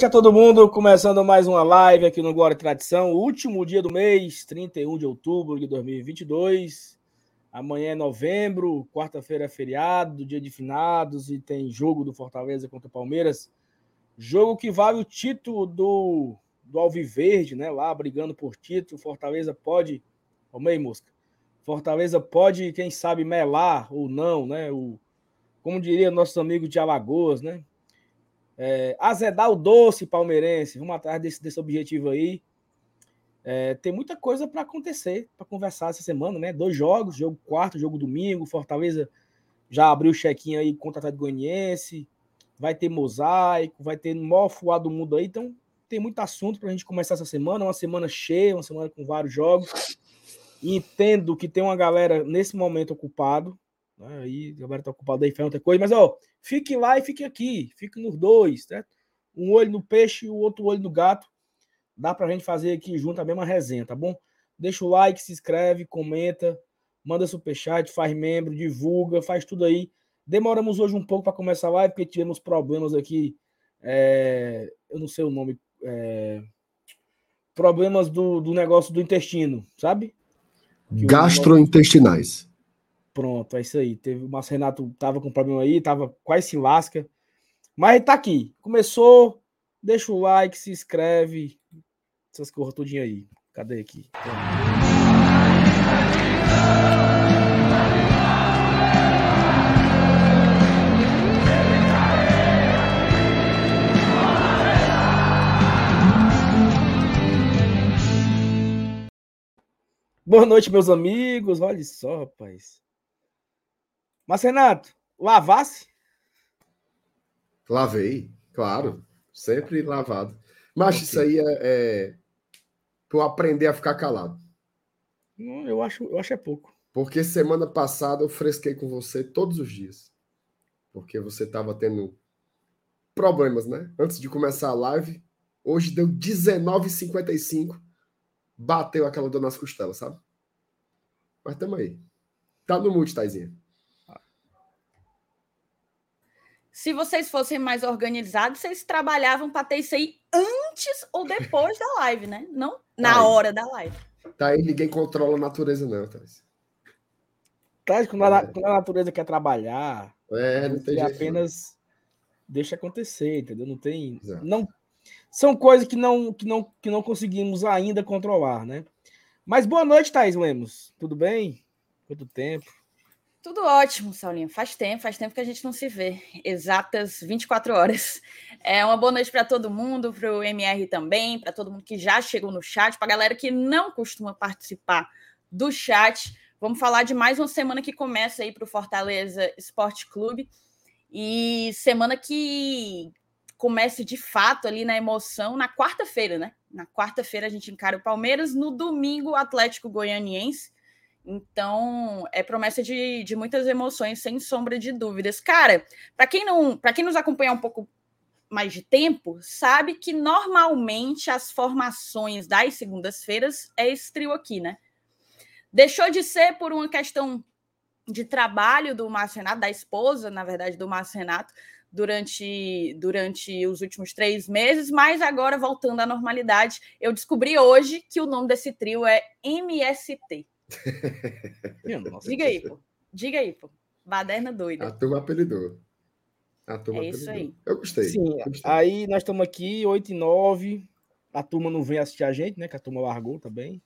Noite a todo mundo, começando mais uma live aqui no Glória e Tradição, último dia do mês, 31 de outubro de 2022. Amanhã é novembro, quarta-feira é feriado, dia de finados e tem jogo do Fortaleza contra o Palmeiras. Jogo que vale o título do, do Alviverde, né? Lá brigando por título. Fortaleza pode. Aí, mosca. Fortaleza pode, quem sabe, melar ou não, né? O, como diria nossos amigos de Alagoas, né? É, azedar o doce palmeirense. Vamos atrás desse, desse objetivo aí. É, tem muita coisa para acontecer, para conversar essa semana, né? Dois jogos, jogo quarto, jogo domingo. Fortaleza já abriu o check-in aí contra o Atlético Goianiense. Vai ter mosaico, vai ter maior fuá do mundo aí. Então, tem muito assunto para a gente começar essa semana. Uma semana cheia, uma semana com vários jogos. E entendo que tem uma galera nesse momento ocupado. Né? Aí a galera tá ocupada aí faz outra coisa. Mas, ó, fique lá e fique aqui. Fique nos dois, certo? Um olho no peixe e o outro olho no gato Dá para a gente fazer aqui junto a mesma resenha, tá bom? Deixa o like, se inscreve, comenta, manda superchat, faz membro, divulga, faz tudo aí. Demoramos hoje um pouco para começar a live, porque tivemos problemas aqui. É, eu não sei o nome. É, problemas do, do negócio do intestino, sabe? Que Gastrointestinais. Pronto, é isso aí. Teve, o Márcio Renato tava com problema aí, tava quase se lasca. Mas tá aqui. Começou. Deixa o like, se inscreve, essas coisas tudinho aí. Cadê aqui? Boa noite, meus amigos. Olha só, rapaz. Mas, Renato, lavasse? Lavei, claro. Sempre lavado. Mas okay. isso aí é, é para aprender a ficar calado? Eu acho, eu acho é pouco. Porque semana passada eu fresquei com você todos os dias. Porque você estava tendo problemas, né? Antes de começar a live, hoje deu 19h55. Bateu aquela dor nas costelas, sabe? Mas tamo aí. Tá no mute, Taizinha. Se vocês fossem mais organizados, vocês trabalhavam para ter isso aí antes ou depois da live, né? Não na tá hora da live. Tá aí, ninguém controla a natureza, não, Thais. Thais, quando, a, quando a natureza quer trabalhar, é, não tem jeito, apenas não. deixa acontecer, entendeu? Não tem. Não, são coisas que não, que, não, que não conseguimos ainda controlar, né? Mas boa noite, Thais Lemos. Tudo bem? Quanto tempo? Tudo ótimo, Saulinho. Faz tempo, faz tempo que a gente não se vê. Exatas 24 horas. É uma boa noite para todo mundo, para o MR também, para todo mundo que já chegou no chat, para a galera que não costuma participar do chat. Vamos falar de mais uma semana que começa aí para o Fortaleza Esporte Clube. E semana que começa de fato ali na emoção na quarta-feira, né? Na quarta-feira a gente encara o Palmeiras, no domingo o Atlético Goianiense. Então, é promessa de, de muitas emoções, sem sombra de dúvidas. Cara, para quem não, para quem nos acompanha um pouco mais de tempo, sabe que normalmente as formações das segundas-feiras é esse trio aqui, né? Deixou de ser por uma questão de trabalho do Márcio Renato, da esposa, na verdade, do Márcio Renato, durante, durante os últimos três meses, mas agora voltando à normalidade, eu descobri hoje que o nome desse trio é MST. Diga aí, pô. Diga aí, pô. Baderna doida. A turma apelidou. A turma é apelidou. isso aí. Eu gostei. Sim, eu gostei. aí nós estamos aqui, 8 e 9. A turma não vem assistir a gente, né? Que a turma largou também.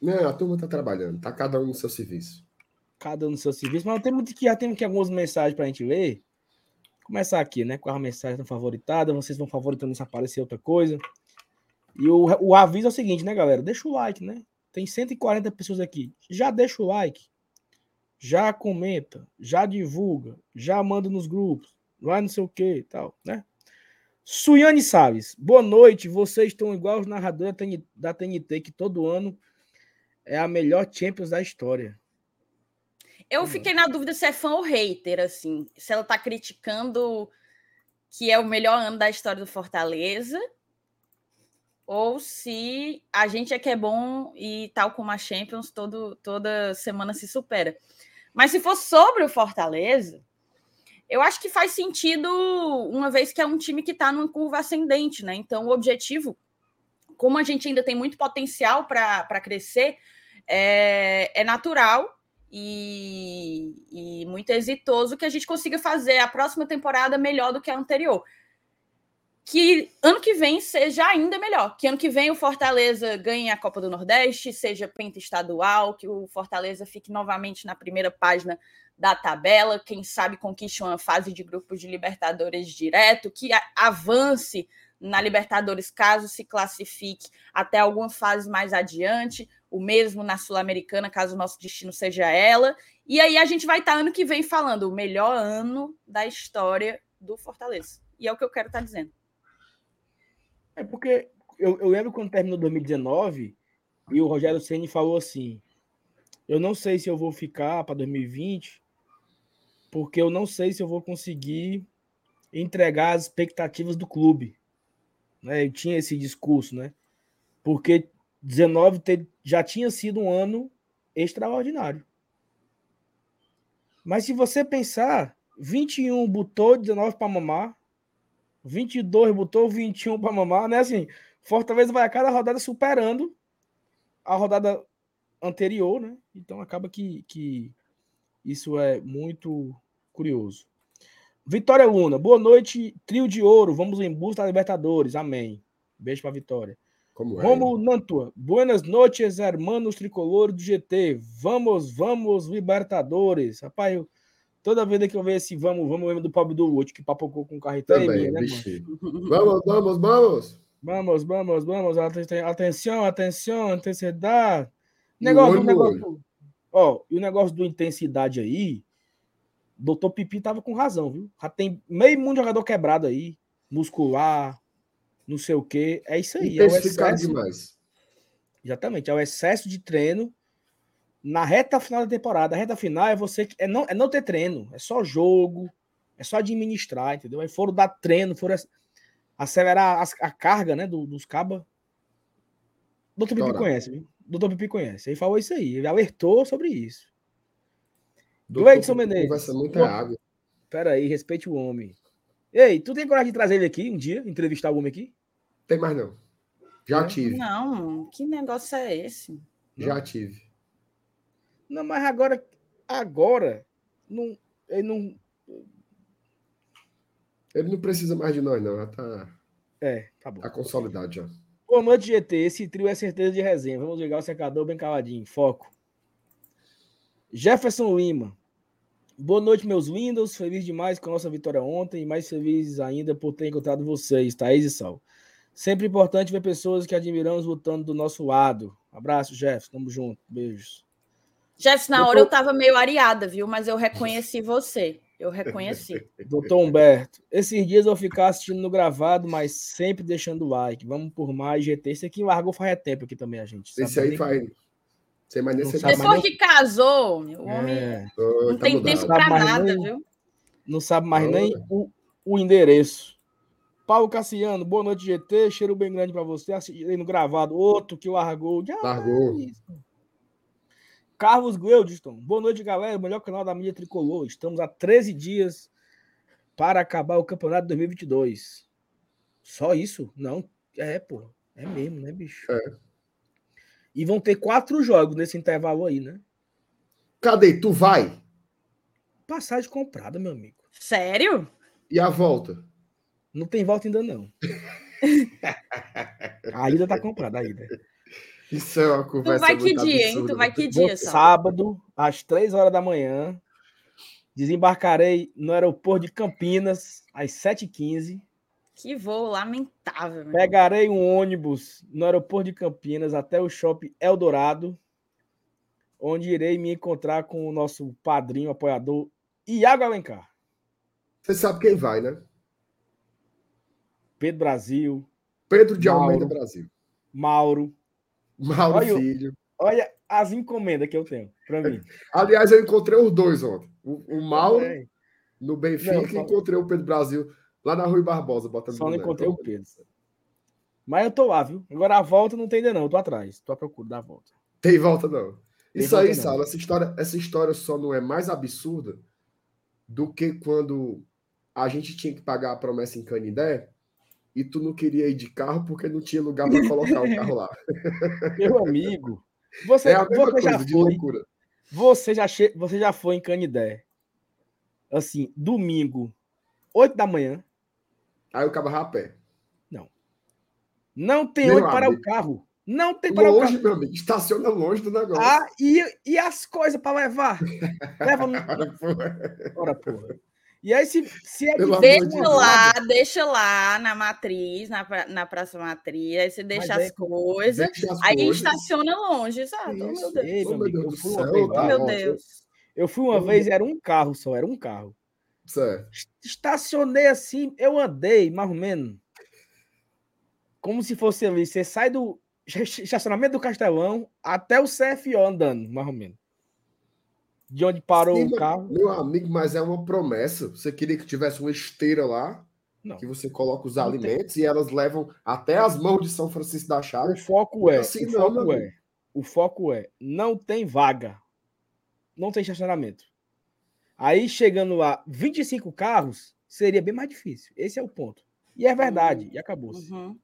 Não, a turma tá trabalhando. Tá cada um no seu serviço. Cada um no seu serviço. Mas temos que, já temos aqui algumas mensagens para a gente ler. Começar aqui, né? Com a mensagem favoritada. Vocês vão favoritando se aparecer outra coisa. E o, o aviso é o seguinte, né, galera? Deixa o like, né? Tem 140 pessoas aqui. Já deixa o like, já comenta, já divulga, já manda nos grupos, vai não sei o que tal, né? Suiane Salles, boa noite. Vocês estão igual os narradores da TNT, que todo ano é a melhor Champions da história. Eu fiquei na dúvida se é fã ou hater, assim. Se ela tá criticando que é o melhor ano da história do Fortaleza ou se a gente é que é bom e tal como a Champions todo, toda semana se supera. Mas se for sobre o Fortaleza, eu acho que faz sentido, uma vez que é um time que está numa curva ascendente, né? Então, o objetivo, como a gente ainda tem muito potencial para crescer, é, é natural e, e, muito exitoso que a gente consiga fazer a próxima temporada melhor do que a anterior. Que ano que vem seja ainda melhor. Que ano que vem o Fortaleza ganhe a Copa do Nordeste, seja penta estadual, que o Fortaleza fique novamente na primeira página da tabela, quem sabe conquiste uma fase de grupos de Libertadores direto, que avance na Libertadores caso se classifique até alguma fase mais adiante, o mesmo na Sul-Americana, caso o nosso destino seja ela. E aí a gente vai estar ano que vem falando o melhor ano da história do Fortaleza. E é o que eu quero estar dizendo. É porque eu, eu lembro quando terminou 2019 e o Rogério Ceni falou assim: eu não sei se eu vou ficar para 2020 porque eu não sei se eu vou conseguir entregar as expectativas do clube. Né? Eu tinha esse discurso, né? Porque 19 já tinha sido um ano extraordinário. Mas se você pensar, 21 botou 19 para mamar, 22 botou 21 para mamar, né? Assim, Fortaleza vai a cada rodada superando a rodada anterior, né? Então acaba que, que isso é muito curioso. Vitória Luna, boa noite, trio de ouro, vamos em busca da Libertadores, amém. Beijo para Vitória. Como é? Romulo Nantua, buenas noches, hermanos tricolores do GT, vamos, vamos, Libertadores. Rapaz, eu, toda vez que eu vejo esse vamos, vamos, lembro do pobre do Lute, que papocou com o carreteiro. Também, né, Vamos, vamos, vamos. Vamos, vamos, vamos, atenção, atenção, intensidade. Negócio, negócio, ó, e o negócio do intensidade aí, Doutor Pipi tava com razão, viu? Já tem meio mundo de jogador quebrado aí, muscular, não sei o quê. É isso aí. É o excesso, demais. Exatamente, é o excesso de treino na reta final da temporada. A reta final é você é não, é não ter treino, é só jogo, é só administrar, entendeu? Aí foram dar treino, foram acelerar a, a carga, né, do, dos cabas. Doutor Pipi conhece, viu? Doutor Pipi conhece. Ele falou isso aí, ele alertou sobre isso. Gleidson Menezes. Conversa muita água. Pera aí, respeite o homem. Ei, tu tem coragem de trazer ele aqui um dia, entrevistar o homem aqui? Tem mais não. Já é. tive. Não, que negócio é esse? Já tive. Não, mas agora, agora, não, ele não. Ele não precisa mais de nós, não. Já tá. É, tá bom. Tá consolidado já. Comando GT, esse trio é certeza de resenha. Vamos ligar o secador bem caladinho. Foco. Jefferson Lima. Boa noite, meus lindos. Feliz demais com a nossa vitória ontem e mais feliz ainda por ter encontrado vocês, Thaís e Sal. Sempre importante ver pessoas que admiramos lutando do nosso lado. Abraço, Jefferson. Tamo junto. Beijos. Jefferson, na Doutor... hora eu tava meio areada, viu? Mas eu reconheci você. Eu reconheci. Doutor Humberto, esses dias eu vou ficar assistindo no gravado, mas sempre deixando o like. Vamos por mais GT. Esse aqui largou faz tempo aqui também, a gente. Esse aí faz. Sem mais nem Depois que casou, o homem é. não tá tem mudado. tempo para nada, nem, viu? Não sabe mais oh. nem o, o endereço. Paulo Cassiano, boa noite, GT. Cheiro bem grande para você. Assistindo no gravado. Outro que largou. Já largou. Carlos Gleudiston, boa noite, galera. O melhor canal da mídia tricolor. Estamos há 13 dias para acabar o campeonato 2022. Só isso? Não. É, pô. É mesmo, né, bicho? É. E vão ter quatro jogos nesse intervalo aí, né? Cadê? Tu vai? Passagem comprada, meu amigo. Sério? E a volta? Não tem volta ainda, não. a ida tá comprada, a ida. Isso é uma conversa. Tu vai que dia, hein? Tu vai que dia, Vou Sábado, às três horas da manhã. Desembarcarei no aeroporto de Campinas às 7h15. Que voo lamentável. Pegarei um ônibus no aeroporto de Campinas até o shopping Eldorado, onde irei me encontrar com o nosso padrinho, apoiador, Iago Alencar. Você sabe quem vai, né? Pedro Brasil. Pedro de Mauro, Almeida Brasil. Mauro. Mauro olha, Filho. Olha as encomendas que eu tenho para mim. Aliás, eu encontrei os dois ontem. O, o Mauro no Benfica não, e encontrei o Pedro Brasil Lá na Rui Barbosa, botando. Só não encontrei o Pedro. Mas eu tô lá, viu? Agora a volta não tem ainda, não. Eu tô atrás. Tô à procura da volta. Tem volta, não. Tem Isso volta, aí, Sala, essa história, essa história só não é mais absurda do que quando a gente tinha que pagar a promessa em Canidé e tu não queria ir de carro porque não tinha lugar para colocar o carro lá. Meu amigo, você, é você já foi. Você já, che... você já foi em Canidé. Assim, domingo, 8 da manhã. Aí o cabo a pé. Não. Não tem onde parar o carro. Não tem para longe, o carro. meu amigo. Estaciona longe do negócio. Ah, e, e as coisas para levar? Leva no. Ora, porra. E aí, se, se é deixa lá, deixa lá na matriz, na, na Praça Matriz, aí você deixa as, é, coisas, deixa as aí coisas. estaciona longe, sabe? Oh, meu Deus. Ei, meu, Deus. Eu fui uma vez, meu Deus. Eu fui uma vez, era um carro só, era um carro. Certo. Estacionei assim, eu andei, mais ou menos. Como se fosse ali. Você sai do estacionamento do Castelão até o CFO andando, mais ou menos de onde parou Sim, o carro. Meu amigo, mas é uma promessa. Você queria que tivesse uma esteira lá, não. que você coloca os não alimentos tem. e elas levam até as mãos de São Francisco da Chaga. O foco é, assim, o não, foco é, o foco é, não tem vaga, não tem estacionamento. Aí chegando lá, 25 carros seria bem mais difícil. Esse é o ponto. E é verdade, uhum. e acabou-se. Uhum.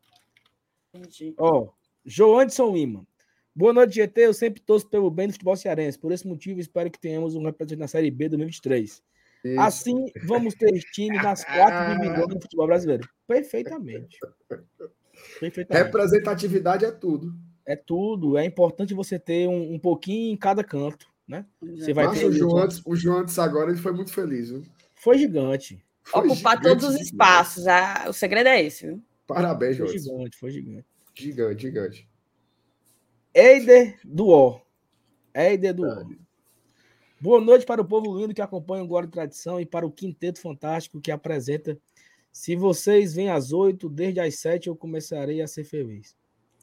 Ó, João Anderson Lima. Boa noite, GT. Eu sempre torço pelo bem do futebol cearense. Por esse motivo, espero que tenhamos um representante na Série B 2023. Isso. Assim, vamos ter time nas quatro divisões do futebol brasileiro. Perfeitamente. Perfeitamente. Representatividade é tudo. É tudo. É importante você ter um, um pouquinho em cada canto, né? Você vai ter o, João antes, o João antes agora ele foi muito feliz, viu? Foi gigante. Foi Ocupar gigante, todos os espaços. Ah, o segredo é esse, viu? Parabéns, João. Foi gigante, foi gigante. Gigante, gigante. Eider do O. Eider do O. Boa noite para o povo lindo que acompanha o Glória Tradição e para o Quinteto Fantástico que apresenta. Se vocês vêm às oito, desde às sete eu começarei a ser feliz.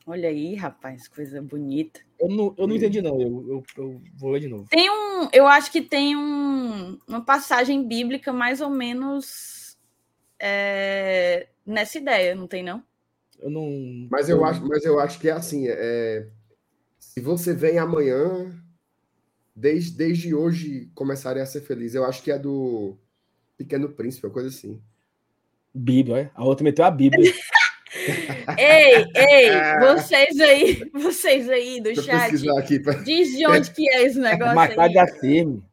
Olha aí, rapaz, coisa bonita. Eu não, eu não entendi, não. Eu, eu, eu, vou ler de novo. Tem um. Eu acho que tem um, uma passagem bíblica mais ou menos é, nessa ideia, não tem, não? Eu não. Mas eu, acho, mas eu acho que é assim. É, se você vem amanhã, desde, desde hoje começarem a ser feliz. Eu acho que é do Pequeno Príncipe, coisa assim. Bíblia, é? A outra meteu a Bíblia. ei, ei, vocês aí, vocês aí do chat, aqui, pra... diz de onde que é esse negócio Marcado aí. firme.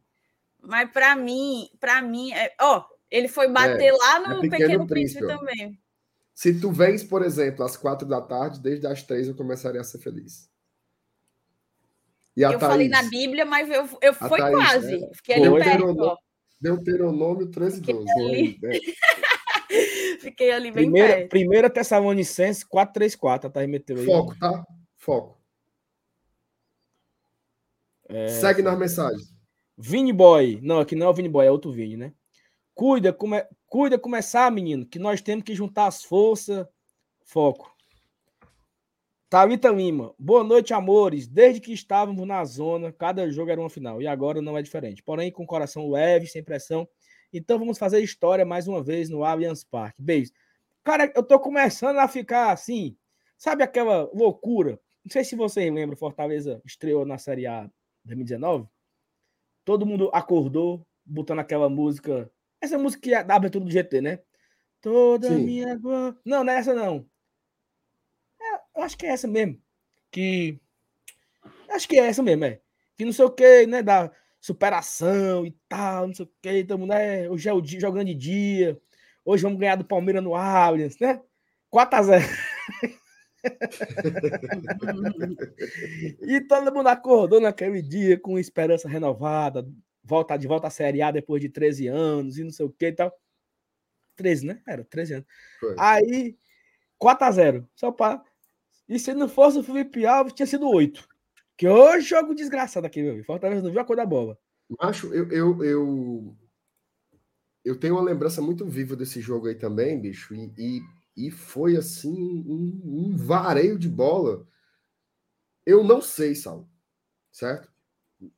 Mas para mim, para mim, é... ó, ele foi bater é, lá no é Pequeno, Pequeno Príncipe, Príncipe também. Se tu vens, por exemplo, às quatro da tarde, desde as três eu começaria a ser feliz. E a eu Thaís? falei na Bíblia, mas eu, eu foi Thaís, quase. É. Fiquei ali perto. Deuteronômio 13 e 12. Ali. Fiquei ali bem primeira, perto. Primeira Tessalonicense 434, a Thaís meteu aí. Foco, tá? Foco. É... Segue nas mensagens. Vini Boy. Não, aqui não é o Vini Boy, é outro Vini, né? Cuida, come... Cuida começar, menino, que nós temos que juntar as forças. Foco. Thalita Lima, boa noite, amores. Desde que estávamos na zona, cada jogo era uma final e agora não é diferente. Porém, com coração leve, sem pressão. Então vamos fazer história mais uma vez no Allianz Parque. Beijo. Cara, eu tô começando a ficar assim, sabe aquela loucura? Não sei se vocês lembram, Fortaleza estreou na Série A 2019. Todo mundo acordou botando aquela música, essa música que é da abertura do GT, né? Toda Sim. minha. Não, não é essa não. Eu acho que é essa mesmo. Que. Acho que é essa mesmo, é. Que não sei o que, né? Da superação e tal, não sei o que. Todo mundo, é, hoje é o dia, jogando de dia. Hoje vamos ganhar do Palmeiras no Allianz, né? 4x0. e todo mundo acordou naquele dia com esperança renovada, voltar de volta à Série A depois de 13 anos e não sei o que e tal. 13, né? Era 13 anos. Foi. Aí, 4x0. Só para e se não fosse o Felipe Alves, tinha sido oito. Que hoje jogo desgraçado aqui, meu. Fortaleza não viu a cor da bola. Acho, eu, eu, eu, eu tenho uma lembrança muito viva desse jogo aí também, bicho. E, e, e foi assim um, um, vareio de bola. Eu não sei, Sal. Certo?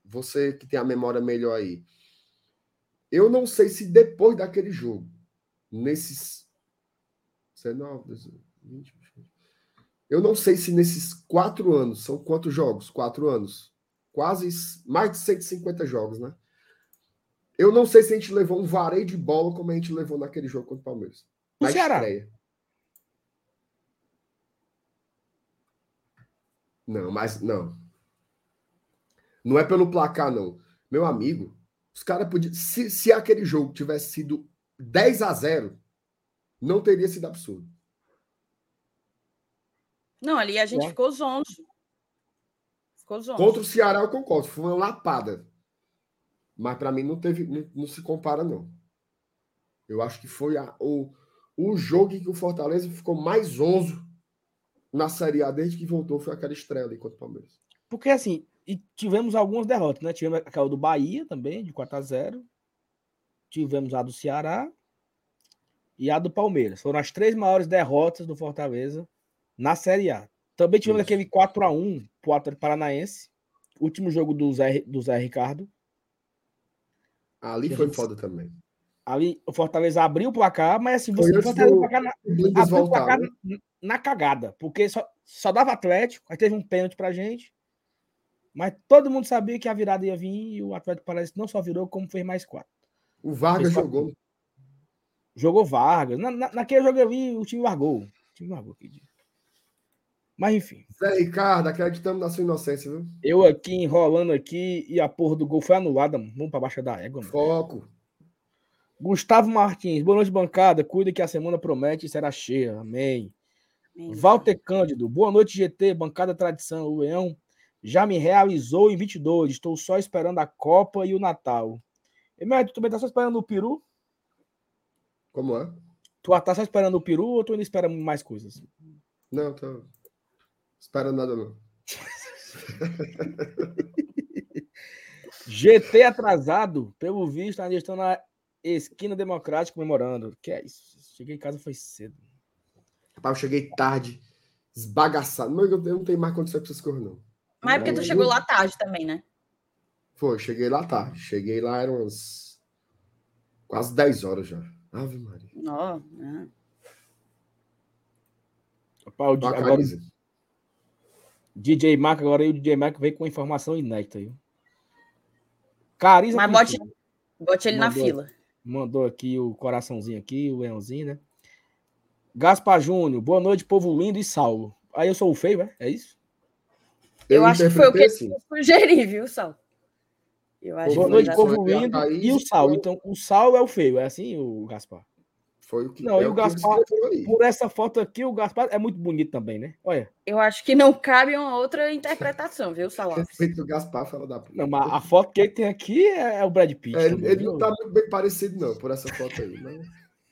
Você que tem a memória melhor aí. Eu não sei se depois daquele jogo, nesses 19, 20, eu não sei se nesses quatro anos, são quantos jogos? Quatro anos. Quase mais de 150 jogos, né? Eu não sei se a gente levou um vareio de bola como a gente levou naquele jogo contra o Palmeiras. O Na Ceará. estreia. Não, mas não. Não é pelo placar, não. Meu amigo, os caras podiam. Se, se aquele jogo tivesse sido 10 a 0 não teria sido absurdo. Não, ali a gente É. ficou zonzo. Ficou zonzo. Contra o Ceará, eu concordo. Foi uma lapada. Mas para mim não teve. Não, não se compara, não. Eu acho que foi a- o, o jogo em que o Fortaleza ficou mais onze na Série A desde que voltou. Foi aquela estreia ali contra o Palmeiras. Porque assim, e tivemos algumas derrotas, né? Tivemos aquela do Bahia também, de 4 a 0 Tivemos a do Ceará e a do Palmeiras. Foram as três maiores derrotas do Fortaleza na Série A. Também tivemos Isso. aquele 4 a 1 pro Atlético Paranaense. Último jogo do Zé, do Zé Ricardo. Ali Que foi foda também. Ali o Fortaleza abriu o placar, mas assim, você Fortaleza do- placar na, abriu o placar voltar. né? na, na cagada, porque só, só dava Atlético, aí teve um pênalti pra gente. Mas todo mundo sabia que a virada ia vir e o Atlético Paranaense não só virou, como fez mais quatro. O Vargas quatro jogou. Jogou Vargas. Na, na- naquele jogo ali, o time largou. O time largou aquele dia. Mas enfim, Zé Ricardo, acreditamos na sua inocência, viu? eu aqui enrolando aqui e a porra do gol foi anulada, mano. Vamos pra baixo da égua, mano. Foco. Gustavo Martins, boa noite, bancada. Cuida que a semana promete e será cheia. Amém. Amém. Walter Cândido, boa noite, GT, bancada tradição. O Leão já me realizou em 22. Estou só esperando a Copa e o Natal. Emerito, tu também tá só esperando o peru? Como é? Tu tá só esperando o peru ou tu ainda espera mais coisas? Não, tô. Esperando nada, não. GT atrasado, pelo visto, ainda estão na esquina democrática comemorando. Que é isso? Cheguei em casa foi cedo. Rapaz, eu cheguei tarde, esbagaçado. Mas eu não tenho mais condição pra essas coisas, não. Mas é porque tu chegou lá tarde também, né? Foi, cheguei lá tarde. Cheguei lá, eram umas quase 10 horas já. Ave Maria. Ó, né? Rapaz, agora. DJ Mac, agora aí o DJ Mac veio com informação inédita aí. Cariza Mas bote- Bote ele na Mandou. fila. mandou aqui o coraçãozinho aqui, o leãozinho, né? Gaspar Júnior, boa noite, povo lindo e salvo. Aí eu sou o feio, é? É isso? Eu, acho que foi o que eu sugeri, viu, Sal? Eu acho Boa que noite, povo lindo e o sal. Então, o sal é o feio, é assim, o Gaspar? Foi o que Não, é e o ele Gaspar-. Por essa foto aqui, o Gaspar é muito bonito também, né? Olha. Eu acho que não cabe uma outra interpretação, viu, Sal? Alves? Respeito do Gaspar, fala da puta. Não, mas a foto que ele tem aqui é, é o Brad Pitt. É, ele, também, ele viu? não tá bem parecido, não, por essa foto aí. Né?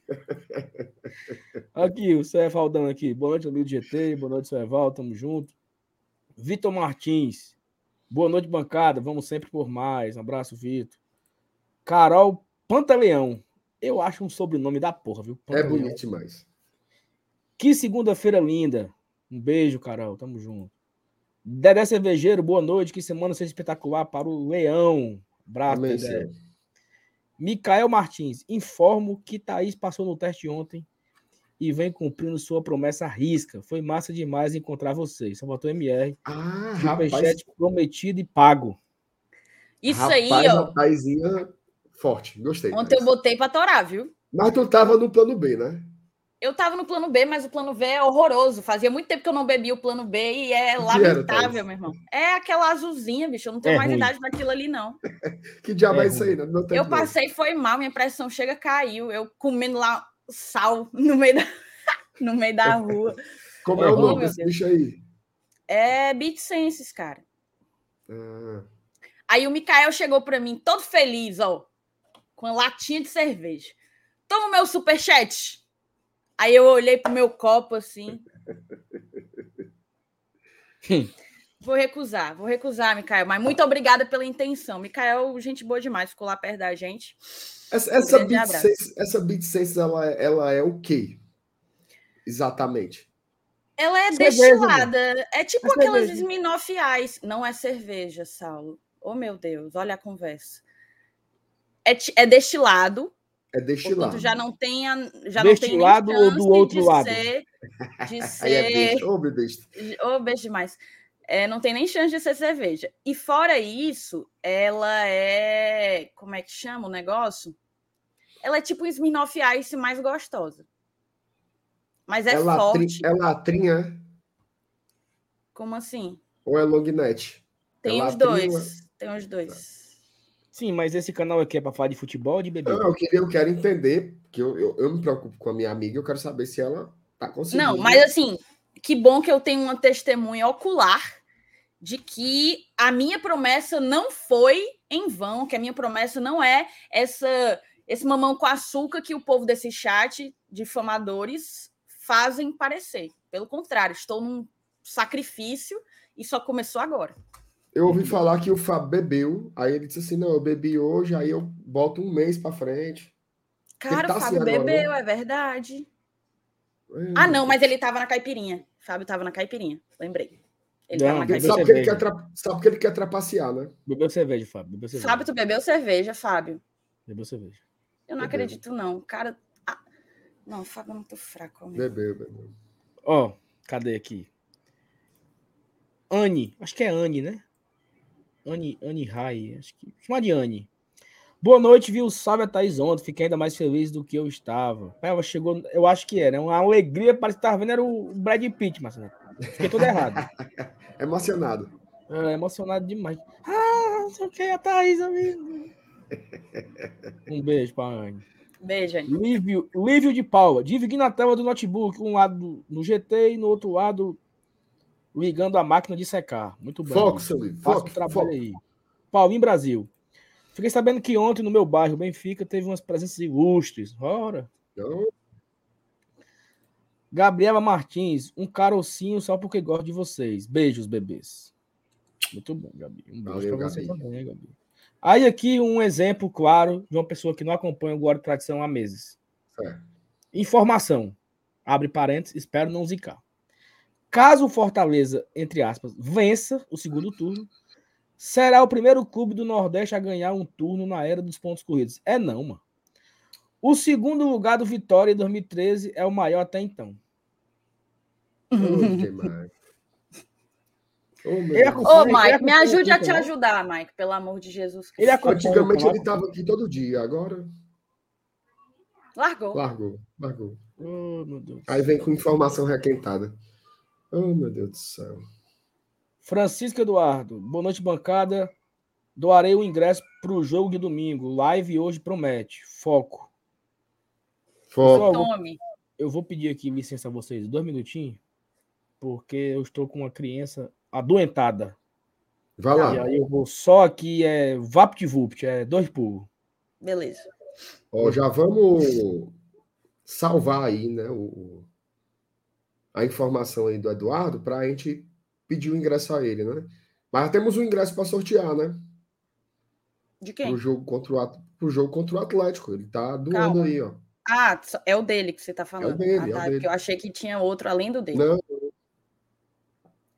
Aqui, o Sérgio Valdão aqui. Boa noite, amigo do GT. Boa noite, Sérgio Tamo junto. Vitor Martins. Boa noite, bancada. Vamos sempre por mais. Um abraço, Vitor. Carol Pantaleão. Eu acho um sobrenome da porra, viu? É bonito demais. Que segunda-feira linda. Um beijo, Carol. Tamo junto. Dedé Cervejeiro, boa noite. Que semana seja espetacular para o Leão. Abraço, Amém, Dedé. Micael Martins, informo que Thaís passou no teste ontem e vem cumprindo sua promessa à risca. Foi massa demais encontrar vocês. Só botou MR. Ah, rapaz, Superchat prometido e pago. Isso rapaz, aí, ó. Forte. Gostei. Ontem eu Thaís. botei pra torar, viu? Mas tu tava no plano B, né? Eu tava no plano B, mas o plano B é horroroso. Fazia muito tempo que eu não bebia o plano B e é lamentável, meu irmão. É aquela azulzinha, bicho. Eu não tenho É mais ruim. idade daquilo ali, não. Que diabo É é, isso aí, né? Não Eu passei, foi mal, minha pressão chega, caiu. Eu comendo lá sal no meio da, no meio da rua. Como é o Oh, nome desse bicho aí? É Beat Senses, cara. Ah, Aí o Mikael chegou pra mim todo feliz, ó, com a latinha de cerveja. Toma o meu superchat. Aí eu olhei pro meu copo assim. Vou recusar, vou recusar, Mikael. Mas muito obrigada pela intenção. Mikael, gente boa demais, ficou lá perto da gente. essa, essa, Beat. Sense, essa Beat Sense, ela, é- ela é o quê? Exatamente. Ela é Cerveja, destilada. É tipo É aquelas. Smirnoff Ice. Não é cerveja, Saulo. Oh, meu Deus, olha a conversa. É, é destilado, É destilado. portanto já não tem a, já não tem ou do chance outro de lado? Ser, de é ser besta. Ô, meu besta. Ô, beijo demais. É, não tem nem chance de ser cerveja. E fora isso, ela é. Como é que chama o negócio? Ela é tipo um Smirnoff Ice mais gostosa. Mas é, É, forte. é latrinha Como assim? ou é longnet? Tem É os latrinha, dois. Tem os dois. Sim, mas esse canal aqui é para falar de futebol ou de bebida? Não, eu, queria, eu quero entender, porque eu, eu, eu me preocupo com a minha amiga, eu quero saber se ela tá conseguindo. Não, mas assim, que bom que eu tenho uma testemunha ocular de que a minha promessa não foi em vão, que a minha promessa não é essa esse mamão com açúcar que o povo desse chat difamadores fazem parecer. Pelo contrário, estou num sacrifício e só começou agora. Eu ouvi falar que o Fábio bebeu, aí ele disse assim, não, eu bebi hoje, aí eu boto um mês pra frente. Cara, tá o assim Fábio agora, bebeu, né? é verdade. É. Ah, não, mas ele tava na caipirinha. Fábio tava na caipirinha, lembrei. Ele Não, tava na caipirinha. Sabe que, ele quer tra... Sabe que ele quer trapacear, né? Bebeu cerveja, Fábio. Bebeu cerveja. Fábio, tu bebeu cerveja, Fábio. Bebeu cerveja. Eu não Bebeu. acredito, não. Cara. ah, Não, o Fábio é muito fraco. amigo. Bebeu, bebeu. Ó, cadê aqui? Anne, acho que é Anne, né? Anne, Anne Rai, acho que. Chama de Anne. Boa noite, viu? Salve a Thaís ontem. Fiquei ainda mais feliz do que eu estava. Ela chegou, eu acho que era. Uma alegria, parece que estava vendo era o Brad Pitt, Marcelo. Fiquei todo errado. Emocionado. É, emocionado demais. Ah, não sei o que, a Thaís, amigo. Um beijo pra Anne. Beijo, Anny. Lívio, Lívio de Paula. Dividindo a tela do notebook, um lado no GT e no outro lado ligando a máquina de secar. Muito bem. Foco, seu livro. Foco, trabalho foco. aí. Paulinho Brasil. Fiquei sabendo que ontem no meu bairro, Benfica, teve umas presenças ilustres. Ora. Então, Gabriela Martins, um carocinho só porque gosto de vocês. Beijos, bebês. Muito bom, Gabi. Um beijo pra você também, Gabi. Aí aqui um exemplo claro de uma pessoa que não acompanha o Guarda Tradição há meses. certo. Informação. Abre parênteses, espero não zicar. Caso o Fortaleza, entre aspas, vença o segundo turno, será o primeiro clube do Nordeste a ganhar um turno na era dos pontos corridos. É não, mano. O segundo lugar do Vitória em 2013 é o maior até então. Ô, demais. Ô, Mike, me ajude a te também? ajudar, Mike, pelo amor de Jesus. Ele Antigamente ele estava aqui todo dia, agora Largou. largou, largou. Oh, meu Deus. Aí vem com informação requentada. Oh, meu Deus do céu. Francisco Eduardo, boa noite, bancada. Doarei o ingresso para o jogo de domingo. Live hoje promete. Foco. Foco. Pessoal, Tome. eu vou pedir aqui licença a vocês, dois minutinhos, porque eu estou com uma criança adoentada. Vai E lá. aí eu vou só aqui, é VaptVupt, é dois pulos. Beleza. Ó, já vamos salvar aí, né, o, a informação aí do Eduardo para a gente pedir o ingresso a ele, né? Mas temos um ingresso para sortear, né? De quem? Pro jogo contra o, At- pro jogo contra o Atlético. Ele tá doando Calma. aí, ó. Ah, é o dele que você tá falando. dele, ah, é o tá. dele. Eu achei que tinha outro além do dele. Não, Entendi.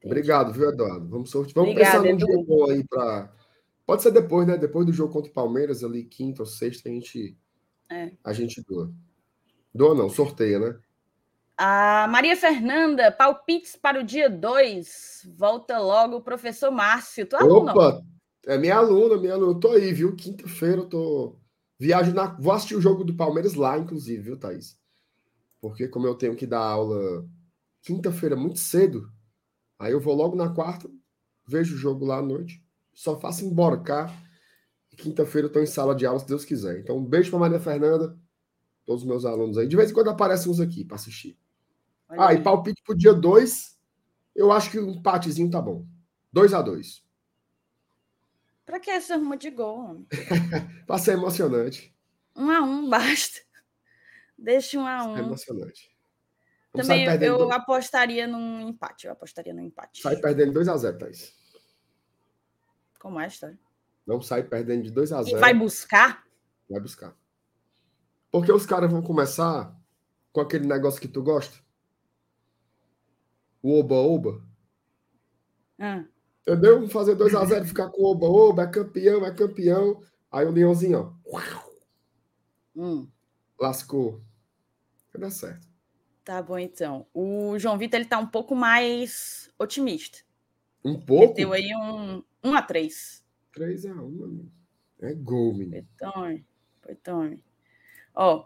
obrigado, viu, Eduardo? Vamos sortear. Vamos Obrigada, pensar num dia bom aí para. Pode ser depois, né? Depois do jogo contra o Palmeiras, ali, quinta ou sexta, a gente, É. a gente doa. Doa não, sorteia, né? A Maria Fernanda, palpites para o dia 2. Volta logo o professor Márcio. Tu aluno? Opa, é minha aluna, minha aluna. Eu tô aí, viu? Quinta-feira eu tô. Viajo na. Vou assistir o jogo do Palmeiras lá, inclusive, viu, Thaís? Porque como eu tenho que dar aula quinta-feira muito cedo, aí eu vou logo na quarta, vejo o jogo lá à noite, só faço emborcar. Quinta-feira eu tô em sala de aula, se Deus quiser. Então, um beijo pra Maria Fernanda, todos os meus alunos aí. De vez em quando aparecem uns aqui para assistir. Olha Ah, aí. e palpite pro dia 2, eu acho que um empatezinho tá bom. 2 a 2 Pra que essa arruma de gol, homem? Pra ser emocionante. Um a um, basta. Deixa um a É um. emocionante. Vamos Também eu, eu dois- apostaria num empate. Eu apostaria num empate. sai perdendo 2x0, Thaís. Como é a história? Não sai perdendo de 2x0. E vai buscar? vai buscar. Porque os caras vão começar com aquele negócio que tu gosta. O oba-oba. Ah, Entendeu? Vamos fazer 2x0, ficar com o oba-oba, é campeão, é campeão. Aí o Leãozinho, ó, hum. lascou. Vai dar certo. Tá bom, então. O João Vitor ele tá um pouco mais otimista. Um pouco? Meteu aí um, um a 3. 3 a 1, É gol, menino. Foi tome. Ó,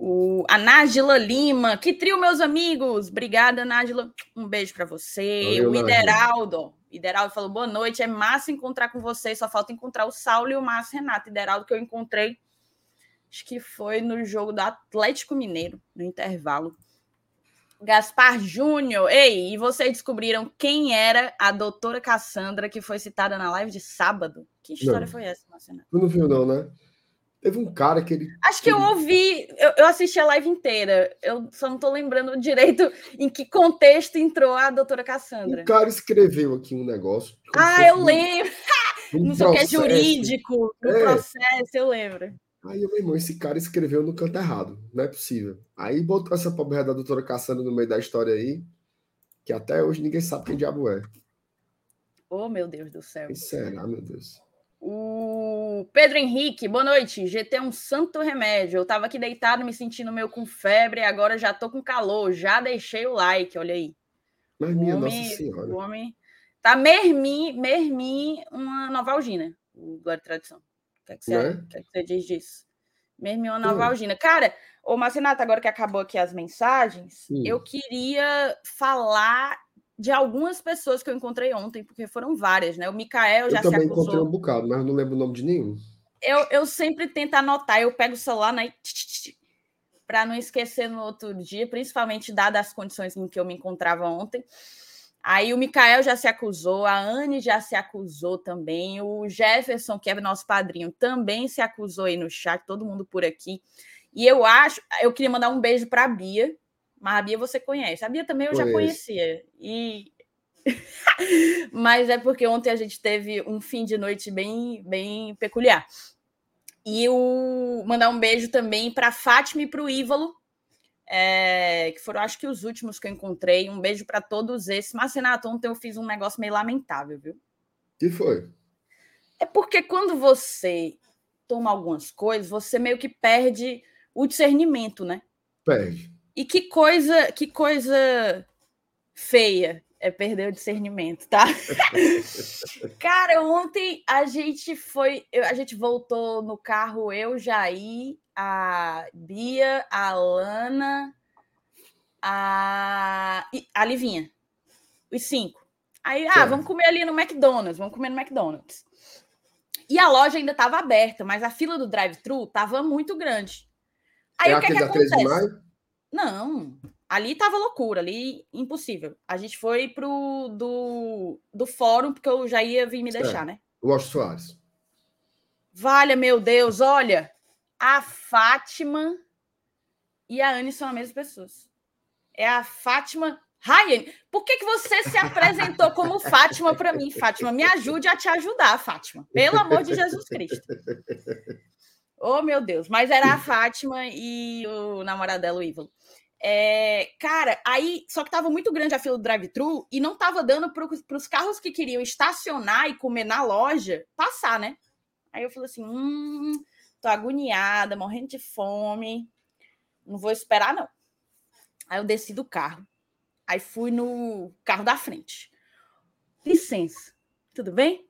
o, a Nájila Lima, que trio, meus amigos. Obrigada, Nájila. Um beijo para você. Valeu, o Ideraldo. Ideraldo falou: boa noite. É massa encontrar com vocês. Só falta encontrar o Saulo e o Márcio Renato. Ideraldo, que eu encontrei, acho que foi no jogo do Atlético Mineiro, no intervalo. Gaspar Júnior. Ei, e vocês descobriram quem era a doutora Cassandra que foi citada na live de sábado? Que história não. foi essa, Marcelo? Não viu, não, né? Teve um cara que ele. Acho que eu ouvi, eu, eu, assisti a live inteira. Eu só não estou lembrando direito em que contexto entrou a doutora Cassandra. O cara escreveu aqui um negócio. Ah, eu um, lembro! Um não sei o que é jurídico, no é. processo, eu lembro. Aí, meu irmão, esse cara escreveu no canto errado. Não é possível. Aí botou essa pobre da doutora Cassandra no meio da história aí, que até hoje ninguém sabe quem diabo é. Oh, meu Deus do céu. Quem será, meu Deus? O Pedro Henrique, boa noite. GT é um santo remédio. Eu tava aqui deitado, me sentindo meio com febre, agora já tô com calor. Já deixei o like, olha aí. Mas minha homem, Nossa Senhora. O homem tá mermi, mermi uma novalgina, o Glória e Tradição. O que, é que, você, é? que, é que você diz disso? Mermi uma novalgina. Cara, ô Marcinato, agora que acabou aqui as mensagens, Sim. eu queria falar de algumas pessoas que eu encontrei ontem, porque foram várias, né? O Mikael já se acusou. Eu também encontrei um bocado, mas não lembro o nome de nenhum. Eu, eu sempre tento anotar, eu pego o celular né, para não esquecer no outro dia, principalmente dadas as condições em que eu me encontrava ontem. Aí o Mikael já se acusou, a Anne já se acusou também, o Jefferson, que é nosso padrinho, também se acusou aí no chat, todo mundo por aqui. E eu acho, eu queria mandar um beijo para a Bia, mas a Bia você conhece. A Bia também eu Conheço. já conhecia. E mas é porque ontem a gente teve um fim de noite bem, bem peculiar. E o mandar um beijo também para Fátima e para o Ívalo, é, que foram acho que os últimos que eu encontrei. Um beijo para todos esses. Mas, Renato, ontem eu fiz um negócio meio lamentável, viu? que foi? É porque quando você toma algumas coisas, você meio que perde o discernimento, né? Perde. E que coisa, que coisa feia é perder o discernimento, tá? Cara, ontem a gente foi, a gente voltou no carro, eu, Jair, a Bia, a Lana, a, a Livinha. Os cinco. Aí, ah, vamos comer ali no McDonald's, vamos comer no McDonald's. E a loja ainda estava aberta, mas a fila do drive-thru estava muito grande. Aí é o que, é que acontece? Não, ali tava loucura, ali impossível. A gente foi pro do, do fórum, porque eu já ia vir me deixar, é, né? O Austin Soares. Valha, meu Deus, olha, a Fátima e a Anne são as mesmas pessoas. É a Fátima Ryan, por que, que você se apresentou como Fátima para mim, Fátima? Me ajude a te ajudar, Fátima. Pelo amor de Jesus Cristo. Oh, meu Deus. Mas era a Fátima e o namorado dela, o Ívalo. É, cara, aí só que tava muito grande a fila do drive-thru e não tava dando para os carros que queriam estacionar e comer na loja passar, né? Aí eu falei assim: hum, tô agoniada, morrendo de fome, não vou esperar, não. Aí eu desci do carro, aí fui no carro da frente. Licença, tudo bem?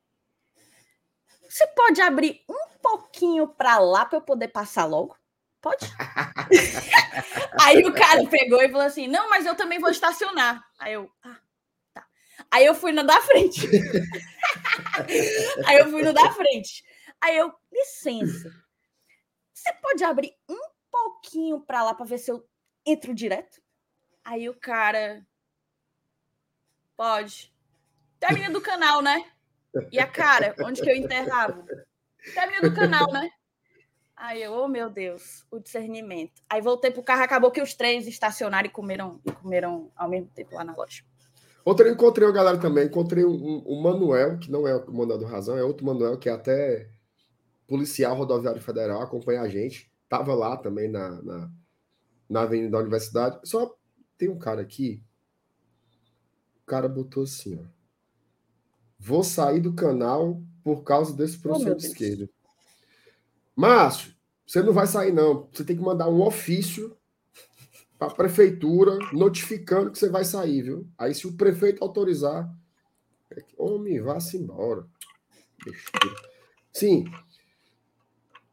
Você pode abrir um pouquinho para lá para eu poder passar logo? Pode? Aí o cara pegou e falou assim: Não, mas eu também vou estacionar. Aí eu, ah, tá. Aí eu fui no da frente. Aí eu fui no da frente. Aí eu, licença, você pode abrir um pouquinho para lá para ver se eu entro direto? Aí o cara, pode. Termina do canal, né? E a cara, onde que eu enterrava? Termina do canal, né? Aí eu, oh meu Deus, o discernimento. Aí voltei pro carro, acabou que os três estacionaram e comeram, e comeram ao mesmo tempo lá na loja. Outra, encontrei uma galera também, encontrei o um, um, Manuel, que não é o Manuel do Razão, é outro Manuel, que é até policial rodoviário federal, acompanha a gente. Tava lá também na, na, na Avenida da Universidade. Só tem um cara aqui, o cara botou assim, ó. Vou sair do canal por causa desse oh, professor oh, de esquerda. Márcio, você não vai sair, não. Você tem que mandar um ofício para a prefeitura notificando que você vai sair, viu? Aí, se o prefeito autorizar, Homem, vá-se embora. Sim.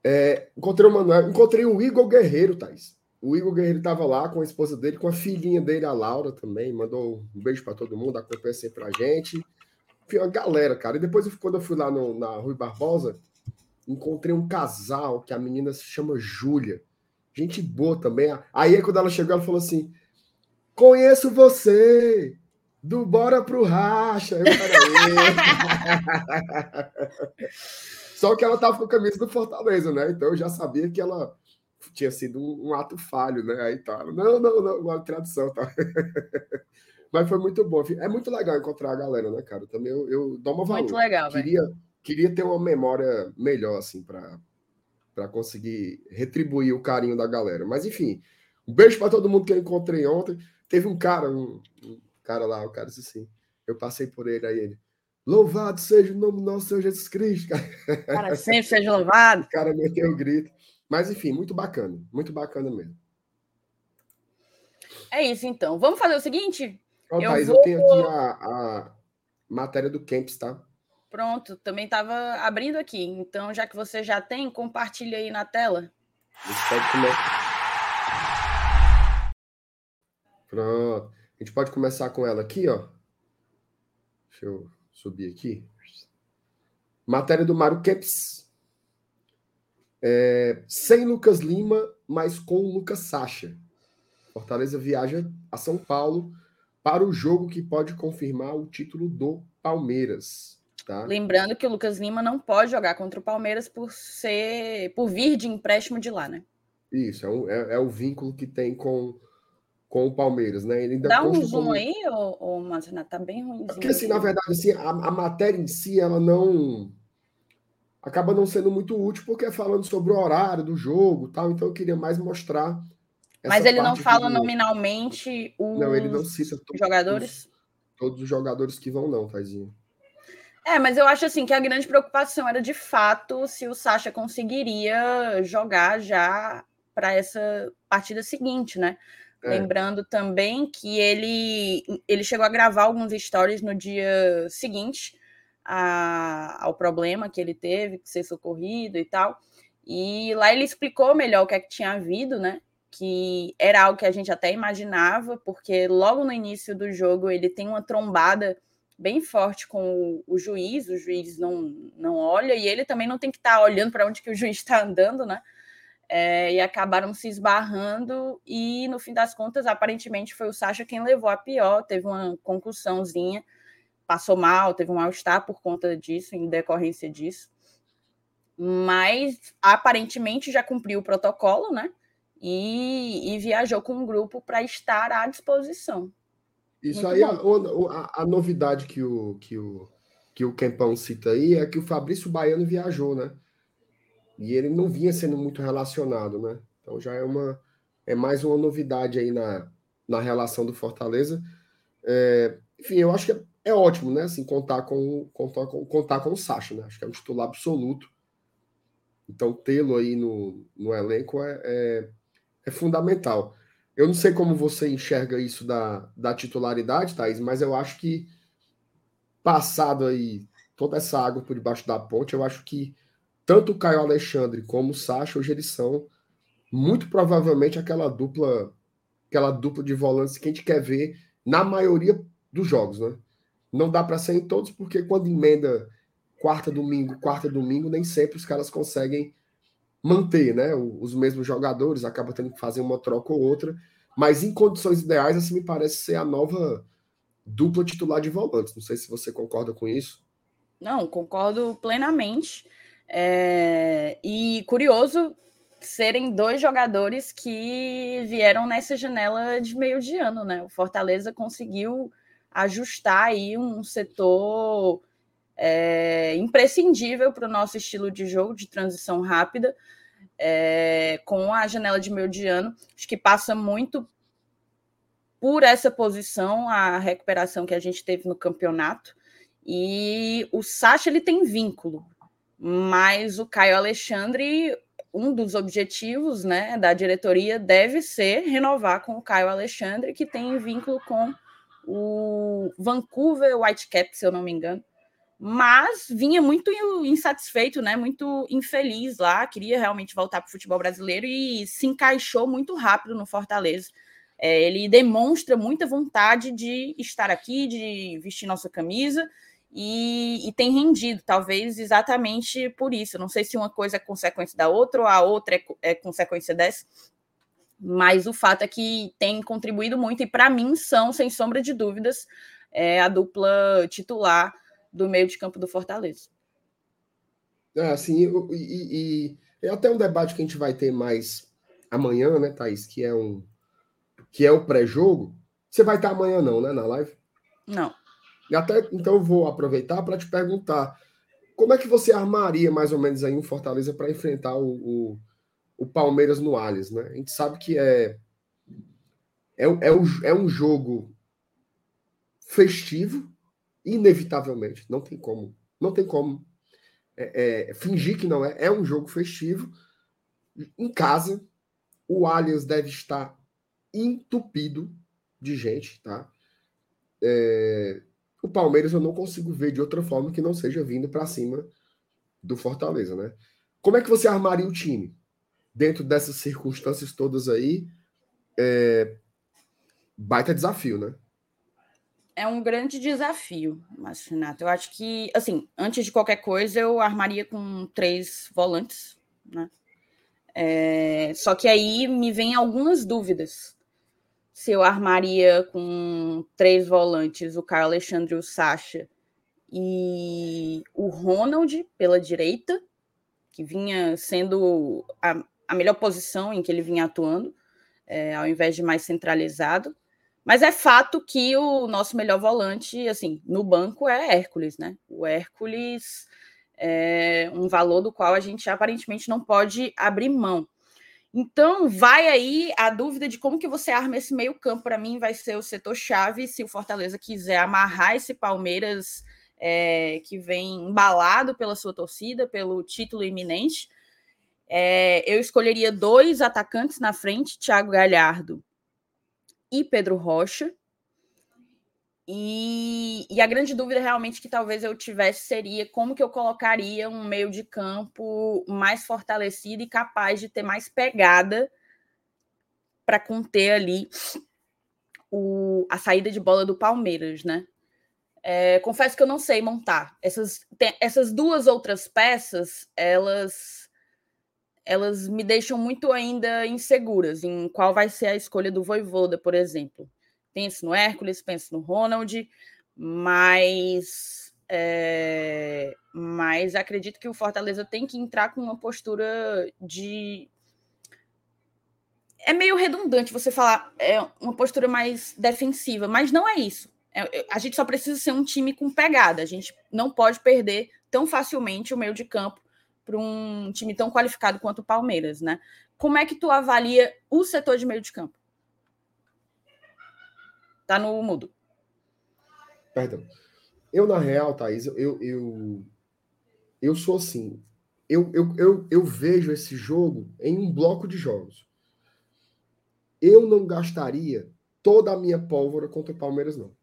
É, encontrei o Manuel, encontrei o Igor Guerreiro, Thaís. O Igor Guerreiro estava lá com a esposa dele, com a filhinha dele, a Laura também. Mandou um beijo para todo mundo, acompanha sempre a gente. Enfim, uma galera, cara. E depois, quando eu fui lá no, na Rui Barbosa, encontrei um casal que a menina se chama Júlia. Gente boa também. Aí, quando ela chegou, ela falou assim: Conheço você do Bora pro Racha. Eu, Só que ela tava com a camisa do Fortaleza, né? Então eu já sabia que ela tinha sido um, um ato falho, né? Aí tá. Não, não, não, uma tradução, tá? Mas foi muito bom. É muito legal encontrar a galera, né, cara? Também eu, eu dou uma valor. Muito legal, queria, queria ter uma memória melhor, assim, para conseguir retribuir o carinho da galera. Mas enfim, um beijo para todo mundo que eu encontrei ontem. Teve um cara, um, um, cara lá, o cara disse assim, eu passei por ele aí ele, louvado seja o nome do nosso Senhor Jesus Cristo. Cara, sempre seja louvado. O cara meteu o grito. Mas enfim, muito bacana, muito bacana mesmo. É isso então. Vamos fazer o seguinte? Ó, eu, Thaís, vou... eu tenho aqui a, a matéria do Camps, tá? Pronto, também estava abrindo aqui. Então, já que você já tem, compartilha aí na tela. Pronto. A gente pode começar com ela aqui, ó. Deixa eu subir aqui. Matéria do Mário Kempis. É, sem Lucas Lima, mas com Lucas Sacha. Fortaleza viaja a São Paulo para o jogo que pode confirmar o título do Palmeiras. Tá? Lembrando que o Lucas Lima não pode jogar contra o Palmeiras por ser por vir de empréstimo de lá, né? Isso, é, um, é, é o vínculo que tem com, com o Palmeiras, né? Ele ainda Dá um zoom aí, ô, ô Martina, tá bem ruimzinho. Porque, assim, na verdade, assim, a, a, matéria em si, ela não... Acaba não sendo muito útil, porque é falando sobre o horário do jogo tal, então eu queria mais mostrar... Mas ele não fala nominalmente os não, ele não cita todos, jogadores? todos os jogadores que vão não, Taizinho. É, mas eu acho assim que a grande preocupação era de fato se o Sacha conseguiria jogar já para essa partida seguinte, né? É. Lembrando também que ele, ele chegou a gravar alguns stories no dia seguinte a, ao problema que ele teve, que ser socorrido e tal. E lá ele explicou melhor o que é que tinha havido, né? Que era algo que a gente até imaginava, porque logo no início do jogo ele tem uma trombada bem forte com o, o, juiz, o juiz não, não olha, e ele também não tem que estar tá olhando para onde que o juiz está andando, né? É, e acabaram se esbarrando, e no fim das contas, aparentemente foi o Sacha quem levou a pior, teve uma concussãozinha, passou mal, teve um mal-estar por conta disso, em decorrência disso. Mas aparentemente já cumpriu o protocolo, né? E, e viajou com um grupo para estar à disposição. Isso Muito aí, a, a, a, novidade que o, que, o, que o Kempão cita aí é que o Fabrício Baiano viajou, né? E ele não vinha sendo muito relacionado, né? Então já é uma é mais uma novidade aí na, na relação do Fortaleza. É, enfim, eu acho que é, é, ótimo, né? Assim, contar com, contar com contar com o Sacha, né? Acho que é um titular absoluto. Então, tê-lo aí no, no elenco é, é, é fundamental. Eu não sei como você enxerga isso da, da titularidade, Thaís, mas eu acho que passado aí toda essa água por debaixo da ponte, eu acho que tanto o Caio Alexandre como o Sacha hoje eles são muito provavelmente aquela dupla aquela dupla de volantes que a gente quer ver na maioria dos jogos, né? Não dá para ser em todos porque quando emenda quarta domingo, quarta domingo, nem sempre os caras conseguem manter né, os mesmos jogadores, acaba tendo que fazer uma troca ou outra, mas em condições ideais, assim me parece ser a nova dupla titular de volantes. Não sei se você concorda com isso. Não, concordo plenamente. É... E curioso serem dois jogadores que vieram nessa janela de meio de ano, né? O Fortaleza conseguiu ajustar aí um setor é, imprescindível para o nosso estilo de jogo de transição rápida, é, com a janela de meio de ano. Acho que passa muito por essa posição, a recuperação que a gente teve no campeonato. E o Sacha ele tem vínculo, mas o Caio Alexandre, um dos objetivos né, da diretoria deve ser renovar com o Caio Alexandre, que tem vínculo com o Vancouver Whitecaps, se eu não me engano, mas vinha muito insatisfeito, né? Muito infeliz lá, queria realmente voltar para o futebol brasileiro e se encaixou muito rápido no Fortaleza. É, ele demonstra muita vontade de estar aqui, de vestir nossa camisa e, e, tem rendido, talvez exatamente por isso. Não sei se uma coisa é consequência da outra ou a outra é, é consequência dessa, mas o fato é que tem contribuído muito e para mim são, sem sombra de dúvidas, é, a dupla titular do meio de campo do Fortaleza. É, assim, e, e, e, é até um debate que a gente vai ter mais amanhã, né, Thaís, que é um que é o pré-jogo. Você vai estar amanhã não, né, na live? Não. E até então eu vou aproveitar para te perguntar como é que você armaria mais ou menos aí um Fortaleza para enfrentar o, o, o, Palmeiras no Allianz, né? A gente sabe que é é, é, é um jogo festivo, inevitavelmente, não tem como, não tem como é, é, fingir que não é. É um jogo festivo em casa. O Allianz deve estar entupido de gente, tá? É, o Palmeiras eu não consigo ver de outra forma que não seja vindo para cima do Fortaleza, né? Como é que você armaria o time dentro dessas circunstâncias todas aí? É, baita desafio, né? É um grande desafio, mas Renato, eu acho que, assim, antes de qualquer coisa, eu armaria com três volantes, né? É, só que aí me vem algumas dúvidas. Se eu armaria com três volantes, o Carlos Alexandre, o Sacha e o Ronald pela direita, que vinha sendo a, a melhor posição em que ele vinha atuando, é, ao invés de mais centralizado. Mas é fato que o nosso melhor volante, assim, no banco é Hércules, né? O Hércules é um valor do qual a gente aparentemente não pode abrir mão. Então, vai aí a dúvida de como que você arma esse meio-campo. Para mim, vai ser o setor-chave. Se o Fortaleza quiser amarrar esse Palmeiras é, que vem embalado pela sua torcida, pelo título iminente, é, eu escolheria dois atacantes na frente, Thiago Galhardo e Pedro Rocha. E, e, a grande dúvida realmente que talvez eu tivesse seria como que eu colocaria um meio de campo mais fortalecido e capaz de ter mais pegada para conter ali o, a saída de bola do Palmeiras, né? É, confesso que eu não sei montar. Essas, tem, essas duas outras peças, elas elas me deixam muito ainda inseguras em qual vai ser a escolha do Voivoda, por exemplo. Penso no Hércules, penso no Ronald, mas, é, mas acredito que o Fortaleza tem que entrar com uma postura de. É meio redundante você falar é uma postura mais defensiva, mas não é isso. É, a gente só precisa ser um time com pegada. A gente não pode perder tão facilmente o meio de campo para um time tão qualificado quanto o Palmeiras, né? Como é que tu avalia o setor de meio de campo? Tá no mudo. Perdão. Eu, na real, Thaís, eu, eu, eu sou assim. Eu, eu, eu, eu vejo esse jogo em um bloco de jogos. Eu não gastaria toda a minha pólvora contra o Palmeiras, não.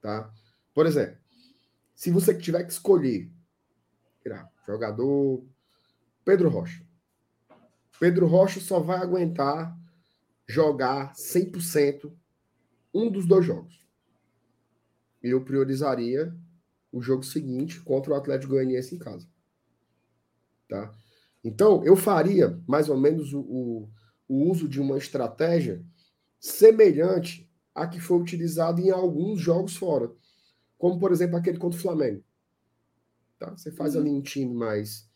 Tá? Por exemplo, se você tiver que escolher Jogador Pedro Rocha. Pedro Rocha só vai aguentar jogar 100% um dos dois jogos. Eu priorizaria o jogo seguinte contra o Atlético Goianiense em casa. Tá? Então, eu faria mais ou menos o, o, o uso de uma estratégia semelhante à que foi utilizada em alguns jogos fora. Como, por exemplo, aquele contra o Flamengo. Tá? Você faz uhum. ali um time mais,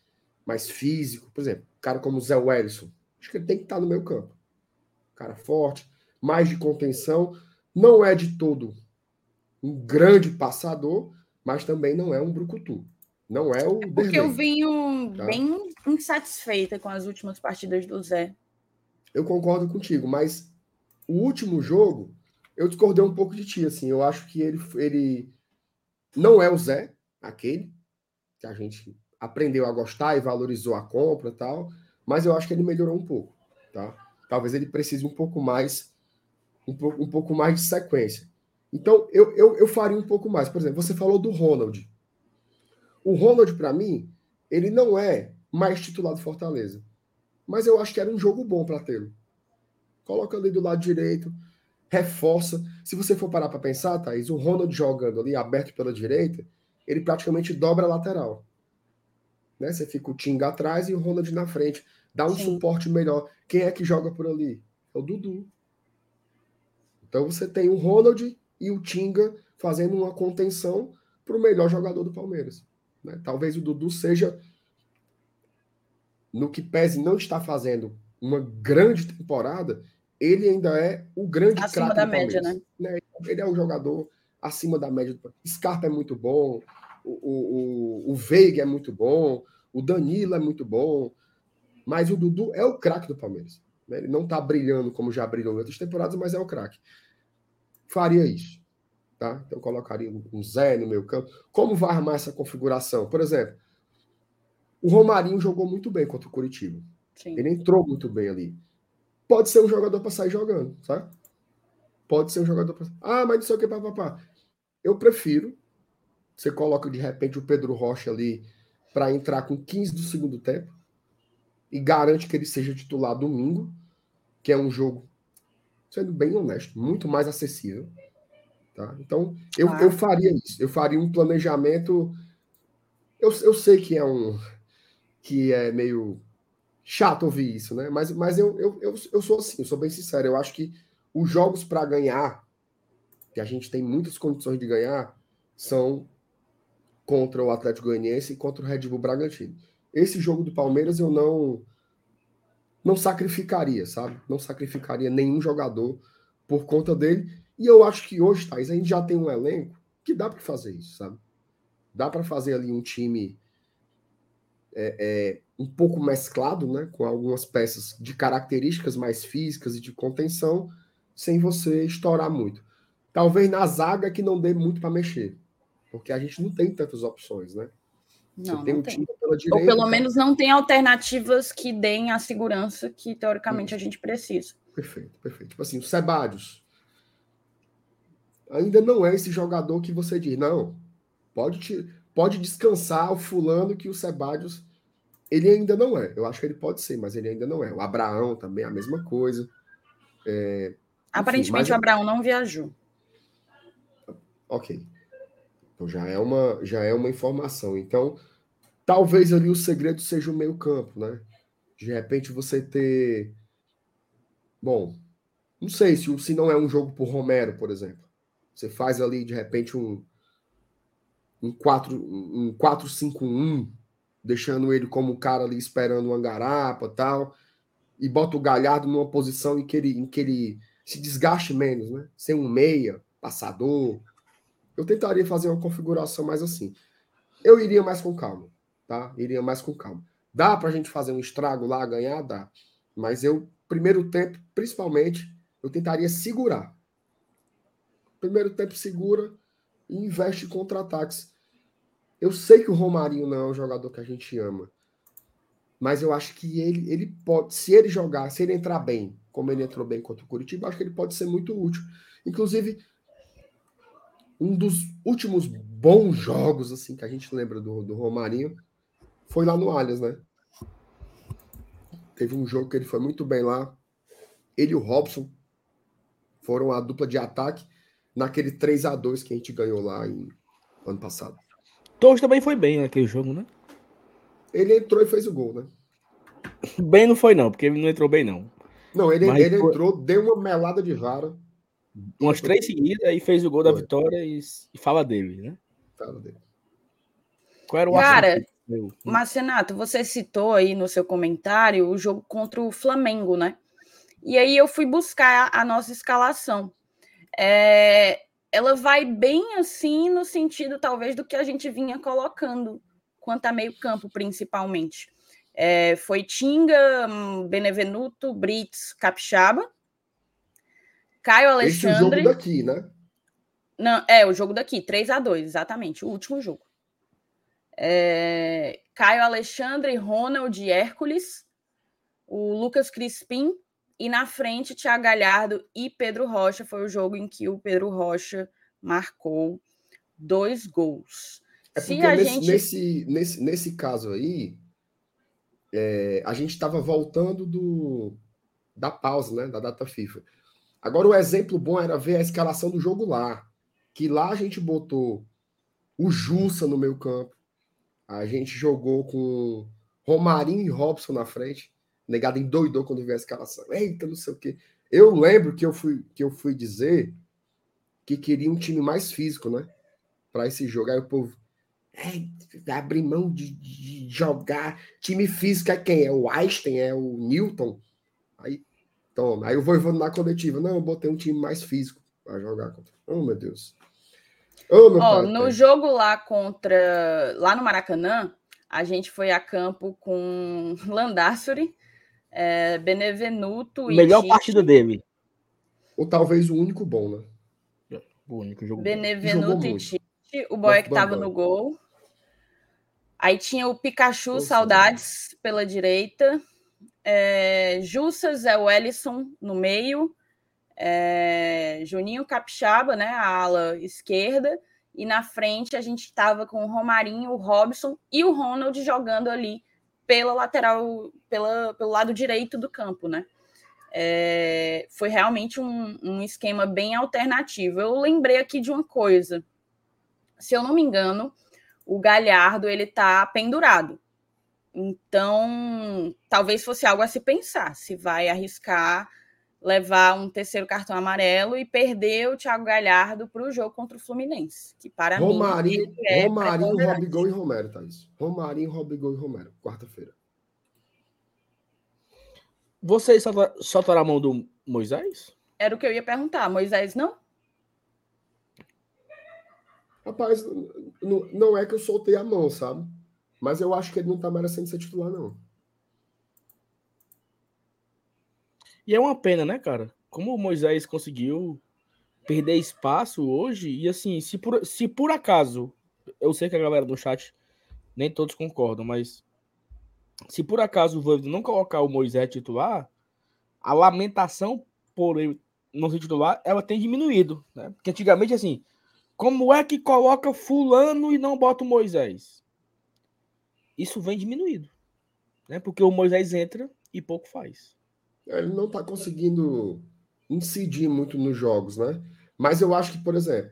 mais físico, por exemplo, um cara como o Zé Wellison, acho que ele tem que estar no meu campo. Cara forte, mais de contenção, não é de todo um grande passador, mas também não é um brucutu. Não é o. É porque eu venho tá? bem insatisfeita com as últimas partidas do Zé. Eu concordo contigo, mas o último jogo, eu discordei um pouco de ti, assim. Eu acho que ele, ele não é o Zé, aquele, que a gente aprendeu a gostar e valorizou a compra e tal, mas eu acho que ele melhorou um pouco, tá? Talvez ele precise um pouco mais um pouco, um pouco mais de sequência. Então, eu, eu, eu faria um pouco mais. Por exemplo, você falou do Ronald. O Ronald, para mim, ele não é mais titular do Fortaleza. Mas eu acho que era um jogo bom para tê-lo. Coloca ali do lado direito, reforça. Se você for parar para pensar, Thaís, o Ronald jogando ali aberto pela direita, ele praticamente dobra a lateral. Né? Você fica o Tinga atrás e o Ronald na frente. Dá um Sim. suporte melhor. Quem é que joga por ali? É o Dudu. Então você tem o Ronald e o Tinga fazendo uma contenção para o melhor jogador do Palmeiras. Né? Talvez o Dudu seja, no que pese não está fazendo uma grande temporada, ele ainda é o grande Acima da média, né? né? Ele é um jogador acima da média. Scarpa é muito bom, o, o, o Veiga é muito bom, o Danilo é muito bom, mas o Dudu é o craque do Palmeiras. Né? Ele não está brilhando como já brilhou em outras temporadas, mas é o craque. Faria isso. Tá? Então colocaria um Zé no meio campo. Como vai armar essa configuração? Por exemplo, o Romarinho jogou muito bem contra o Curitiba. Sim. Ele entrou muito bem ali. Pode ser um jogador para sair jogando, sabe? Pode ser um jogador para. Ah, mas não sei o que, papapá. Eu prefiro. Você coloca de repente o Pedro Rocha ali para entrar com 15 do segundo tempo e garante que ele seja titular domingo, que é um jogo, sendo bem honesto, muito mais acessível. Tá? Então, eu, eu faria isso. Eu faria um planejamento. Eu, eu sei que é um. que é meio chato ouvir isso, né? Mas, mas eu, eu, eu, eu sou assim, eu sou bem sincero. Eu acho que os jogos para ganhar, que a gente tem muitas condições de ganhar, são contra o Atlético Goianiense e contra o Red Bull Bragantino. Esse jogo do Palmeiras eu não não sacrificaria, sabe? Não sacrificaria nenhum jogador por conta dele. E eu acho que hoje, Thais, a gente já tem um elenco que dá para fazer isso, sabe? Dá para fazer ali um time é, é, um pouco mesclado, né, com algumas peças de características mais físicas e de contenção, sem você estourar muito. Talvez na zaga que não dê muito para mexer, porque a gente não tem tantas opções, né? Não, tem não um tem. Pela direita, Ou pelo menos não tem alternativas que deem a segurança que teoricamente a gente precisa. Perfeito, perfeito. Tipo assim, o Sebadios ainda não é esse jogador que você diz, não, pode te, pode descansar o fulano que o Sebadios ele ainda não é. Eu acho que ele pode ser, mas ele ainda não é. O Abraão também é a mesma coisa. É... Aparentemente Enfim, o Abraão não viajou. Ok. Então já é uma já é uma informação. Então, talvez ali o segredo seja o meio-campo, né? De repente você ter Bom, não sei se, se não é um jogo por Romero, por exemplo. Você faz ali de repente um um 4 um 4-5-1 deixando ele como cara ali esperando uma garapa tal, e bota o Galhardo numa posição em que ele, em que ele se desgaste menos, né? Ser um meia, passador. Eu tentaria fazer uma configuração mais assim. Eu iria mais com calma, tá? Iria mais com calma. Dá para a gente fazer um estrago lá, ganhar? Dá. Mas eu, primeiro tempo, principalmente, eu tentaria segurar. Primeiro tempo segura e investe contra-ataques. Eu sei que o Romarinho não é um jogador que a gente ama, mas eu acho que ele, ele pode, se ele jogar, se ele entrar bem, como ele entrou bem contra o Curitiba, acho que ele pode ser muito útil. Inclusive, um dos últimos bons jogos assim que a gente lembra do, do Romarinho foi lá no Allianz, né? Teve um jogo que ele foi muito bem lá. Ele e o Robson foram a dupla de ataque naquele 3 a 2 que a gente ganhou lá em ano passado. Torres também foi bem naquele jogo, né? Ele entrou e fez o gol, né? Bem não foi, não, porque ele não entrou bem, não. Não, ele, ele foi... entrou, deu uma melada de vara. Umas três seguidas e fez o gol foi. da vitória e, e, fala dele, né? Fala dele. Qual era o Cara, Marcenato, você citou aí no seu comentário o jogo contra o Flamengo, né? E aí eu fui buscar a nossa escalação. É, ela vai bem assim no sentido, talvez, do que a gente vinha colocando quanto a meio campo, principalmente. É, foi Tinga, Benevenuto, Brits, Capixaba, Caio Alexandre... Esse o jogo daqui, né? Não, é, o jogo daqui, 3 a 2 exatamente, o último jogo. É, Caio Alexandre, Ronald Hércules, o Lucas Crispim, E na frente, Thiago Galhardo e Pedro Rocha. Foi o jogo em que o Pedro Rocha marcou dois gols. É porque nesse, gente... nesse, nesse, nesse caso aí, é, a gente estava voltando do, da pausa, né? Da data FIFA. Agora, o exemplo bom era ver a escalação do jogo lá. Que lá a gente botou o Jussa no meio campo. A gente jogou com Romarinho e Robson na frente. Negado endoidou quando viu a escalação. Eita, não sei o quê. Eu lembro que eu fui, que eu fui dizer que queria um time mais físico, né? Para esse jogo. Aí o povo, é, abrir mão de, de, jogar. Time físico é quem? É o Einstein? É o Newton? Aí, toma. Aí eu vou na coletiva. Não, eu botei um time mais físico para jogar contra. Oh, meu Deus. Oh, meu oh, no jogo lá contra. Lá no Maracanã, a gente foi a campo com Landassuri, é, Benevenuto e. Melhor partida dele. Ou talvez o único bom, né? O único jogo Benevenuto e Tite. O boy que tava no gol. Aí tinha o Pikachu, Nossa, saudades, pela direita. É, Jussas é o Ellison no meio. É, Juninho Capixaba, né? A ala esquerda. E na frente a gente estava com o Romarinho, o Robson e o Ronald jogando ali pela lateral, pela, pelo lado direito do campo, né? É, foi realmente um, um esquema bem alternativo. Eu lembrei aqui de uma coisa. Se eu não me engano, o Galhardo ele tá pendurado. Então, talvez fosse algo a se pensar, se vai arriscar levar um terceiro cartão amarelo e perder o Thiago Galhardo para o jogo contra o Fluminense, que para Romarinho, mim é Romarinho, Robigol e Romero, Thaís. Romarinho, Robigol e Romero, quarta-feira. Vocês soltaram a mão do Moisés? Era o que eu ia perguntar. Moisés não? Rapaz, não, não é que eu soltei a mão, sabe? Mas eu acho que ele não tá merecendo ser titular, não. E é uma pena, né, cara? Como o Moisés conseguiu perder espaço hoje, e assim, se por, se por acaso, eu sei que a galera do chat nem todos concordam, mas se por acaso o Voivoda não colocar o Moisés titular, a lamentação por ele não ser titular, ela tem diminuído, né? Porque antigamente, assim, como é que coloca fulano e não bota o Moisés? Isso vem diminuído, né? Porque o Moisés entra e pouco faz. É, ele não está conseguindo incidir muito nos jogos, né? Mas eu acho que, por exemplo,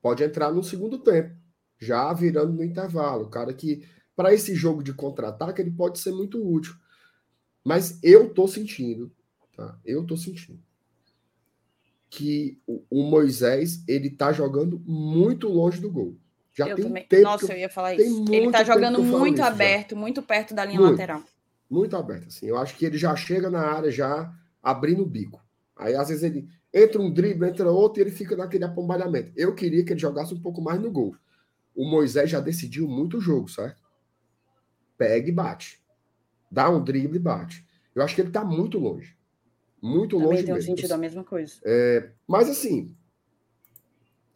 pode entrar no segundo tempo, já virando no intervalo. O cara que, para esse jogo de contra-ataque, ele pode ser muito útil. Mas eu tô sentindo, tá? Eu tô sentindo que o, Moisés, ele tá jogando muito longe do gol. Já eu tem também. tempo Nossa, eu ia falar isso. Ele tá jogando muito aberto, já. muito perto da linha muito. lateral muito aberta. Assim. Eu acho que ele já chega na área já abrindo o bico. Aí, às vezes, ele entra um drible, entra outro e ele fica naquele apombalhamento. Eu queria que ele jogasse um pouco mais no gol. O Moisés já decidiu muito o jogo, certo? Pega e bate. Dá um drible e bate. Eu acho que ele está muito longe. Muito Também longe tem mesmo. sentido a mesma coisa. É, mas, assim,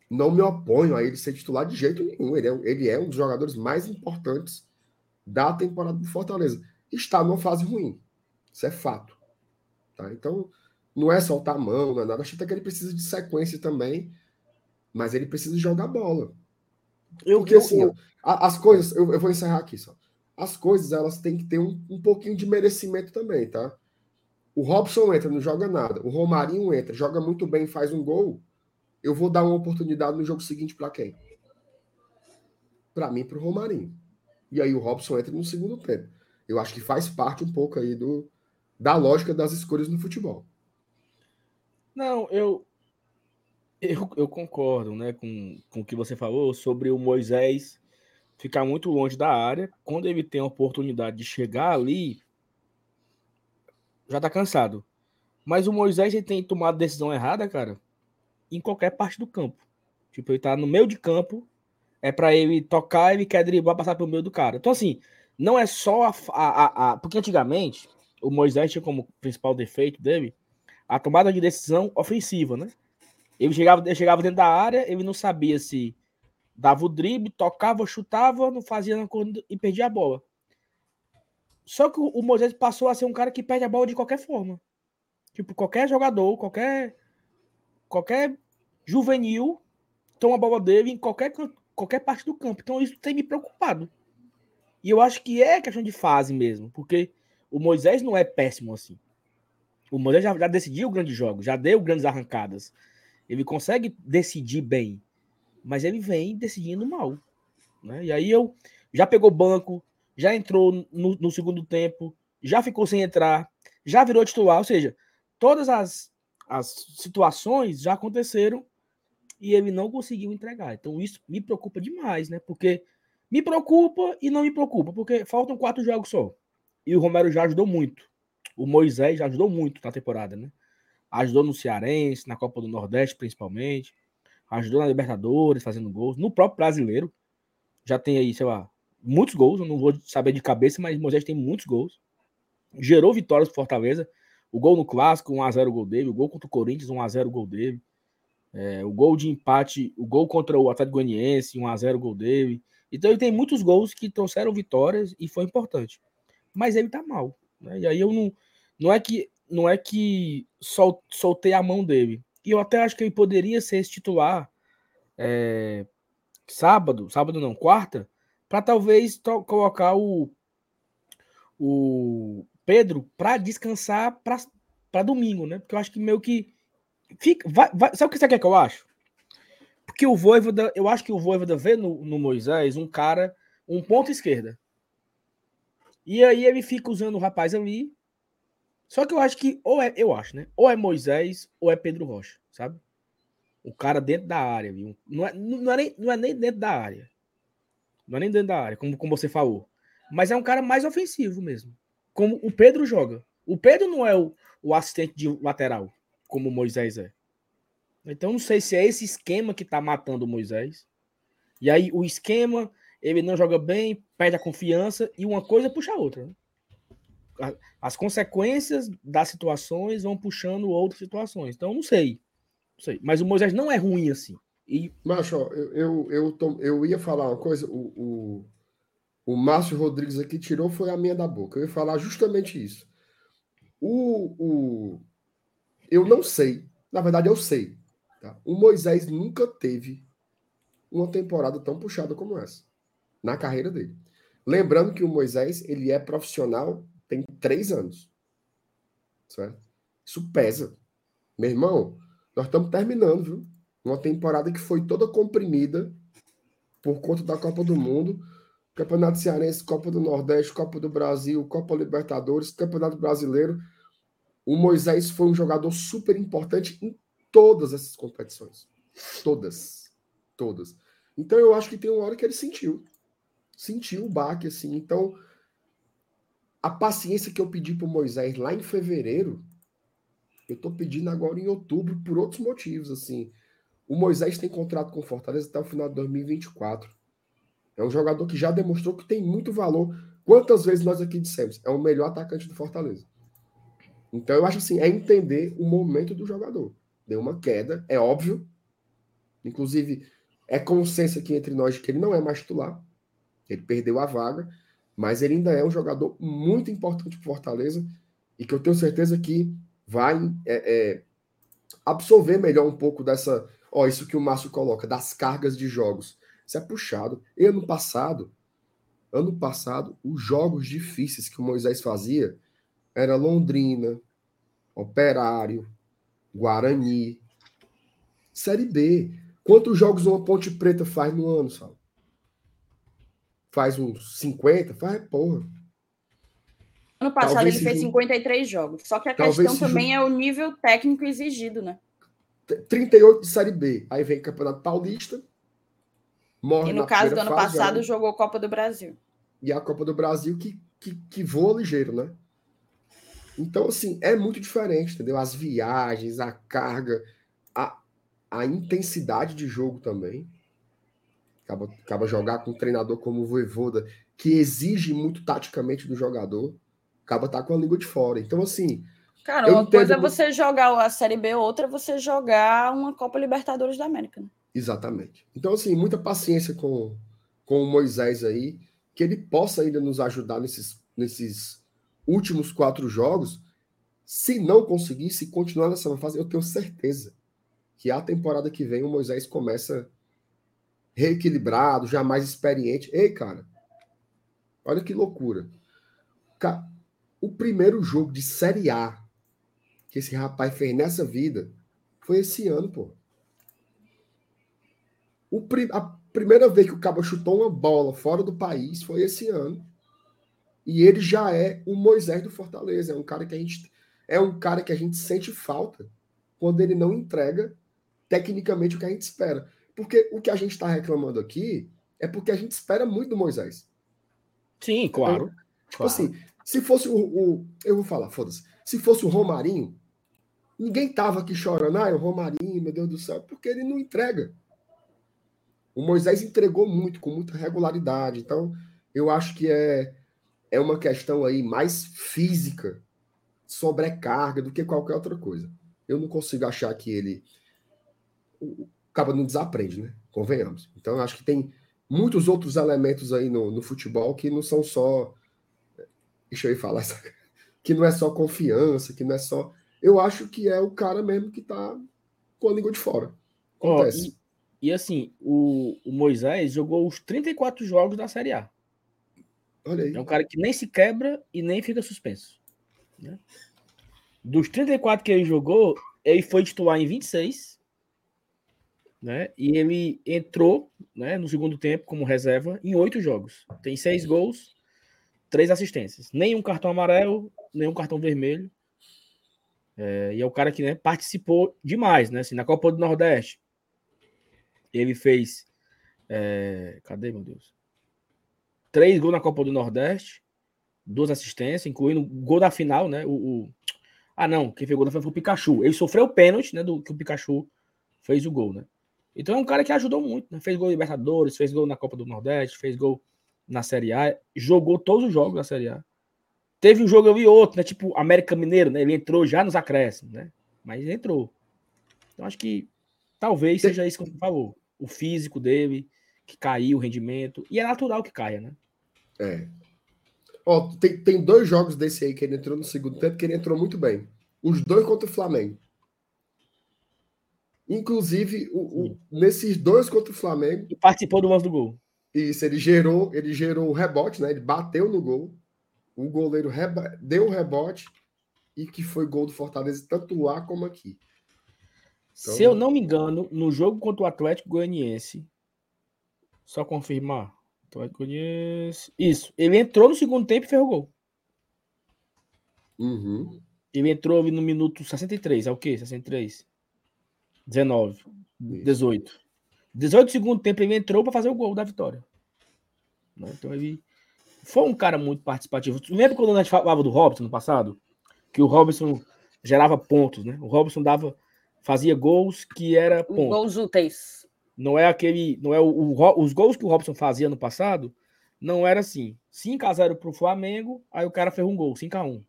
não me oponho a ele ser titular de jeito nenhum. Ele é, ele é um dos jogadores mais importantes da temporada do Fortaleza está numa fase ruim. Isso é fato. Tá? Então, não é soltar a mão, não é nada. Acho até que ele precisa de sequência também, mas ele precisa jogar bola. Eu, Porque, eu, assim, eu... as coisas, eu, eu, vou encerrar aqui só. As coisas, elas têm que ter um, um pouquinho de merecimento também, tá? O Robson entra, não joga nada. O Romarinho entra, joga muito bem, faz um gol. Eu vou dar uma oportunidade no jogo seguinte para quem? Para mim, para o Romarinho. E aí o Robson entra no segundo tempo. Eu acho que faz parte um pouco aí do, da lógica das escolhas no futebol. Não, eu, eu, eu concordo né, com, com o que você falou sobre o Moisés ficar muito longe da área. Quando ele tem a oportunidade de chegar ali, já tá cansado. Mas o Moisés ele tem tomado decisão errada, cara, em qualquer parte do campo. Tipo, ele tá no meio de campo, é para ele tocar, ele quer driblar, passar pelo meio do cara. Então, assim, não é só a, a, a, Porque antigamente, o Moisés tinha como principal defeito dele a tomada de decisão ofensiva, né? Ele chegava, ele chegava dentro da área, ele não sabia se dava o drible, tocava, chutava, não fazia na corrida e perdia a bola. Só que o Moisés passou a ser um cara que perde a bola de qualquer forma. Tipo, qualquer jogador, qualquer qualquer juvenil toma a bola dele em qualquer, qualquer parte do campo. Então isso tem me preocupado. E eu acho que é questão de fase mesmo, porque o Moisés não é péssimo assim. O Moisés já, já decidiu grandes jogos, já deu grandes arrancadas. Ele consegue decidir bem, mas ele vem decidindo mal. Né? E aí eu já pegou banco, já entrou no, no segundo tempo, já ficou sem entrar, já virou titular. Ou seja, todas as, as situações já aconteceram e ele não conseguiu entregar. Então isso me preocupa demais, né? Porque me preocupa e não me preocupa, porque faltam quatro jogos só. E o Romero já ajudou muito. O Moisés já ajudou muito na temporada, né? Ajudou no Cearense, na Copa do Nordeste, principalmente. Ajudou na Libertadores, fazendo gols. No próprio brasileiro. Já tem aí, sei lá, muitos gols. Eu não vou saber de cabeça, mas Moisés tem muitos gols. Gerou vitórias pro Fortaleza. O gol no clássico, 1x0 gol dele. O gol contra o Corinthians, 1x0 gol dele. É, o gol de empate, o gol contra o Atlético Goianiense, 1x0 gol dele. Então ele tem muitos gols que trouxeram vitórias e foi importante. Mas ele tá mal. Né? E aí eu não. Não é que não é que sol, soltei a mão dele. E eu até acho que ele poderia ser esse titular é, sábado, sábado não, quarta, para talvez colocar o, o Pedro para descansar para domingo, né? Porque eu acho que meio que fica, vai, vai, sabe o que você quer que eu acho? Porque o Voivoda, eu acho que o Voivoda vê no, no Moisés um cara, um ponto esquerda. E aí ele fica usando o rapaz ali. Só que eu acho que, ou é, eu acho, né? Ou é Moisés ou é Pedro Rocha, sabe? O cara dentro da área? Não é, não, é nem, não é nem dentro da área. Não é nem dentro da área, como, como você falou. Mas é um cara mais ofensivo mesmo. Como o Pedro joga. O Pedro não é o, o assistente de lateral, como o Moisés é. Então não sei se é esse esquema que tá matando o Moisés. E aí o esquema, ele não joga bem, perde a confiança e uma coisa puxa a outra. Né? As consequências das situações vão puxando outras situações. Então não sei. Não sei. Mas o Moisés não é ruim assim. E... Macho, eu, eu, eu, eu ia falar uma coisa, o, o, o Márcio Rodrigues aqui tirou foi a minha da boca. Eu ia falar justamente isso. O, o, eu não sei, na verdade eu sei, Tá? O Moisés nunca teve uma temporada tão puxada como essa na carreira dele. Lembrando que o Moisés ele é profissional tem três anos, certo? Isso pesa, meu irmão. Nós estamos terminando, viu? Uma temporada que foi toda comprimida por conta da Copa do Mundo, Campeonato Cearense, Copa do Nordeste, Copa do Brasil, Copa Libertadores, Campeonato Brasileiro. O Moisés foi um jogador super importante em todas essas competições. Todas. Todas. Então eu acho que tem uma hora que ele sentiu. Sentiu o baque, assim. Então, a paciência que eu pedi para Moisés lá em fevereiro, eu estou pedindo agora em outubro por outros motivos, assim. O Moisés tem contrato com o Fortaleza até o final de 2024. É um jogador que já demonstrou que tem muito valor. Quantas vezes nós aqui dissemos? É o melhor atacante do Fortaleza. Então eu acho assim, é entender o momento do jogador deu uma queda, é óbvio. Inclusive, é consenso aqui entre nós que ele não é mais titular. Ele perdeu a vaga, mas ele ainda é um jogador muito importante para Fortaleza e que eu tenho certeza que vai é, é, absorver melhor um pouco dessa. Ó, isso que o Márcio coloca, das cargas de jogos. Isso é puxado. E ano passado, ano passado, os jogos difíceis que o Moisés fazia era Londrina, Operário, Guarani. Série B. Quantos jogos uma Ponte Preta faz no ano, sabe? Faz uns 50? Faz, porra. Ano passado Talvez ele fez 53 jogos. Só que a questão também é o nível técnico exigido, né? 38 de Série B. Aí vem Campeonato Paulista. Morre e no caso do ano fase, passado, jogou Copa do Brasil. E a Copa do Brasil que, que, que voa ligeiro, né? Então, assim, é muito diferente, entendeu? As viagens, a carga, a, a intensidade de jogo também. Acaba, acaba jogar com um treinador como o Voivoda, que exige muito taticamente do jogador, acaba estar tá com a língua de fora. Então, assim. Cara, uma coisa é você jogar a Série B, outra é você jogar uma Copa Libertadores da América. Né? Exatamente. Então, assim, muita paciência com, com o Moisés aí, que ele possa ainda nos ajudar nesses, nesses últimos quatro jogos Se não conseguir, se continuar nessa fase, eu tenho certeza que a temporada que vem o Moisés começa reequilibrado, já mais experiente. Ei, cara, olha que loucura. O primeiro jogo de Série A que esse rapaz fez nessa vida foi esse ano, pô. O, a primeira vez que o Cabo chutou uma bola fora do país foi esse ano. E ele já é o Moisés do Fortaleza. É um cara que a gente é um cara que a gente sente falta quando ele não entrega tecnicamente o que a gente espera. Porque o que a gente está reclamando aqui é porque a gente espera muito do Moisés. Sim, claro. Então, tipo claro. assim, se fosse o, o, Eu vou falar, foda-se. Se fosse o Romarinho, ninguém tava aqui chorando. Ah, é o Romarinho, meu Deus do céu, porque ele não entrega. O Moisés entregou muito, com muita regularidade. Então, eu acho que é, é uma questão aí mais física, sobrecarga, do que qualquer outra coisa. Eu não consigo achar que ele. O cara não desaprende, né? Convenhamos. Então, eu acho que tem muitos outros elementos aí no, no futebol que não são só. Deixa eu ir falar essa... que não é só confiança, que não é só. Eu acho que é o cara mesmo que tá com a língua de fora. Acontece. Oh, e assim, o, o Moisés jogou os 34 jogos da Série A. Olha aí. É um cara que nem se quebra e nem fica suspenso. Né? Dos 34 que ele jogou, ele foi titular em 26. Né? E ele entrou né, no segundo tempo como reserva em oito jogos. Tem seis gols, três assistências. Nenhum cartão amarelo, nenhum cartão vermelho. É, e é o cara que né, participou demais, né? Assim, na Copa do Nordeste. Ele fez. É, cadê, meu Deus? Três gols na Copa do Nordeste, duas assistências, incluindo o gol da final, né? O, o... Ah, não, quem fez gol da final foi o Pikachu. Ele sofreu o pênalti, né? Do que o Pikachu fez o gol, né? Então é um cara que ajudou muito, né? Fez gol em Libertadores, fez gol na Copa do Nordeste, fez gol na Série A, jogou todos os jogos da Série A. Teve um jogo ali outro, né? Tipo América Mineiro, né? Ele entrou já nos acréscimos, né? Mas entrou. Então acho que talvez seja isso que você falou o físico dele, que caiu o rendimento. E é natural que caia, né? É. Ó, tem, tem dois jogos desse aí que ele entrou no segundo tempo que ele entrou muito bem. Os dois contra o Flamengo. Inclusive, o, o, nesses dois contra o Flamengo. E participou do lance do gol. Isso, ele gerou, ele gerou o rebote, né? Ele bateu no gol. O goleiro deu o rebote e que foi gol do Fortaleza, tanto lá como aqui. Então... Se eu não me engano, no jogo contra o Atlético Goianiense, só confirmar. Atlético Goianiense. Isso. Ele entrou no segundo tempo e fez o gol. Uhum. Ele entrou no minuto 63. É o quê? 63? 19. 18. 18 segundo tempo ele entrou para fazer o gol da vitória. Né? Então ele foi um cara muito participativo. Lembra quando a gente falava do Robson no passado? Que o Robson gerava pontos, né? O Robson dava fazia gols que era ponto. Gols úteis. Não é aquele, não é o, o, os gols que o Robson fazia no passado, não era assim. 5 a 0 pro Flamengo, aí o cara fez um gol, 5 a 1.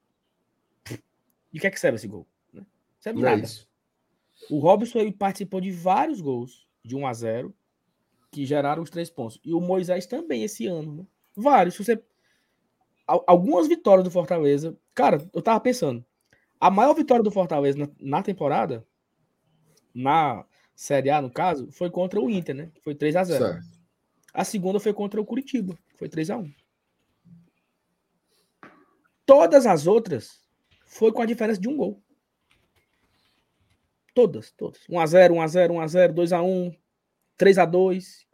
E o que é que serve esse gol? Né? Serve não é nada. É o Robson ele participou de vários gols de 1 a 0 que geraram os três pontos. E o Moisés também esse ano, né? Vários. Se você algumas vitórias do Fortaleza, cara, eu tava pensando, a maior vitória do Fortaleza na, na temporada na Série A, no caso, foi contra o Inter, né? Foi 3 a 0 certo. A segunda foi contra o Curitiba, foi 3 a 1 Todas as outras foi com a diferença de um gol. Todas, todas. 1x0, 1x0, 1x0, 2x1, 3x2.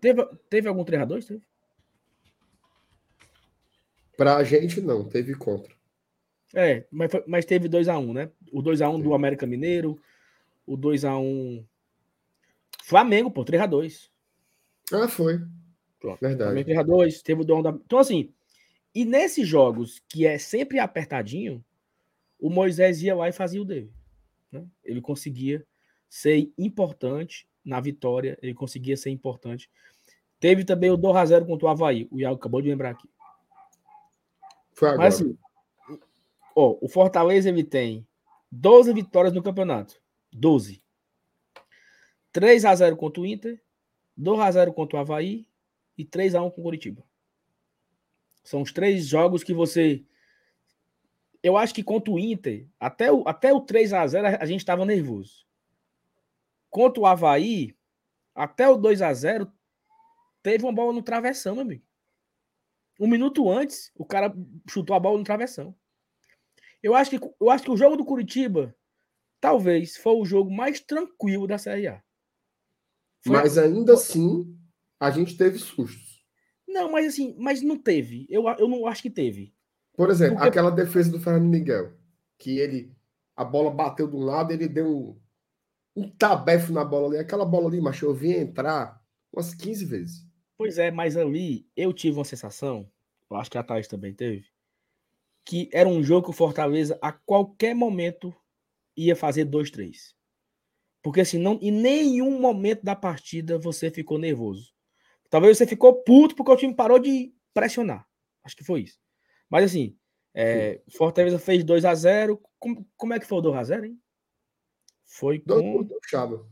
Teve, teve algum 3x2? Teve? Pra gente, não. Teve contra. É, mas, mas teve 2x1, né? O 2x1 do América Mineiro, o 2x1. Flamengo, pô, 3x2. Ah, foi. Pronto. Verdade. Flamengo 3x2, teve o dono da. Então, assim, e nesses jogos que é sempre apertadinho, o Moisés ia lá e fazia o dele. Né? Ele conseguia ser importante na vitória, ele conseguia ser importante. Teve também o 2x0 contra o Havaí, o Iago acabou de lembrar aqui. Foi agora. Mas assim, ó, o Fortaleza ele tem 12 vitórias no campeonato. 12. 3 a 0 contra o Inter, 2 a 0 contra o Havaí e 3 a 1 com o Curitiba. São os três jogos que você eu acho que contra o Inter, até o, até o 3 a 0 a gente estava nervoso. Contra o Havaí, até o 2 a 0 teve uma bola no travessão, meu amigo. Um minuto antes, o cara chutou a bola no travessão. Eu acho que, eu acho que o jogo do Curitiba talvez foi o jogo mais tranquilo da Série A. Foi... Mas ainda assim, a gente teve sustos. Não, mas assim, mas não teve. Eu, eu não acho que teve. Por exemplo, Porque... aquela defesa do Fernando Miguel, que ele a bola bateu de um lado, ele deu um, um tabefe na bola ali. Aquela bola ali, macho, eu vi entrar umas 15 vezes. Pois é, mas ali eu tive uma sensação, eu acho que a Thais também teve, que era um jogo que o Fortaleza a qualquer momento ia fazer 2-3. Porque assim, não, em nenhum momento da partida você ficou nervoso. Talvez você ficou puto porque o time parou de pressionar. Acho que foi isso. Mas assim, é, Fortaleza fez 2 a 0 como, como é que foi o 2 a 0 hein? Foi com... Do Chaba.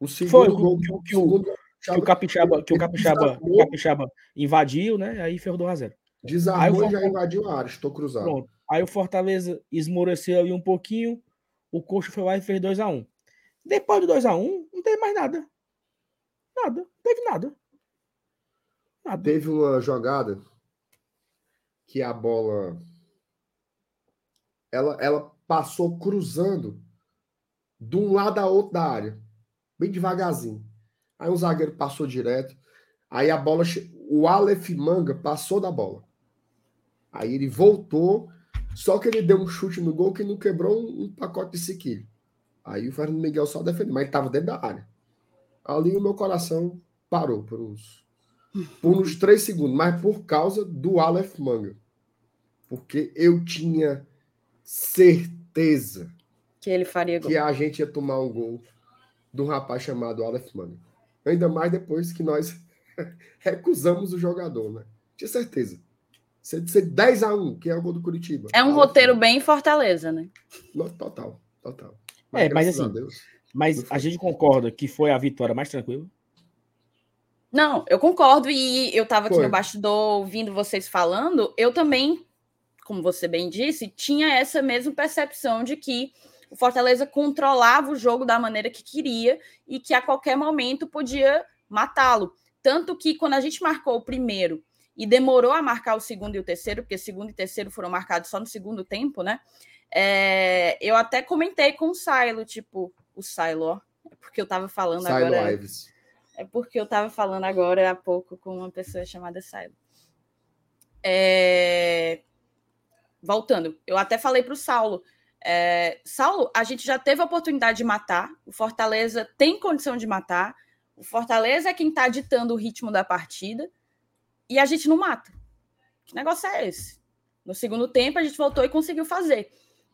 O segundo foi, gol, que, que, o, que o Capixaba, que o Capixaba, o Capixaba invadiu, né? Aí fez o 2 a 0 Desarmou e já invadiu a área, estou cruzado. Pronto. Aí o Fortaleza esmoreceu ali um pouquinho, o Coxa foi lá e fez 2 a 1 Depois do 2 a 1 não teve mais nada. Nada, não teve nada. nada. Teve uma jogada que a bola ela, ela passou cruzando de um lado a outro da área, bem devagarzinho. Aí o zagueiro passou direto. Aí a bola, o Aleph Manga passou da bola. Aí ele voltou, só que ele deu um chute no gol que não quebrou um, um pacote de sequilho. Aí o Fernando Miguel só defendeu, mas ele estava dentro da área. Ali o meu coração parou por uns, por uns três segundos, mas por causa do Aleph Manga. Porque eu tinha certeza que ele faria gol. que a gente ia tomar um gol de um rapaz chamado Aleph Manga. Ainda mais depois que nós recusamos o jogador, né? Tinha certeza. Ser, ser 10 a 1 que é o gol do Curitiba. É um roteiro bem Fortaleza, né? Total, total. Mas, é, mas assim, a Deus, mas a gente concorda que foi a vitória mais tranquila? Não, eu concordo e eu estava aqui foi. no bastidor ouvindo vocês falando, eu também, como você bem disse, tinha essa mesma percepção de que o Fortaleza controlava o jogo da maneira que queria e que a qualquer momento podia matá-lo. Tanto que quando a gente marcou o primeiro e demorou a marcar o segundo e o terceiro, porque segundo e terceiro foram marcados só no segundo tempo, né? É, eu até comentei com o Silo, tipo, o Silo, ó, é porque eu tava falando Silo agora. Ives. É porque eu tava falando agora há pouco com uma pessoa chamada Silo. É, voltando, eu até falei para o Saulo é, Saulo, a gente já teve a oportunidade de matar, o Fortaleza tem condição de matar, o Fortaleza é quem está ditando o ritmo da partida e a gente não mata. Que negócio é esse? No segundo tempo a gente voltou e conseguiu fazer,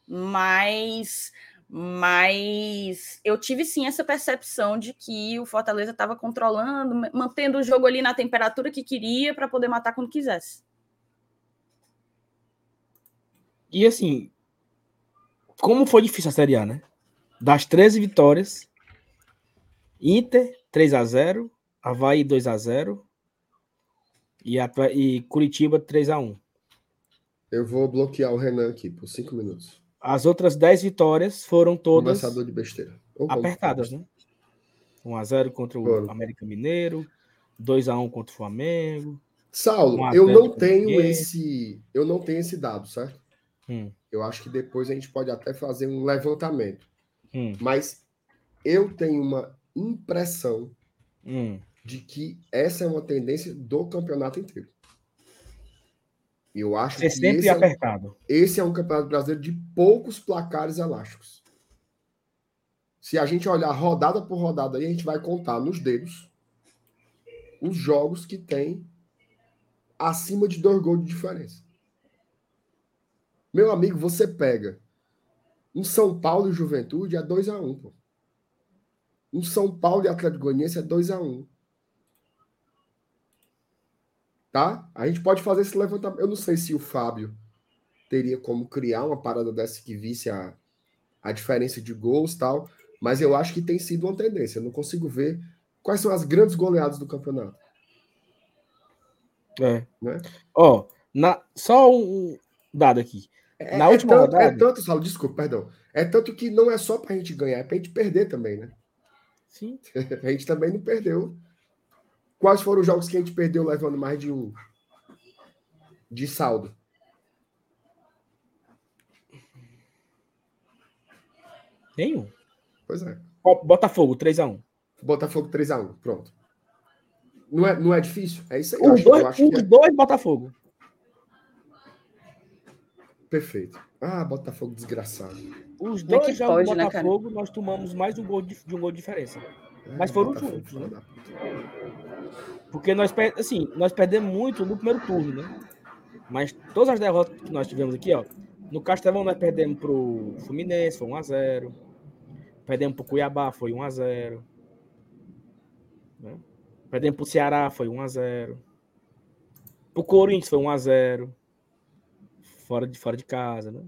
mas mas eu tive sim essa percepção de que o Fortaleza estava controlando, mantendo o jogo ali na temperatura que queria para poder matar quando quisesse. E assim, como foi difícil a Série A, né? Das 13 vitórias, Inter 3 a 0 Havaí 2 a 0 e, a, e Curitiba 3 a 1 Eu vou bloquear o Renan aqui por 5 minutos. As outras 10 vitórias foram todas de besteira. apertadas, né? 1 a 0 contra o Foram. América Mineiro, 2 a 1 contra o Flamengo. Saulo, eu não tenho esse, eu não tenho esse dado, certo? Hum. Eu acho que depois a gente pode até fazer um levantamento. Hum. Mas eu tenho uma impressão hum. De que essa é uma tendência do campeonato inteiro. Eu acho que sempre esse apertado. É um, esse é um campeonato brasileiro de poucos placares elásticos. Se a gente olhar rodada por rodada, aí a gente vai contar nos dedos os jogos que tem acima de dois gols de diferença. Meu amigo, você pega um São Paulo e Juventude é 2x1, um, pô. Um São Paulo e Atlético Goianiense é 2x1. Um. Tá? A gente pode fazer esse levantamento. Eu não sei se o Fábio teria como criar uma parada dessa que visse a, a diferença de gols tal, mas eu acho que tem sido uma tendência. Eu não consigo ver quais são as grandes goleadas do campeonato. É. Né? Ó, na, só um dado aqui. É, Na é última tanto, rodada. É tanto, Saulo, desculpa, perdão. É tanto que não é só para a gente ganhar, é para a gente perder também, né? Sim. a gente também não perdeu. Quais foram os jogos que a gente perdeu levando mais de um de saldo? Nenhum. Pois é. Botafogo, 3x1. Botafogo 3x1, pronto. Não é, não é difícil? É isso aí. Os dois, os é. dois Botafogo. Perfeito. Ah, Botafogo desgraçado. Os dois jogos do né, Botafogo, né, nós tomamos mais de um gol de, de um gol de diferença. É, Mas foram Botafogo, juntos, né? Porque nós, assim, nós perdemos muito no primeiro turno, né? Mas todas as derrotas que nós tivemos aqui, ó. No Castelão nós perdemos pro Fluminense, foi 1x0. Perdemos pro Cuiabá, foi 1x0. Né? Perdemos pro Ceará, foi 1x0. Pro Corinthians foi 1x0 fora de, fora de casa, né?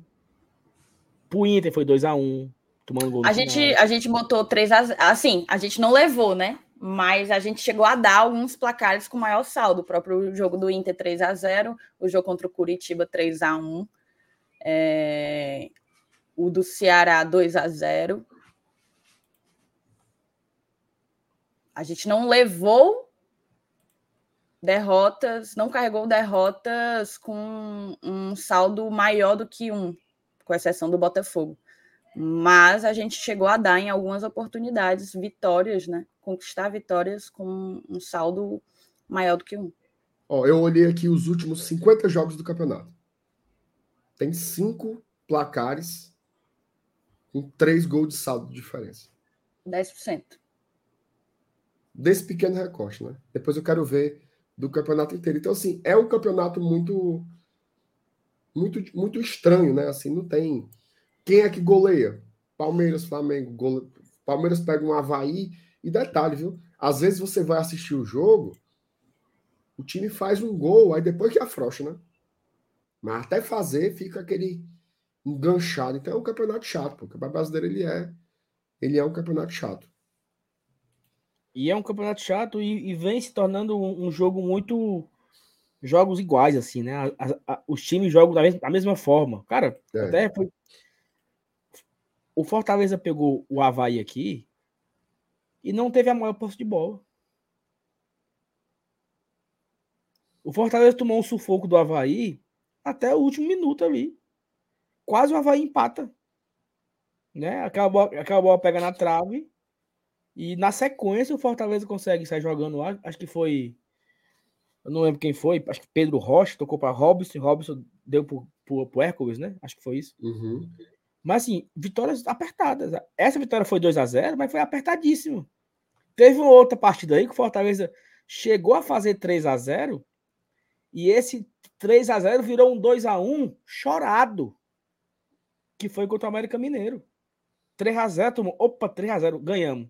Pro Inter foi 2x1, tomando gol. A gente, a gente botou 3x0. Assim, a gente não levou, né? Mas a gente chegou a dar alguns placares com maior saldo. O próprio jogo do Inter 3x0, o jogo contra o Curitiba 3x1, é... o do Ceará 2x0. A gente não levou derrotas, não carregou derrotas com um saldo maior do que um, com exceção do Botafogo. Mas a gente chegou a dar em algumas oportunidades vitórias, né? Conquistar vitórias com um saldo maior do que um. Ó, eu olhei aqui os últimos 50 jogos do campeonato. Tem cinco placares com três gols de saldo de diferença. 10%. Desse pequeno recorte, né? Depois eu quero ver do campeonato inteiro. Então, assim, é um campeonato muito, muito, muito estranho, né? Assim, não tem. Quem é que goleia? Palmeiras, Flamengo. Gole... Palmeiras pega um Havaí. E detalhe, viu? Às vezes você vai assistir o jogo, o time faz um gol, aí depois que afrouxa, né? Mas até fazer fica aquele enganchado. Então é um campeonato chato, porque o Campeonato Brasileiro ele é, ele é um campeonato chato. E é um campeonato chato e, e vem se tornando um, um, jogo muito. Jogos iguais, assim, né? A, a, os times jogam da, da mesma forma. Cara, é. até foi. O Fortaleza pegou o Havaí aqui e não teve a maior posse de bola. O Fortaleza tomou um sufoco do Havaí até o último minuto ali. Quase o Havaí empata. Né? Acabou, acabou a pega na trave e na sequência o Fortaleza consegue sair jogando lá. Acho que foi. Eu não lembro quem foi. Acho que Pedro Rocha tocou para Robson. Robson deu pro, pro, pro Hércules, né? Acho que foi isso. Uhum. Mas assim, vitórias apertadas. Essa vitória foi 2 a 0 mas foi apertadíssimo. Teve uma outra partida aí que o Fortaleza chegou a fazer 3 a 0 e esse 3 a 0 virou um 2 a 1 chorado. Que foi contra o América Mineiro. 3 a 0 tomou. Opa, 3 a 0 ganhamos.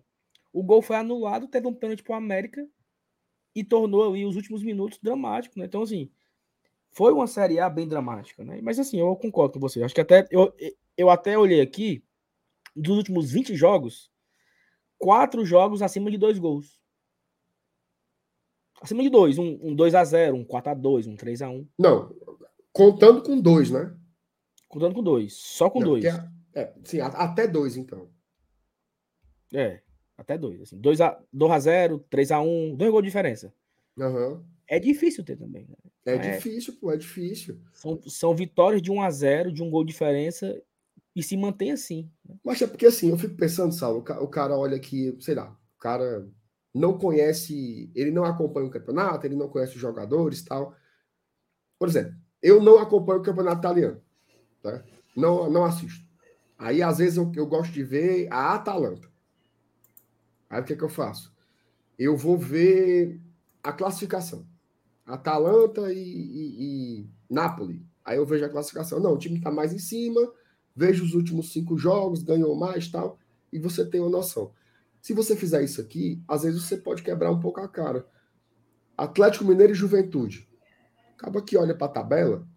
O gol foi anulado, teve um pênalti para o América e tornou ali os últimos minutos dramáticos, né? Então, assim, foi uma Série A bem dramática, né? Mas, assim, eu concordo com você. Acho que até eu, eu até olhei aqui, dos últimos 20 jogos, quatro jogos acima de dois gols. Acima de dois, um, um 2x0, um 4x2, um 3x1. Não, contando com dois, né? Contando com dois, só com Não, dois. É, é, sim, até dois, então. É. Até dois. Assim, 2x0, 3x1, dois gols de diferença. Uhum. É difícil ter também. Né? É, é difícil, pô, é difícil. São, são vitórias de 1x0, de um gol de diferença, e se mantém assim. Né? Mas é porque assim, eu fico pensando, Saulo, o cara olha aqui, sei lá, o cara não conhece, ele não acompanha o campeonato, ele não conhece os jogadores tal. Por exemplo, eu não acompanho o campeonato italiano. Tá? Não, não assisto. Aí, às vezes, eu, eu gosto de ver a Atalanta. Aí o que, é que eu faço? Eu vou ver a classificação. Atalanta e, e, e Napoli. Aí eu vejo a classificação. Não, o time está mais em cima, vejo os últimos cinco jogos, ganhou mais tal, e você tem uma noção. Se você fizer isso aqui, às vezes você pode quebrar um pouco a cara. Atlético Mineiro e Juventude. Acaba que olha para a tabela.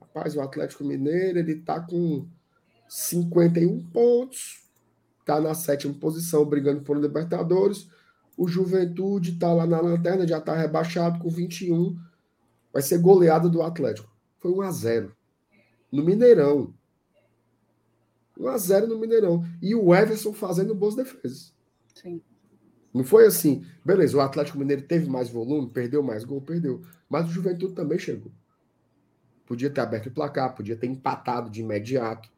Rapaz, o Atlético Mineiro ele tá com 51 pontos, está na sétima posição, brigando por Libertadores. O Juventude está lá na lanterna, já está rebaixado com 21. Vai ser goleada do Atlético. Foi 1 a 0 no Mineirão. 1x0 no Mineirão. E o Everson fazendo boas defesas. Sim. Não foi assim, beleza, o Atlético Mineiro teve mais volume, perdeu mais gol, perdeu. Mas o Juventude também chegou. Podia ter aberto o placar, podia ter empatado de imediato.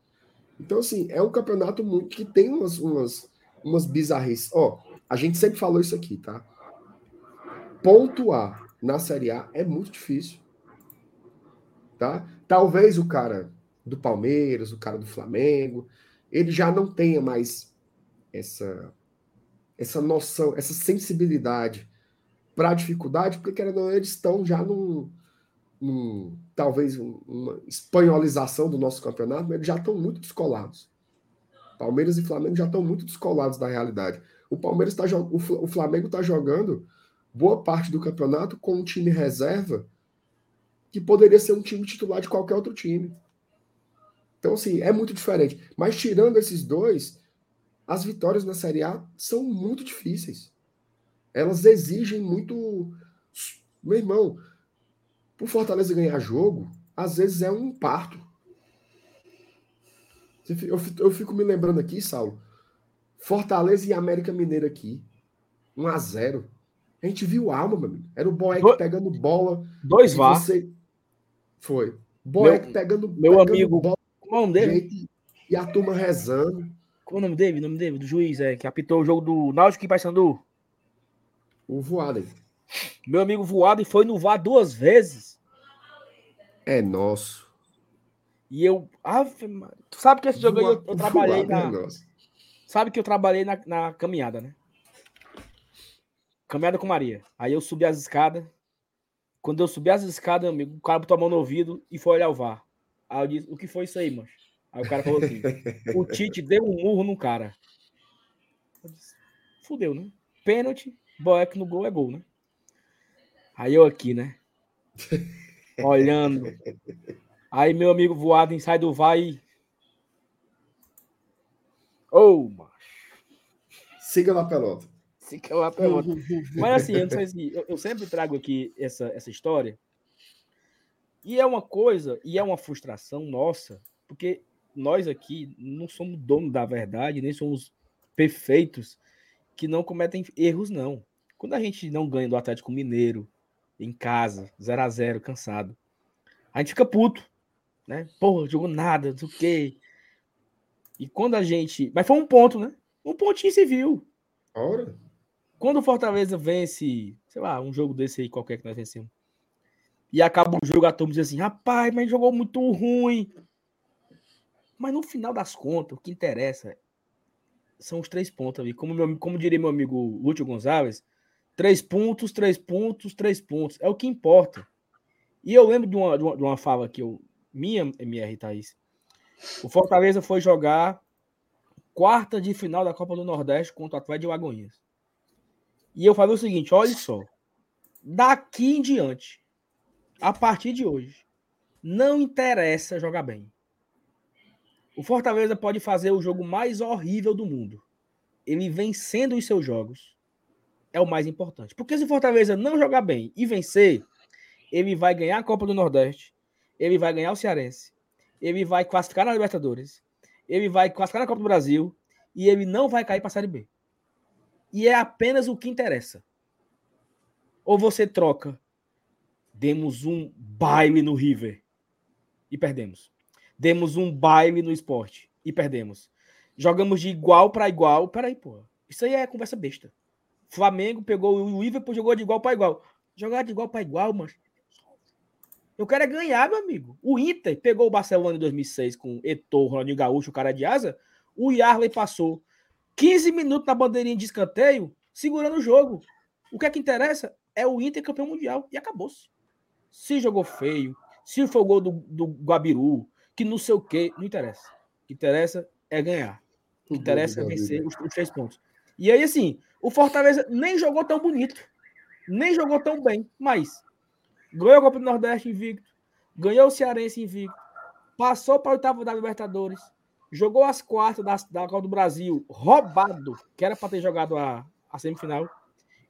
Então, assim, é um campeonato muito que tem umas, umas, umas bizarrices. Ó, a gente sempre falou isso aqui, tá? Pontuar na Série A é muito difícil. Tá? Talvez o cara do Palmeiras, o cara do Flamengo, ele já não tenha mais essa essa noção, essa sensibilidade para a dificuldade, porque querendo ou não, eles estão já num, num talvez uma espanholização do nosso campeonato, mas eles já estão muito descolados. Palmeiras e Flamengo já estão muito descolados da realidade. O Palmeiras está o Flamengo está jogando boa parte do campeonato com um time reserva que poderia ser um time titular de qualquer outro time. Então, assim, é muito diferente. Mas tirando esses dois, as vitórias na Série A são muito difíceis. Elas exigem muito. Meu irmão, o Fortaleza ganhar jogo, às vezes é um parto. Eu fico me lembrando aqui, Saulo. Fortaleza e América Mineira aqui. 1 a 0 A gente viu alma, meu amigo. Era o Boeck Do... pegando bola. Dois vá. Você... Foi. Boeck pegando, meu pegando amigo, bola. Como dele? E a turma rezando. Como o nome dele? O nome dele? Do juiz, é, que apitou o jogo do Náutico e Paysandu. O Voaden. Meu amigo Voaden foi no VAR duas vezes. É nosso. E eu. Ave, tu sabe que esse jogo Voa... eu, eu, trabalhei na. É sabe que eu trabalhei na, na caminhada, né? Caminhada com Maria. Aí eu subi as escadas. Quando eu subi as escadas, amigo, o cara botou a mão no ouvido e foi olhar o VAR. Aí eu disse: O que foi isso aí, mano? Aí o cara falou assim: o Tite deu um murro no cara. Disse, Fudeu, né? Pênalti, Boeck no gol é gol, né? Aí eu aqui, né? Olhando. Aí meu amigo voado sai do vai. Ô, oh, macho. Siga na pelota. Siga na pelota. Mas assim, eu se. Eu, eu sempre trago aqui essa, essa história. E é uma coisa, e é uma frustração nossa, porque nós aqui não somos donos da verdade, nem somos perfeitos que não cometem erros, não. Quando a gente não ganha do Atlético Mineiro em casa, 0 a 0 cansado, a gente fica puto, né? Porra, jogou nada, não sei o quê. E quando a gente. Mas foi um ponto, né? Um pontinho se viu. Ora. Quando o Fortaleza vence, sei lá, um jogo desse aí qualquer que nós vencemos, e acaba o jogo, a turma diz assim: rapaz, mas jogou muito ruim. Mas no final das contas, o que interessa são os três pontos ali. Como, meu, como diria meu amigo Lúcio Gonçalves, três pontos, três pontos, três pontos. É o que importa. E eu lembro de uma, de uma, de uma fala que eu. Minha, MR Thaís. O Fortaleza foi jogar quarta de final da Copa do Nordeste contra o Atlético de Lagoinhas. E eu falei o seguinte: olha só. Daqui em diante, a partir de hoje, não interessa jogar bem. O Fortaleza pode fazer o jogo mais horrível do mundo. Ele vencendo os seus jogos é o mais importante. Porque se o Fortaleza não jogar bem e vencer, ele vai ganhar a Copa do Nordeste, ele vai ganhar o Cearense, ele vai classificar na Libertadores, ele vai classificar na Copa do Brasil e ele não vai cair para a Série B. E é apenas o que interessa. Ou você troca, demos um baile no River e perdemos demos um baile no esporte e perdemos. Jogamos de igual para igual. Peraí, pô. Isso aí é conversa besta. Flamengo pegou o Liverpool, jogou de igual para igual. Jogar de igual para igual, mano. Eu quero é ganhar, meu amigo. O Inter pegou o Barcelona em 2006 com Etor, Ronaldinho Gaúcho, o cara de asa. O Yarley passou 15 minutos na bandeirinha de escanteio, segurando o jogo. O que é que interessa é o Inter campeão mundial. E acabou-se. Se jogou feio, se foi o gol do, do Guabiru, que não sei o quê, não interessa. O que interessa é ganhar. O que interessa é vencer os, os, três pontos. E aí, assim, o Fortaleza nem jogou tão bonito, nem jogou tão bem, mas ganhou a Copa do Nordeste invicto, ganhou o Cearense invicto, passou para o oitavo da Libertadores, jogou as quartas da, da Copa do Brasil roubado, que era para ter jogado a, a semifinal,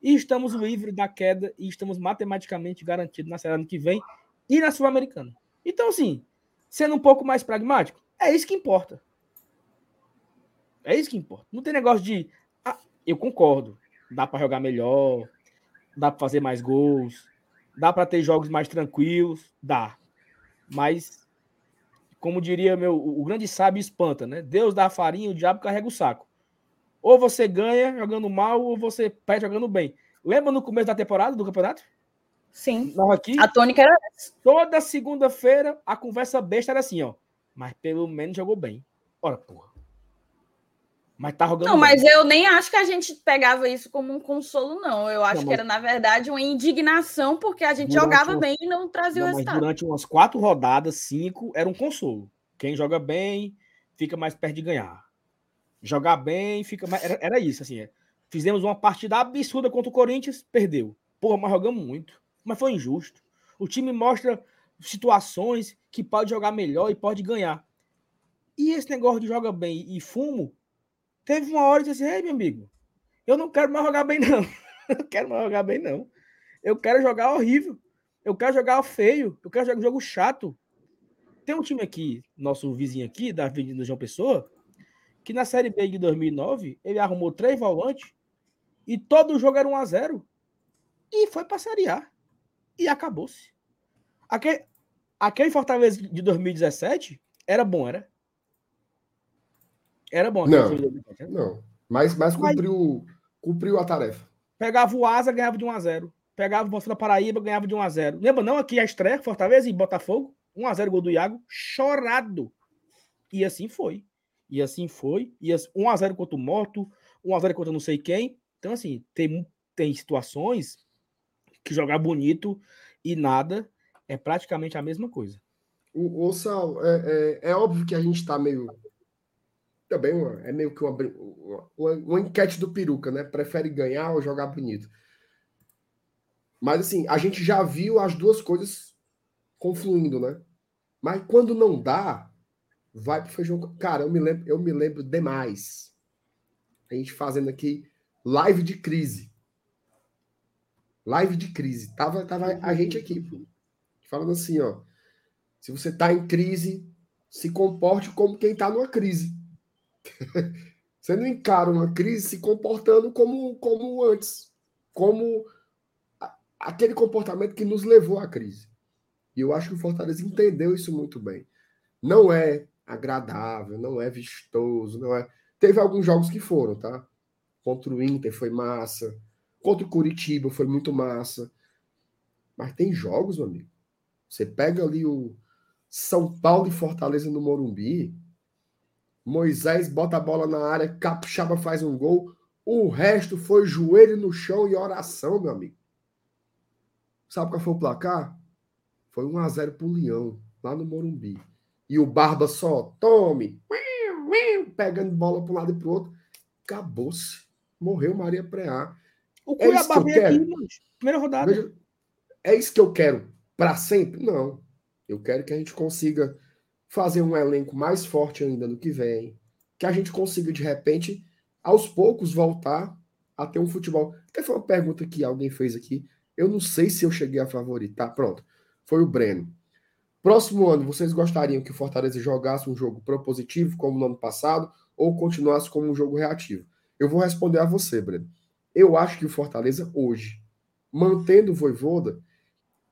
e estamos livres da queda e estamos matematicamente garantidos na semana que vem e na Sul-Americana. Então, assim, Sendo um pouco mais pragmático, é isso que importa. É isso que importa. Não tem negócio de. Ah, eu concordo. Dá para jogar melhor, dá para fazer mais gols, dá para ter jogos mais tranquilos, dá. Mas, como diria meu, o grande sábio espanta, né? Deus dá farinha, o diabo carrega o saco. Ou você ganha jogando mal, ou você perde jogando bem. Lembra no começo da temporada do campeonato? Sim. Nós aqui. A tônica era essa. Toda segunda-feira a conversa besta era assim, ó. Mas pelo menos jogou bem. Ora, porra. Mas tá jogando Não, bem. mas eu nem acho que a gente pegava isso como um consolo, não. Eu acho Não, que mas- era, na verdade, uma indignação, porque a gente Durante jogava uma- bem e não trazia Não, o resultado. durante umas quatro rodadas, cinco, era um consolo. Quem joga bem fica mais perto de ganhar. Jogar bem fica mais. Era, era isso, assim. é. Fizemos uma partida absurda contra o Corinthians, perdeu. Porra, mas jogamos muito. Mas foi injusto. O time mostra situações que pode jogar melhor e pode ganhar. E esse negócio de joga bem e fumo, teve uma hora eu disse assim, ei, meu amigo, eu não quero mais jogar bem, não. Eu quero mais jogar bem, não. Eu quero jogar horrível. Eu quero jogar feio. Eu quero jogar um jogo chato. Tem um time aqui, nosso vizinho aqui, da Avenida João Pessoa, que na Série B de 2009, ele arrumou três volantes e todo jogo era 1 a 0 E foi pra Série A. E acabou-se. Aquele, aquele Fortaleza de 2017 era bom, era? Era bom. Não. time de 2017, era? Não. Mas, mas Mas- cumpriu, cumpriu a tarefa. Pegava o Asa, ganhava de 1 a 0 Pegava o Botafogo da Paraíba, ganhava de 1 a 0 Lembra não aqui a estreia, Fortaleza e Botafogo? 1 a 0 gol do Iago, chorado. E assim foi. E assim foi. E assim, 1 a 0 contra o Morto, 1 a 0 contra não sei quem. Então assim, tem tem situações que jogar bonito e nada é praticamente a mesma coisa. O, o Sal, é, é, é óbvio que a gente está meio. Também é meio que uma, uma- uma enquete do peruca, né? Prefere ganhar ou jogar bonito. Mas assim, a gente já viu as duas coisas confluindo, né? Mas quando não dá, vai pro feijão. Cara, eu me lembro, eu me lembro demais. A gente fazendo aqui live de crise. Live de crise. Tava, tava a gente aqui, pô, falando assim, ó. Se você está em crise, se comporte como quem está numa crise. você não encara uma crise se comportando como, como antes, como aquele comportamento que nos levou à crise. E eu acho que o Fortaleza entendeu isso muito bem. Não é agradável, não é vistoso, não é. Teve alguns jogos que foram, tá? Contra o Inter foi massa, contra o Curitiba foi muito massa. Mas tem jogos, meu amigo. Você pega ali o São Paulo e Fortaleza no Morumbi. Moisés bota a bola na área, Capixaba faz um gol. O resto foi joelho no chão e oração, meu amigo. Sabe qual foi o placar? Foi 1 a 0 pro Leão, lá no Morumbi. E o Barba só, tome, pegando bola para um lado e para o outro. Acabou-se. Morreu Maria Preá. O É Cuiabá eu veio aqui, quero. mano. Primeira rodada. Veja, é isso que eu quero para sempre? Não. Eu quero que a gente consiga fazer um elenco mais forte ainda no que vem, que a gente consiga de repente, aos poucos voltar a ter um futebol. Até foi uma pergunta que alguém fez aqui. Eu não sei se eu cheguei a favoritar. Pronto. Foi o Breno. Próximo ano, vocês gostariam que o Fortaleza jogasse um jogo propositivo, como no ano passado, ou continuasse como um jogo reativo? Eu vou responder a você, Breno. Eu acho que o Fortaleza, hoje, mantendo o Voivoda,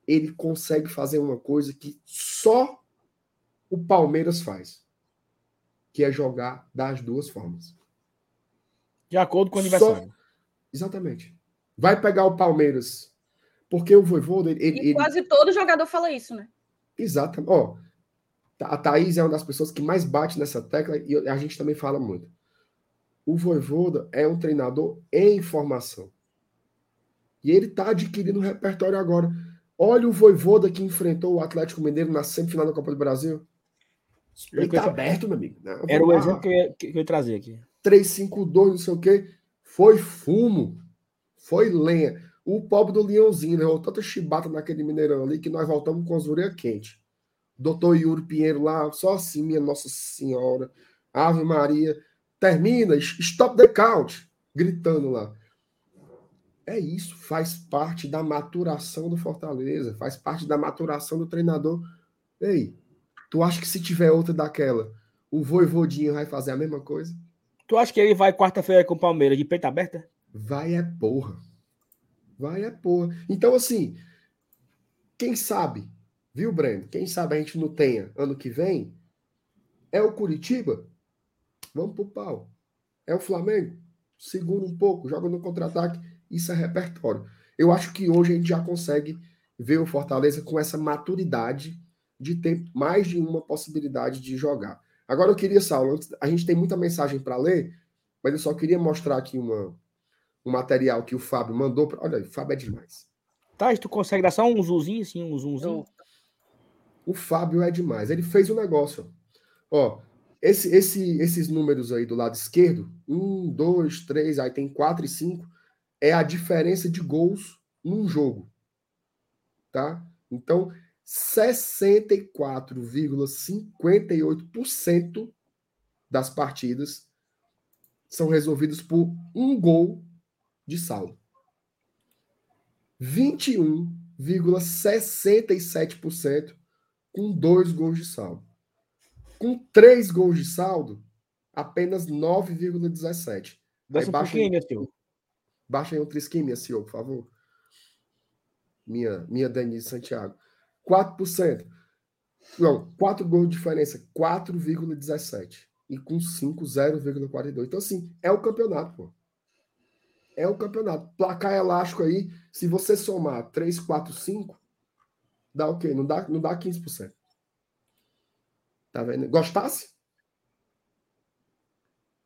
ele consegue fazer uma coisa que só o Palmeiras faz, que é jogar das duas formas. De acordo com o Só- aniversário. Exatamente. Vai pegar o Palmeiras, porque o Voivoda, ele, E ele, quase todo jogador fala isso, né? Exatamente. Ó, a Thaís é uma das pessoas que mais bate nessa tecla e a gente também fala muito. O Voivoda é um treinador em formação. E ele está adquirindo um repertório agora. Olha o Voivoda que enfrentou o Atlético Mineiro na semifinal da Copa do Brasil. Ele tá aberto, meu amigo. né? Era o exemplo que eu, ia, que eu ia trazer aqui. 352, não sei o quê. Foi fumo. Foi lenha. O pobre do Leãozinho levou tanta chibata naquele Mineirão ali que nós voltamos com as orelhas quentes. Doutor Yuri Pinheiro lá, só assim, minha Nossa Senhora. Ave Maria. Termina, stop the count. Gritando lá. É isso, faz parte da maturação do Fortaleza, faz parte da maturação do treinador. Ei, Tu acha que se tiver outra daquela, o Voivodinho vai fazer a mesma coisa? Tu acha que ele vai quarta-feira com o Palmeiras de peito aberta? Vai é porra. Vai é porra. Então, assim, quem sabe, viu, Breno? Quem sabe a gente não tenha ano que vem é o Curitiba? Vamos pro pau. É o Flamengo? Segura um pouco, joga no contra-ataque. Isso é repertório. Eu acho que hoje a gente já consegue ver o Fortaleza com essa maturidade de ter mais de uma possibilidade de jogar. Agora eu queria, Saulo, a gente tem muita mensagem para ler, mas eu só queria mostrar aqui uma, um material que o Fábio mandou. Pra... Olha aí, o Fábio é demais. Tá, tu consegue dar só um zoomzinho, assim, um zoomzinho? O Fábio é demais. Ele fez o um negócio. Ó, esse, esse, esses números aí do lado esquerdo, um, dois, três, aí tem quatro e cinco, é a diferença de gols num jogo. Tá? Então, 64,58% das partidas são resolvidas por um gol de saldo. 21,67% com dois gols de saldo. Com três gols de saldo, apenas 9,17. Baixa um baixa, aí, baixa aí um trisquinha, senhor, por favor. Minha, minha Denise Santiago. 4%. Não, 4 gols de diferença, 4,17. E com 5, 0,42. Então, assim, é o campeonato, pô é o campeonato. Placar elástico aí, se você somar 3, 4, 5, dá o quê? Não dá, não dá 15%. Tá vendo? Gostasse?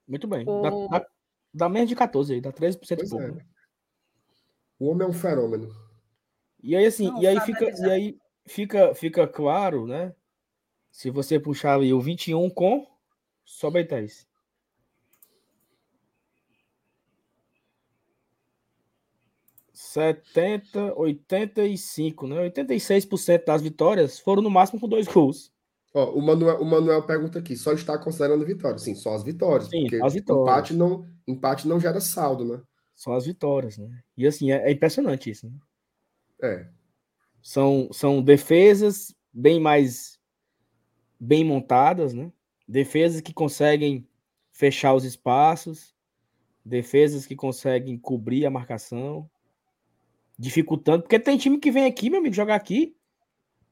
Muito bem. Dá, dá, dá, menos de 14 aí, dá 13% pois pouco. É. Né? O homem é um fenômeno. E aí assim, não, e aí fica, e aí fica, fica claro, né? Se você puxar ali o 21 com, sobe aí, Thaís. 70, 85, né? 86% das vitórias foram no máximo com dois gols. Ó, o, Manuel, o Manuel pergunta aqui, só está considerando vitórias? Sim, só as vitórias. Sim, porque as vitórias. Empate não, empate não gera saldo, né? Só as vitórias, né? E assim, é, é impressionante isso, né? É. São, são defesas bem mais bem montadas, né? Defesas que conseguem fechar os espaços, defesas que conseguem cobrir a marcação, dificultando, porque tem time que vem aqui, meu amigo, jogar aqui.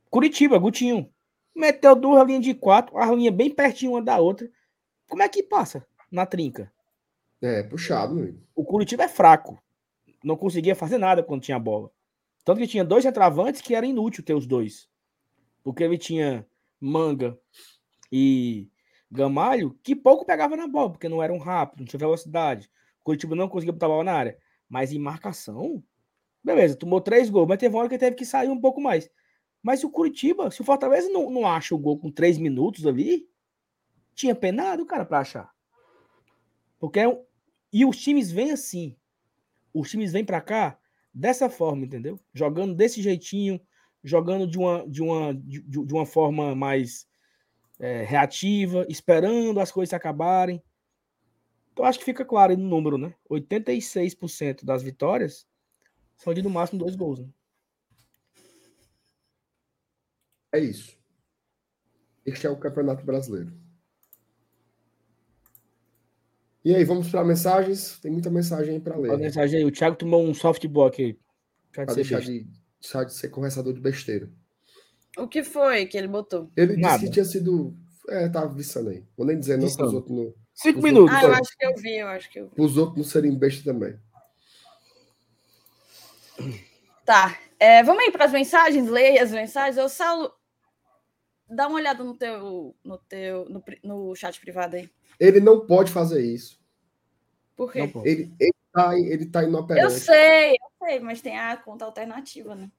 Curitiba, Gutinho. Meteu duas linhas de quatro, a linha bem pertinho uma da outra. Como é que passa na trinca? É, puxado, meu. O Curitiba é fraco. Não conseguia fazer nada quando tinha a bola. Tanto que tinha dois retravantes que era inútil ter os dois. Porque ele tinha Manga e Gamalho, que pouco pegava na bola, porque não eram rápidos, não tinha velocidade. O Curitiba não conseguia botar a bola na área. Mas em marcação, beleza, tomou três gols, mas teve uma hora que teve que sair um pouco mais. Mas se o Curitiba, se o Fortaleza não, não acha o gol com três minutos ali, tinha penado, cara, para achar. Porque é um... E os times vêm assim. Os times vêm para cá dessa forma, entendeu? Jogando desse jeitinho, jogando de uma, de uma, de, de uma forma mais é, reativa, esperando as coisas acabarem. Então acho que fica claro aí no número, né? 86% das vitórias são de no máximo dois gols. Né? É isso. Este é o Campeonato Brasileiro. E aí, vamos para mensagens? Tem muita mensagem aí para ler. mensagem aí. O Thiago tomou um softball aqui. Para de deixar de, deixar de ser conversador de besteira. O que foi que ele botou? Ele Nada. disse que tinha sido. É, tava viçando aí. Vou nem dizer não para os outros não. Cinco minutos. Ah, eu acho que eu vi, eu acho que eu vi. Para os outros não serem besta também. Tá. É, vamos aí para as mensagens, leia as mensagens. Eu, Saulo, dá uma olhada no teu, no teu, no, no chat privado aí. Ele não pode fazer isso. Por quê? Ele, ele, tá, ele tá inoperante. Eu sei, eu sei, mas tem a conta alternativa, né?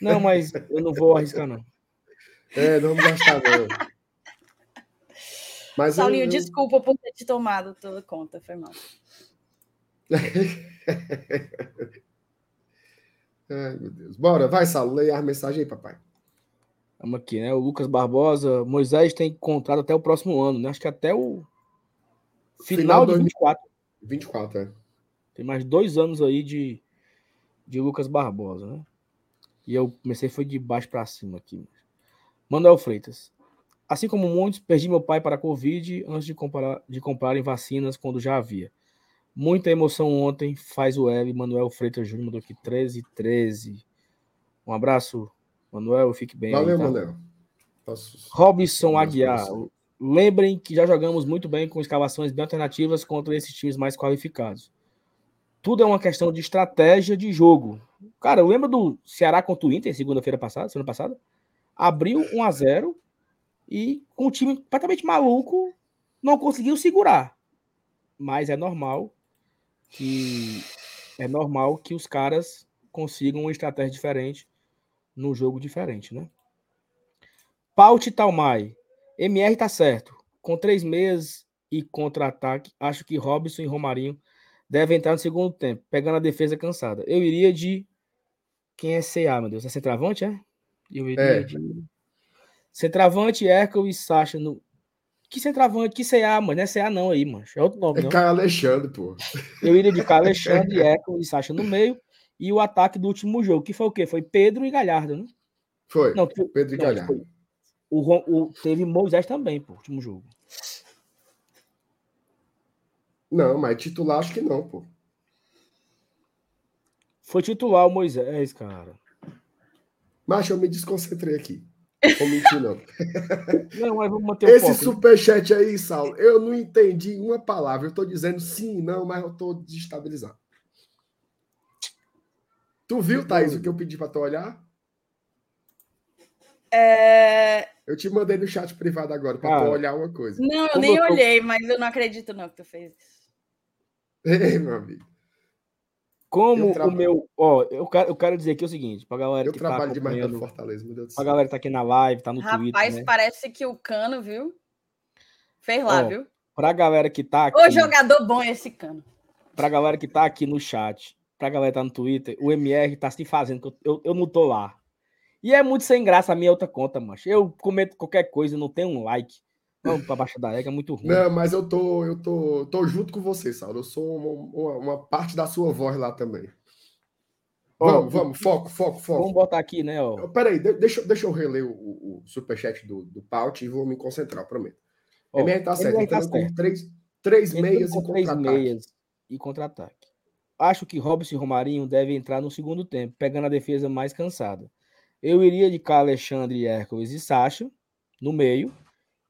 Não, mas eu não vou arriscar, não. É, não vamos gastar, não. Mas Saulinho, eu, eu... desculpa por ter te tomado toda conta, foi mal. Ai, meu Deus. Bora, vai, Saulo, leia a mensagem aí, papai. Vamos aqui, né? O Lucas Barbosa, Moisés tem contrato até o próximo ano, né? Acho que até o final, final de 24. 24, é. Tem mais dois anos aí de, de Lucas Barbosa, né? E eu comecei foi de baixo para cima aqui. Manuel Freitas. Assim como muitos, perdi meu pai para a Covid antes de, comprar, de comprarem vacinas quando já havia. Muita emoção ontem, faz o L. Manuel Freitas Júnior mandou aqui 13 13. Um abraço, Manuel, fique bem. Valeu, aí, tá? Manuel. Posso... Robson Aguiar. Lembrem que já jogamos muito bem com escalações bem alternativas contra esses times mais qualificados. Tudo é uma questão de estratégia de jogo. Cara, eu lembro do Ceará contra o Inter, segunda-feira passada, semana passada. Abriu 1 a 0 e com o time completamente maluco, não conseguiu segurar. Mas é normal que é normal que os caras consigam uma estratégia diferente no jogo diferente, né? Paut Talmai. MR tá certo. Com três meses e contra-ataque, acho que Robson e Romarinho devem entrar no segundo tempo, pegando a defesa cansada. Eu iria de. Quem é CA, meu Deus? É centroavante, é? Eu iria é. de. Centroavante, Erkel e Sacha no. Que centroavante? Que CA, mano? Não é CA não aí, mano. É outro nome. É Caio Alexandre, pô. Eu iria de Caio Alexandre, Erkel e Sacha no meio. E o ataque do último jogo, que foi o quê? Foi Pedro e Galhardo, né? Foi. Não, Pedro e não, Galhardo. O, o, teve Moisés também, pô, último jogo. Não, mas titular acho que não, pô. Foi titular o Moisés, cara. Mas eu me desconcentrei aqui. Vou mentir, não. não, mas vamos manter o Esse superchat aí, Saulo, eu não entendi uma palavra. Eu tô dizendo sim, não, mas eu tô desestabilizado. Tu viu, Thaís, o que eu pedi para tu olhar? É... Eu te mandei no chat privado agora para tu olhar uma coisa. Não, eu nem eu olhei, mas eu não acredito não que tu fez isso. Ei, meu amigo. Como o meu. Ó, eu quero, eu quero dizer aqui o seguinte, pra galera eu que tá trabalho tá demais no Fortaleza, meu Deus do céu. Pra galera que tá aqui na live, tá no Rapaz, Twitter. Rapaz, né? parece que o Cano, viu? Fez lá, ó, viu? Pra galera que tá aqui. Ô, jogador bom esse Cano. Pra galera que tá aqui no chat, pra galera que tá no Twitter, o MR tá se fazendo, que eu, eu, não tô lá. E é muito sem graça a minha outra conta, macho. Eu comento qualquer coisa, não tenho um like. Vamos para baixo da égua, é muito ruim. Não, mas eu tô, eu tô, tô junto com você, Saulo. Eu sou uma, uma, uma parte da sua voz lá também. Vamos, oh, vamos, foco, foco, foco. Vamos botar aqui, né? Ó. Peraí, deixa, deixa eu reler o, o, o superchat do, do Paut e vou me concentrar, prometo. Oh, MR tá certo, tá certo. com três, três meias e contra-ataque. e contra-ataque. Acho que Robson e Romarinho devem entrar no segundo tempo, pegando a defesa mais cansada. Eu iria de Alexandre, Hércules e Sacha no meio.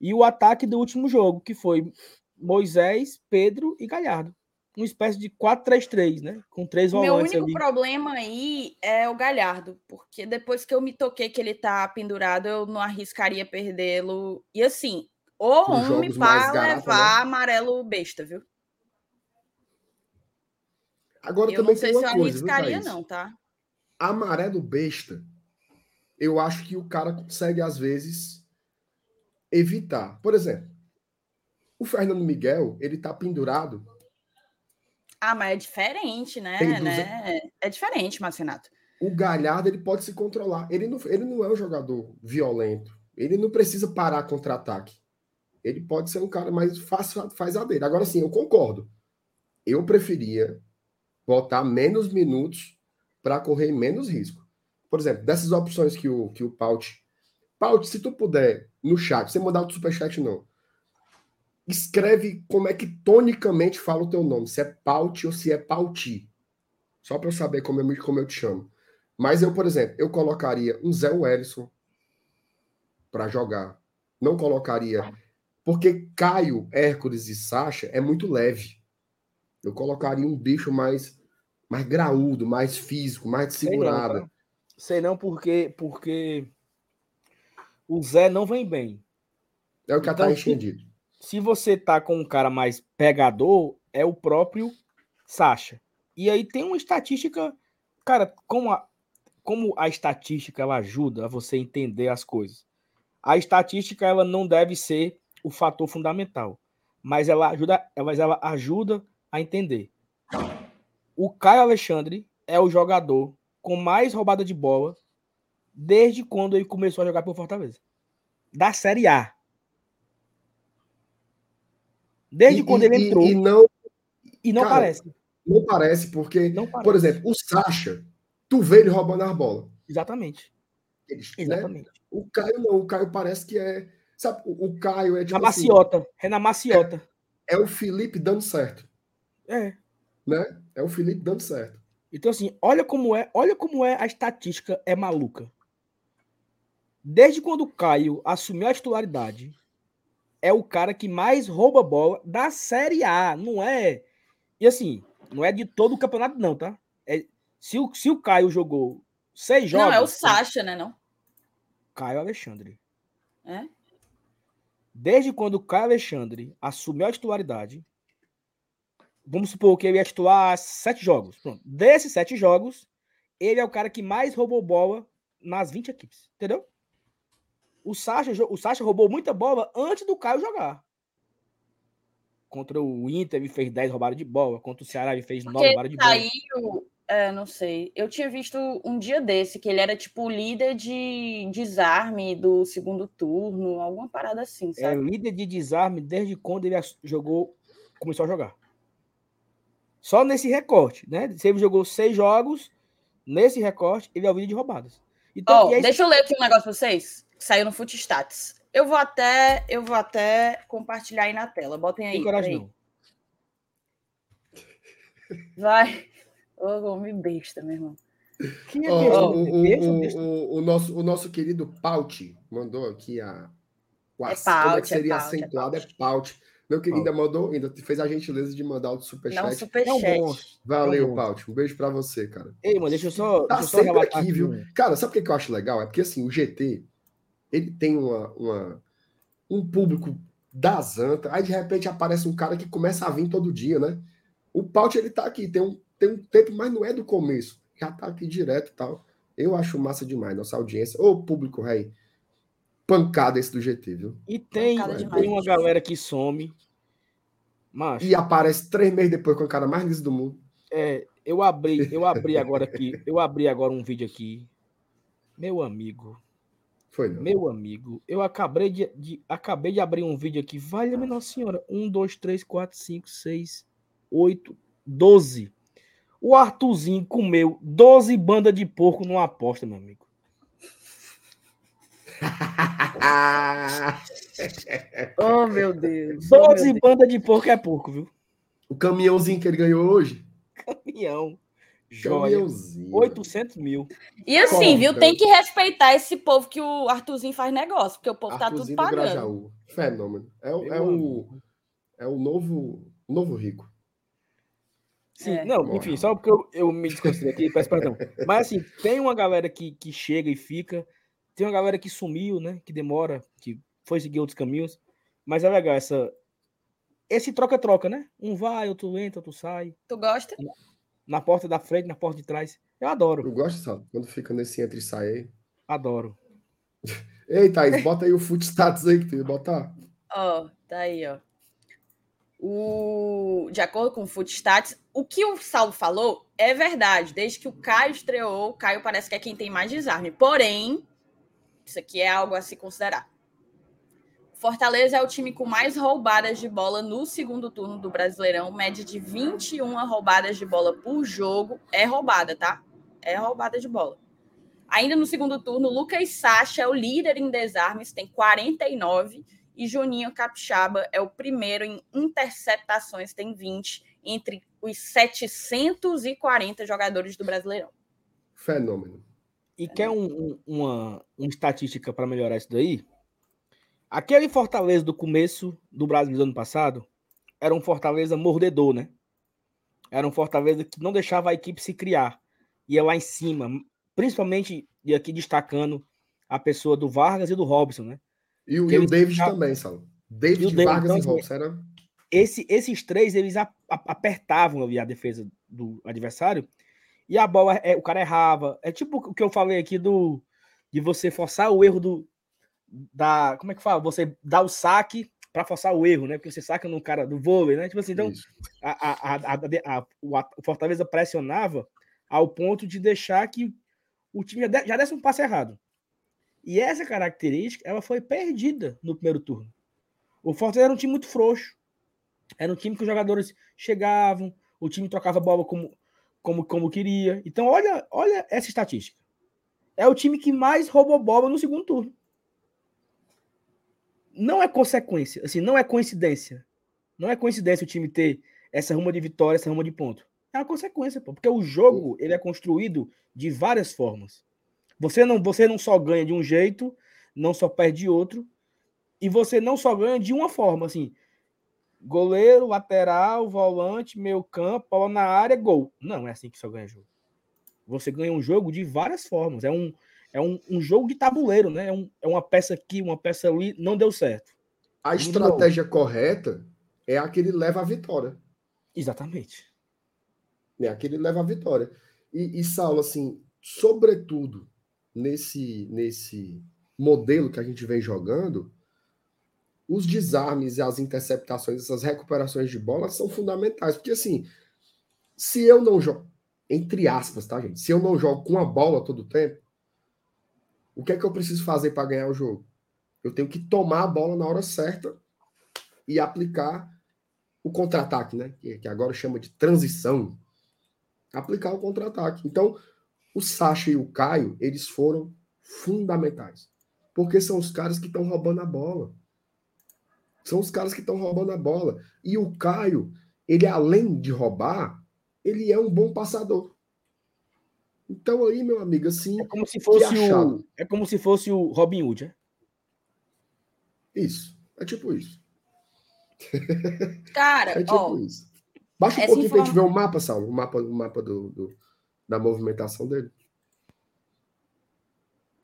E o ataque do último jogo, que foi Moisés, Pedro e Galhardo. Uma espécie de 4-3-3, né? Com três volantes. Meu único ali. problema aí é o Galhardo, porque depois que eu me toquei que ele tá pendurado, eu não arriscaria perdê-lo. E assim, o homem para levar né? amarelo besta, viu? Agora eu também não sei se eu coisa, arriscaria, viu, não, tá? Amarelo besta eu acho que o cara consegue, às vezes, evitar. Por exemplo, o Fernando Miguel, ele tá pendurado. Ah, mas é diferente, né? né? É diferente, Marcenato. O Galhardo, ele pode se controlar. Ele não, ele não é um jogador violento. Ele não precisa parar contra-ataque. Ele pode ser um cara mais fácil, faz a dele. Agora sim, eu concordo. Eu preferia botar menos minutos para correr menos risco por exemplo, dessas opções que o, que o Paut. Paut, se tu puder, no chat, sem mandar o superchat, não. Escreve como é que tonicamente fala o teu nome, se é Paut ou se é Pauti. Só para eu saber como eu, como eu te chamo. Mas eu, por exemplo, eu colocaria um Zé Wellison para jogar. Não colocaria. Porque Caio, Hércules e Sacha é muito leve. Eu colocaria um bicho mais mais graúdo, mais físico, mais de segurada. Sei não porque, porque o Zé não vem bem. É o que então, tá entendido. Se você tá com um cara mais pegador, é o próprio Sacha. E aí tem uma estatística, cara, como a, como a estatística ela ajuda a você entender as coisas. A estatística ela não deve ser o fator fundamental, mas ela ajuda, mas ela ajuda a entender. O Caio Alexandre é o jogador com mais roubada de bola desde quando ele começou a jogar pelo Fortaleza. Da Série A. Desde e, quando e, ele entrou. E, não, e não cara, parece. Não parece, porque, não parece. por exemplo, o Sacha, tu vê ele roubando as bolas. Exatamente. deles. Né? Exatamente. Né? O Caio não, o Caio parece que é. Sabe, o, o Caio é tipo. Na assim, maciota. É na maciota. É, é o Felipe dando certo. É. Né? É o Felipe dando certo. Então, assim, olha como é, olha como é a estatística é maluca. Desde quando o Caio assumiu a titularidade, é o cara que mais rouba bola da Série A, não é? E assim, não é de todo o campeonato, não, tá? É, se, o, se o Caio jogou seis jogos. Não, é o Sacha, né? Não? Caio Alexandre. É? Desde quando o Caio Alexandre assumiu a titularidade, vamos supor que ele ia titular sete jogos. Pronto. Desses sete jogos, ele é o cara que mais roubou bola nas 20 equipes. Entendeu? O Sacha, o Sacha roubou muita bola antes do Caio jogar. Contra o Inter, ele fez 10 roubadas de bola. Contra o Ceará, ele fez 9 roubadas de bola. Saiu, é, não sei. Eu tinha visto um dia desse que ele era tipo líder de desarme do segundo turno, alguma parada assim, é, sabe? É líder de desarme desde quando ele jogou, começou a jogar. Só nesse recorte, né? Se ele jogou seis jogos, nesse recorte, ele é o líder de roubadas. Então, oh, deixa eu ler aqui um negócio pra vocês, saiu no Footstats. Eu vou até, eu vou até compartilhar aí na tela. Botem aí. Tem coragem, não. Vai. Ô, oh, homem besta, meu irmão. Quem é oh, o, o, o, o, nosso, o nosso querido Paut mandou aqui a. O é Paut, como é que seria é acentuado? É Paut. Meu querido ainda mandou, ainda fez a gentileza de mandar o superchat. Não, superchat. É Valeu, Paut. Um beijo para você, cara. Ei, mano, deixa eu só. Tá deixa eu sempre aqui, aqui, viu? Cara, sabe o que eu acho legal? É porque assim, o GT ele tem uma, uma um público da Zanta, aí de repente aparece um cara que começa a vir todo dia, né? O Paut ele tá aqui, tem um, tem um tempo, mas não é do começo, já tá aqui direto e tal. Eu acho massa demais, nossa audiência. Ô, público, rei pancada esse do GT, viu? E tem, tem uma galera que some. Macho. E aparece três meses depois com a cara mais lisa do mundo. É, eu abri, eu abri agora aqui, eu abri agora um vídeo aqui. Meu amigo. Foi não. Meu amigo, eu acabei de, de acabei de abrir um vídeo aqui. Vale, minha nossa senhora. Um, dois, três, quatro, cinco, seis, oito, doze. O Arthurzinho comeu 12 bandas de porco numa aposta, meu amigo. oh, meu Deus. 12 oh, bandas de porco é porco, viu? O caminhãozinho que ele ganhou hoje? Caminhão. Joia. 800 mil. E assim, Como? viu? Tem que respeitar esse povo que o Arthurzinho faz negócio, porque o povo Arthurzinho tá tudo pagando. Grajaú. Fenômeno. É, é, o, é o novo, novo rico. Sim, é. não, enfim, só porque eu, eu me desconcentrei aqui, peço perdão. Mas assim, tem uma galera que, que chega e fica, tem uma galera que sumiu, né? Que demora, que foi seguir outros caminhos. Mas é legal essa. Esse troca-troca, né? Um vai, outro entra, outro sai. Tu gosta? Na porta da frente, na porta de trás. Eu adoro. Eu gosto, sabe? Quando fica nesse entre e sai aí. Adoro. Ei, Thaís, bota aí o foot status aí que tu ia botar. Ó, oh, tá aí, ó. O... De acordo com o Footstats, o que o Saulo falou é verdade. Desde que o Caio estreou, o Caio parece que é quem tem mais desarme. Porém, isso aqui é algo a se considerar. Fortaleza é o time com mais roubadas de bola no segundo turno do Brasileirão, média de 21 roubadas de bola por jogo. É roubada, tá? É roubada de bola. Ainda no segundo turno, Lucas Sacha é o líder em desarmes, tem 49, e Juninho Capixaba é o primeiro em interceptações, tem 20, entre os 740 jogadores do Brasileirão. Fenômeno. E quer um, um, uma, uma estatística para melhorar isso daí? Aquele Fortaleza do começo do Brasil do ano passado era um Fortaleza mordedor, né? Era um Fortaleza que não deixava a equipe se criar. Ia lá em cima, principalmente, e aqui destacando a pessoa do Vargas e do Robson, né? E, o, e o David também, Salo. David, David Vargas então, e Robson. Era... Esse, esses três, eles apertavam ali a defesa do adversário e a bola, é, o cara errava. É tipo o que eu falei aqui do de você forçar o erro do da, como é que fala? Você dá o saque para forçar o erro, né? Porque você saca no cara do vôlei, né? Tipo assim, então a, a, a, o Fortaleza pressionava ao ponto de deixar que o time já, já desse um passe errado. E essa característica, ela foi perdida no primeiro turno. O Fortaleza era um time muito frouxo. Era um time que os jogadores chegavam, o time trocava bola como como, como queria. Então, olha, olha essa estatística. é o time que mais roubou bola no segundo turno. Não é consequência, assim, não é coincidência. Não é coincidência o time ter essa ruma de vitória, essa ruma de ponto. É uma consequência, pô, porque o jogo ele é construído de várias formas. Você não, você não só ganha de um jeito, não só perde de outro, e você não só ganha de uma forma, assim, goleiro, lateral, volante, meio campo, bola na área, gol. Não é assim que só ganha jogo. Você ganha um jogo de várias formas. É um, é um, um jogo de tabuleiro, né? É, um, é uma peça aqui, uma peça ali, não deu certo. A estratégia correta é a que ele leva à vitória. Exatamente. É a que ele leva à vitória. E, e Saulo, assim, sobretudo nesse, nesse modelo que a gente vem jogando, os desarmes e as interceptações, essas recuperações de bola são fundamentais. Porque, assim, se eu não jogo, entre aspas, tá, gente? Se eu não jogo com a bola todo o tempo, o que é que eu preciso fazer para ganhar o jogo? Eu tenho que tomar a bola na hora certa e aplicar o contra-ataque, né? Que, agora chama de transição. Aplicar o contra-ataque. Então, o Sacha e o Caio, eles foram fundamentais. Porque são os caras que estão roubando a bola. São os caras que estão roubando a bola. E o Caio, ele além de roubar, ele é um bom passador. Então aí, meu amigo, assim. É como se fosse o. É como se fosse o Robin Hood, é? Isso. É tipo isso. Cara, é tipo ó, isso. Baixa um pouquinho informa... pra gente ver o mapa, Saulo. O mapa, o mapa do, do, da movimentação dele.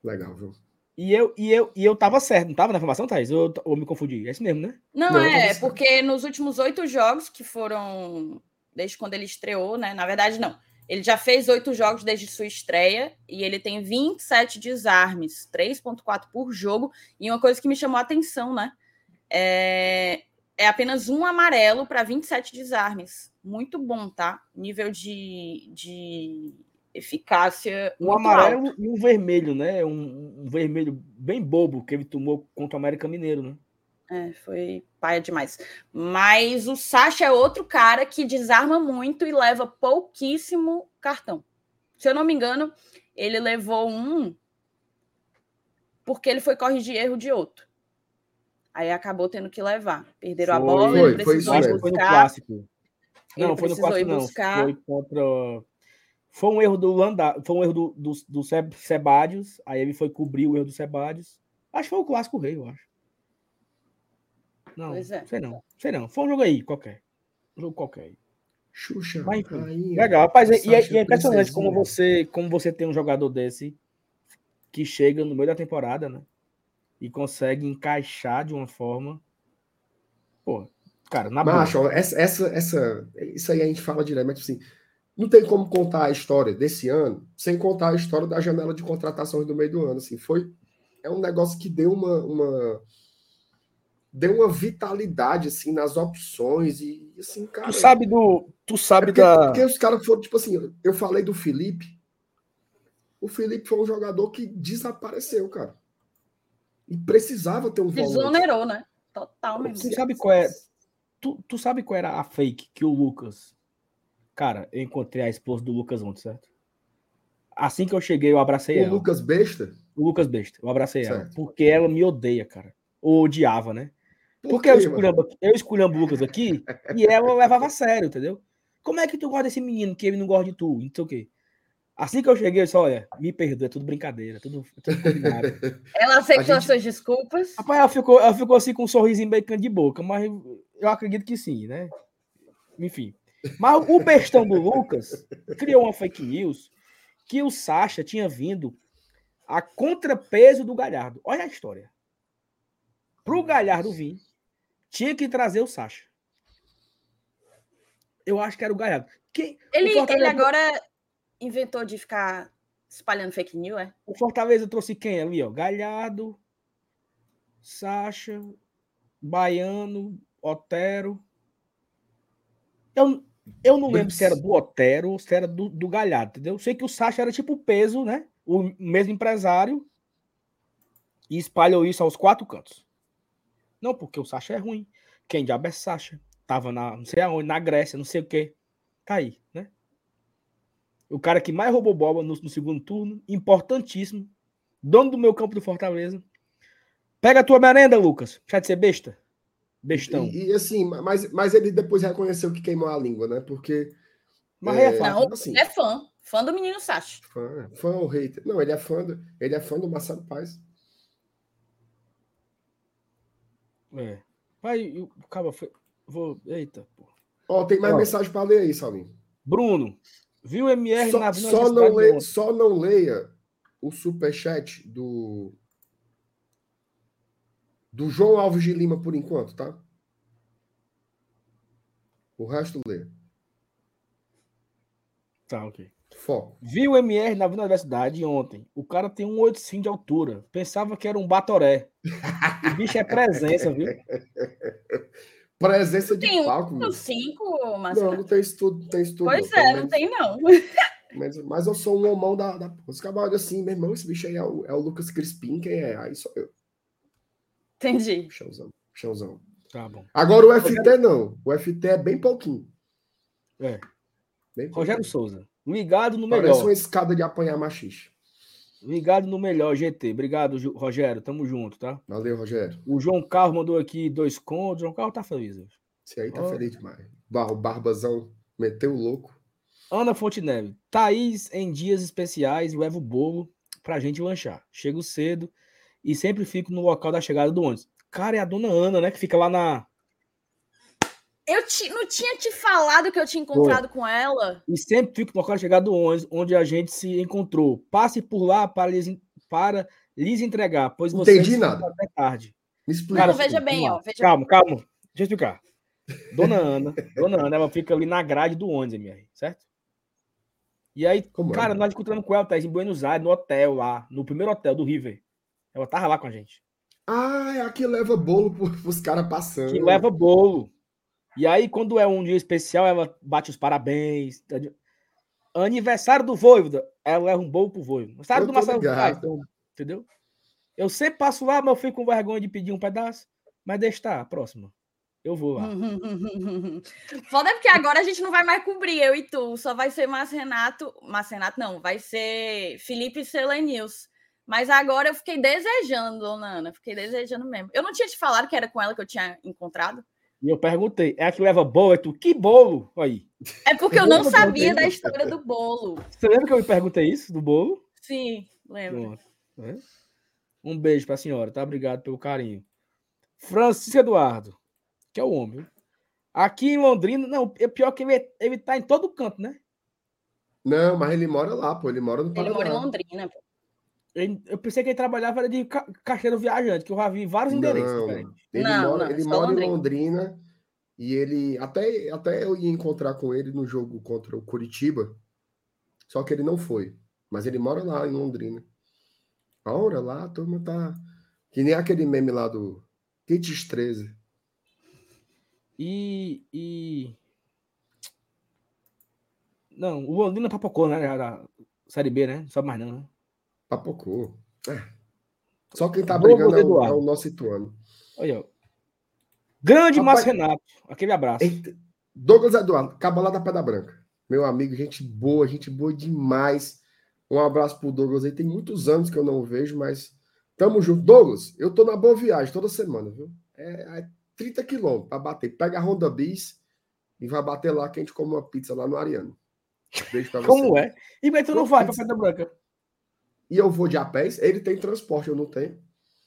Legal, viu? E eu, e, eu, e eu tava certo, não tava na informação, Thaís? Ou eu me confundi? É isso mesmo, né? Não, não é, porque nos últimos oito jogos que foram desde quando ele estreou, né? Na verdade, não. Ele já fez oito jogos desde sua estreia e ele tem 27 desarmes, 3,4 por jogo. E uma coisa que me chamou a atenção, né? É, é apenas um amarelo para 27 desarmes. Muito bom, tá? Nível de, de eficácia. Um amarelo alto. e um vermelho, né? Um, um, vermelho bem bobo que ele tomou contra o América Mineiro, né? É, foi paia demais. Mas o Sacha é outro cara que desarma muito e leva pouquíssimo cartão. Se eu não me engano, ele levou um porque ele foi corrigir erro de outro. Aí acabou tendo que levar. Perderam foi, a bola, foi, ele precisou foi, ir buscar. Foi no clássico. Não, foi no clássico, não. Buscar. Foi contra. Foi um erro do Landa, foi um erro do, do, do Sebadios. Aí ele foi cobrir o erro do Sebadios. Acho que foi o clássico rei, eu acho. Não, pois é. sei não. Sei não. Foi um jogo aí, qualquer. Um jogo qualquer. Xuxa. Mas, legal, rapaz. E, é, e é impressionante como você, como você tem um jogador desse que chega no meio da temporada, né? e consegue encaixar de uma forma. Pô, cara, na Macho, boa. essa, essa, essa, isso aí a gente fala direto, mas assim, não tem como contar a história desse ano sem contar a história da janela de contratações do meio do ano. Assim, foi é um negócio que deu uma, uma deu uma vitalidade assim nas opções e assim, cara. Tu sabe do, tu sabe é porque, da porque os caras foram tipo assim, eu falei do Felipe. O Felipe foi um jogador que desapareceu, cara. E precisava ter um volante. Desonerou, né? Total mesmo. Tu sabe qual é? Tu, tu sabe qual era a fake que o Lucas. Cara, eu encontrei a esposa do Lucas ontem, certo? Assim que eu cheguei, eu abracei o ela. O Lucas Besta? O Lucas Besta. Eu abracei certo. ela. Porque ela me odeia, cara. Ou odiava, né? Por porque eu escolhendo, eu escolhendo o Lucas aqui e ela levava a sério, entendeu? Como é que tu gosta desse menino que ele não gosta de tu? Não sei o quê. Assim que eu cheguei, eu disse: olha, me perdoa, é tudo brincadeira, tudo, tudo combinado. Ela aceitou gente... as suas desculpas? Rapaz, ela ficou, ela ficou assim com um sorrisinho bem de boca, mas eu acredito que sim, né? Enfim. Mas o bestão do Lucas criou uma fake news que o Sacha tinha vindo a contrapeso do Galhardo. Olha a história. Para o Galhardo vir, tinha que trazer o Sacha. Eu acho que era o Galhardo. Quem, ele, o ele agora inventou de ficar espalhando fake news, é? O Fortaleza trouxe quem ali, ó? Galhardo, Sacha, Baiano, Otero. Eu, eu não lembro se era do Otero ou se era do, do Galhardo, entendeu? Eu sei que o Sacha era tipo peso, né? O mesmo empresário. E espalhou isso aos quatro cantos. Não, porque o Sacha é ruim. Quem diabo é Sacha? Tava na, não sei aonde, na Grécia, não sei o quê. Tá aí, né? o cara que mais roubou bola no, no segundo turno, importantíssimo, dono do meu campo do Fortaleza. Pega a tua merenda, Lucas. Deixa de ser besta. Bestão. E, e, assim, mas, mas ele depois reconheceu que queimou a língua, né? Porque. Mas é, é fã. Não, assim, é fã. Fã do menino Sacha. Fã, fã ou hater. Não, ele é fã do, ele é fã do Marcelo Paz. É. Pai, o cara foi. Vou. Eita, pô. Ó, tem mais Ó, mensagem para ler aí, Salim. Bruno, viu o MR só, na só não, leia, só não leia o superchat do. Do João Alves de Lima por enquanto, tá? O resto lê. Tá, ok. Foco. Vi o MR na Universidade ontem. O cara tem um 8,5 de altura. Pensava que era um batoré. o bicho é presença, viu? Presença de tem palco. Um 5, mas Não, não tem estudo, não tem estudo. Pois não, é, não tem não. Mas, mas eu sou um homão da, da... Os caras assim, meu irmão, esse bicho aí é o, é o Lucas Crispim, quem é? Aí sou eu. Entendi. Chãozão, chãozão. Tá bom. Agora o FT não. O FT é bem pouquinho. É. Bem Rogério Souza. Ligado no melhor. Parece uma escada de apanhar machixe. Ligado no melhor, GT. Obrigado, Rogério. Tamo junto, tá? Valeu, Rogério. O João Carlos mandou aqui dois contos. O João Carlos tá feliz hoje. Esse aí tá oh. feliz demais. O Barbazão meteu o louco. Ana Fonteneve. Thaís, em dias especiais, leva o bolo pra gente lanchar. Chego cedo e sempre fico no local da chegada do ônibus. Cara, é a dona Ana, né? Que fica lá na, eu te, não tinha te falado que eu tinha encontrado Pô. com ela. E sempre fico no local de chegada do ônibus, onde a gente se encontrou. Passe por lá para lhes, para lhes entregar, pois você Entendi nada. até tarde. Me explica. Não, veja bem, ó. Veja calma, calma. Deixa eu explicar. Dona Ana, Dona Ana, ela fica ali na grade do ônibus, MR, certo? E aí, Como cara, é? nós encontramos com ela, tá, em Buenos Aires, no hotel lá, no primeiro hotel do River. Ela tava lá com a gente. Ah, é a que leva bolo pros caras passando. Que leva bolo. E aí, quando é um dia especial, ela bate os parabéns. Tá Aniversário do Voivoda, ela leva um bolo pro Voivoda. Aniversário do Marcelo então, entendeu? Eu sempre passo lá, mas eu fico com vergonha de pedir um pedaço. Mas deixa estar, próxima. Eu vou lá. Foda é porque agora a gente não vai mais cobrir, eu e tu. Só vai ser Márcio Renato. Márcio Renato não, vai ser Felipe Selenius. Mas agora eu fiquei desejando, dona Ana. Fiquei desejando mesmo. Eu não tinha te falado que era com ela que eu tinha encontrado. E eu perguntei, é a que leva bolo? É tu, que bolo? Aí. É porque eu não sabia da história do bolo. Você lembra que eu me perguntei isso, do bolo? Sim, lembro. É? Um beijo para a senhora, tá? Obrigado pelo carinho. Francisco Eduardo, que é o homem. Aqui em Londrina, não, é pior que ele, ele tá em todo canto, né? Não, mas ele mora lá, pô. Ele mora no Paraná. Ele mora em Londrina, pô. Eu pensei que ele trabalhava de ca caixeiro viajante, que eu já vi vários endereços não, diferentes. Ele não, mora, não, ele mora Londrina. em Londrina e ele até, até eu ia encontrar com ele no jogo contra o Curitiba, só que ele não foi. Mas ele mora lá em Londrina. A hora lá, a turma tá. Que nem aquele meme lá do Kits 13. E, e. Não, o Londrina papocou, né? Da Série B, né? Não sabe mais não, né? Papocou. É. Só quem tá brigando é o, é o, nosso Ituano. Olha, Grande Márcio Renato. Aquele abraço. Douglas Eduardo, Cabalá da Pedra Branca. Meu amigo, gente boa, gente boa demais. Um abraço pro Douglas aí. Tem muitos anos que eu não vejo, mas tamo junto. Douglas, eu tô na boa viagem toda semana, viu? É, é 30 quilômetros pra bater. Pega a Honda Bis e vai bater lá que a gente come uma pizza lá no Ariano. Beijo pra você. Como é? E mas tu não vai pra Pedra Branca? E eu vou de a pés, ele tem transporte, eu não tenho.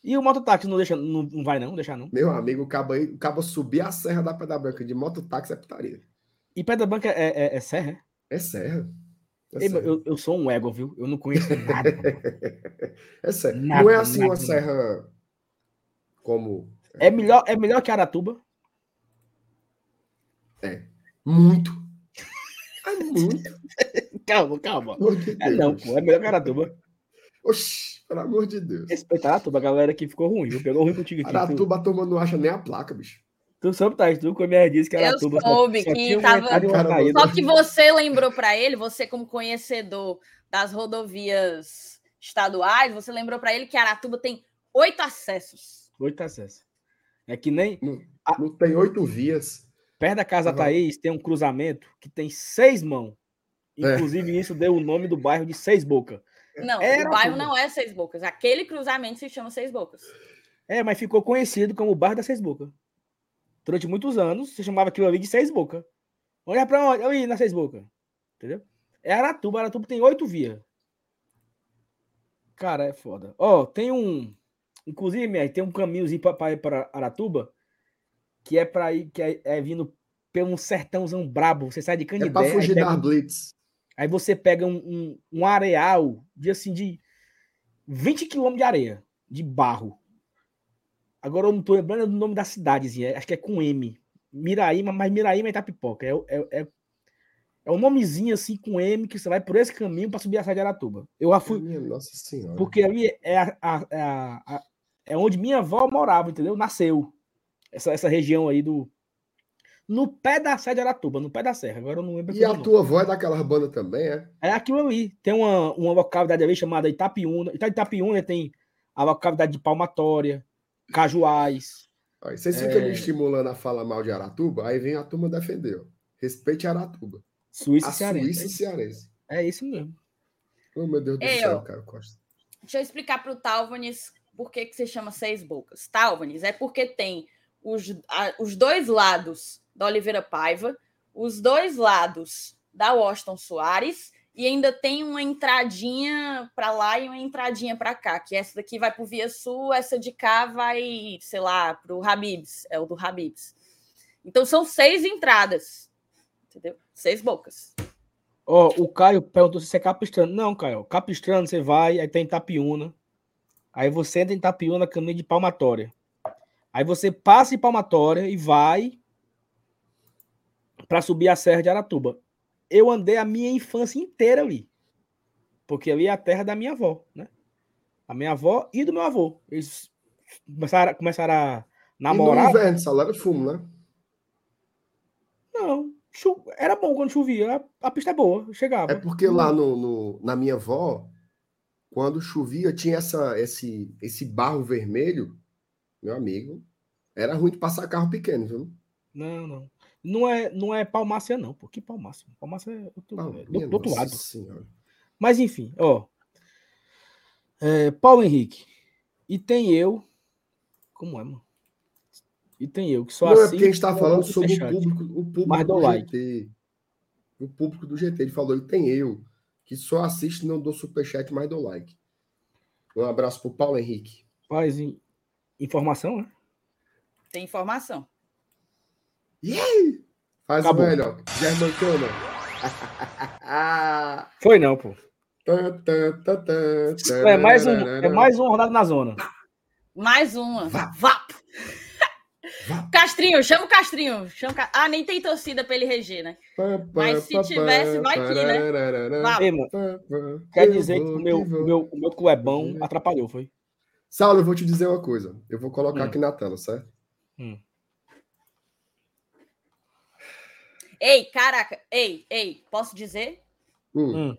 E o mototáxi não deixa, não, não vai não, deixar não? Meu amigo, o cabo, aí, o cabo subir a serra da Pedra Branca de mototáxi é putaria. E Pedra Branca é, é, é serra? É serra. É Ei, eu, eu, sou um ego, viu? Eu não conheço nada. é sério. Nada, não é assim nada, uma serra como. É melhor, é melhor que Aratuba? É. Muito. É muito. calma, calma. É, não, pô, é melhor que Aratuba. Oxi, pelo amor de Deus. Respeitar Aratuba, a galera que ficou ruim, viu? Pegou ruim contigo aqui. Aratuba tu... turma não acha nem a placa, bicho. Tu sabe, tá? Tu com a minha disse que Aratuba. Eu soube só, que tava. Só que você lembrou para ele, você como conhecedor das rodovias estaduais, você lembrou para ele que Aratuba tem oito acessos. Oito acessos. É que nem. Não, não tem oito vias. Perto da casa uhum. Thaís tem um cruzamento que tem seis mãos. Inclusive, isso deu o nome do bairro de Seis Bocas. Não, Era o bairro não é Seis Bocas. Aquele cruzamento se chama Seis Bocas. É, mas ficou conhecido como o bairro das Seis Bocas. Durante muitos anos, se chamava aquilo ali de Seis Bocas. Olha pra onde? Eu ia na Seis Bocas. Entendeu? É Aratuba. Aratuba tem oito vias. Cara, é foda. Ó, tem um. Inclusive, minha, tem um caminhozinho pra, pra ir para Aratuba que é pra ir, que é, é vindo pelo um sertãozão brabo. Você sai de É Canidé. pra aí fugir da um- Blitz. Aí você pega um, um, um areal de assim de 20 quilômetros de areia, de barro. Agora eu não tô lembrando do nome da cidadezinha, acho que é com M. Miraíma, mas Miraíma é Itapipoca. É, é, é, é um nomezinho assim com M que você vai por esse caminho para subir a Serra de Aratuba. Eu fui, Minha Nossa Senhora. porque ali é, a- a- a- a- é onde minha avó morava, entendeu? Nasceu. Essa, essa região aí do. No pé da Serra de Aratuba, no pé da serra. Agora eu não lembro. E qual é a nome. tua avó é daquelas bandas também, é? É aquilo ali. Tem uma, uma localidade ali chamada Itapiúna. Ita- Itapiúna tem a localidade de Palmatória, Cajuais. Aí vocês ficam É. me estimulando a falar mal de Aratuba, aí vem a turma defender, ó. Respeite Aratuba. Suíça a e Cearense. Suíça cearense. É isso mesmo. Oh, meu Deus do Ei, céu, cara, Costa. Deixa eu explicar para o Talvanes por que, que se chama Seis Bocas. Talvanes é porque tem os, a- os dois lados da Oliveira Paiva, os dois lados da Washington Soares e ainda tem uma entradinha para lá e uma entradinha para cá, que essa daqui vai para o Via Sul, essa de cá vai, sei lá, para o Habibs, é o do Habibs. Então são seis entradas, entendeu? Seis bocas. Ó, o Caio perguntou se você é capistrano. Não, Caio. Capistrano, você vai, aí tem Itapiúna. Aí você entra em Itapiúna, caminho de Palmatória. Aí você passa em Palmatória e vai para subir a Serra de Aratuba. Eu andei a minha infância inteira ali. Porque ali é a terra da minha avó, né? A minha avó e do meu avô. Eles começaram, começaram a E namorar. no inverno, salário fumo, né? Não, era bom quando chovia. A, pista é boa, chegava. É porque lá no, no- na minha avó, quando chovia, tinha essa, esse, esse barro vermelho, meu amigo. Era ruim de passar carro pequeno, viu? Não, não. Não é, não é Palmácia, não. Pô, que Palmácia? Palmácia é outro, Ah, é do, do outro lado. Senhora. Mas enfim, ó. É, Paulo Henrique. E tem eu. Como é, mano? E tem eu que só Não, é assisto. porque a gente está com falando sobre o público, o público do like. GT. O público do GT. Ele falou, e tem eu, que só assiste, não dou superchat, mas dou like. Um abraço pro Paulo Henrique. Faz in- informação, né? Tem informação. Faz Acabou. o melhor. Germancana. Foi não, pô. É mais, um, é mais uma rodada na zona. Mais uma. Vá. Vapo. Vá. Castrinho, chama o Castrinho. Chama o Ca- Ah, nem tem torcida pra ele reger, né? Mas se tivesse, vai que, né? Ei, mano, quer dizer que o meu, o meu, o meu clubão atrapalhou, foi? Saulo, eu vou te dizer uma coisa. Eu vou colocar Hum. aqui na tela, certo? Ei, caraca. Ei, ei, posso dizer? Hum. Hum.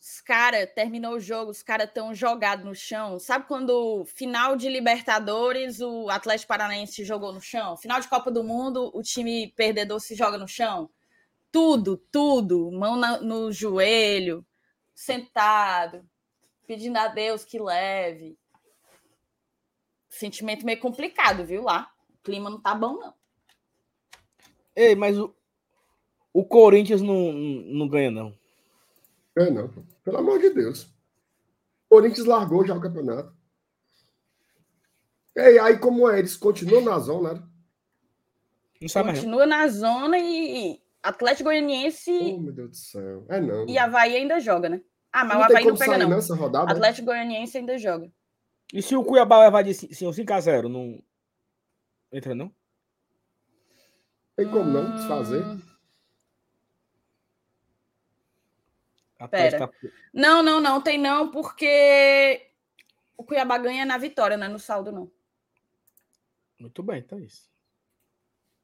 Os caras, terminou o jogo, os caras estão jogados no chão. Sabe quando final de Libertadores o Atlético Paranaense se jogou no chão? Final de Copa do Mundo, o time perdedor se joga no chão? Tudo, tudo. Mão na- no joelho, sentado, pedindo a Deus que leve. Sentimento meio complicado, viu lá? O clima não tá bom, não. Ei, mas o, o Corinthians não, não ganha, não. É, não. Pelo amor de Deus. O Corinthians largou já o campeonato. Ei, aí como é? Eles continuam na zona, né? Não sabe mais, não. Continua na zona e Atlético Goianiense Oh, meu Deus do céu. É não. e Havaí ainda joga, né? Ah, mas não o Havaí não pega, não. nessa rodada. né? Atlético Goianiense ainda joga. E se o Cuiabá levar de 5x0, não entra, não? Tem como não desfazer. Hum, Pera. tá- Não, não, não, tem não, porque o Cuiabá ganha na vitória, não é no saldo, não. Muito bem, então é isso.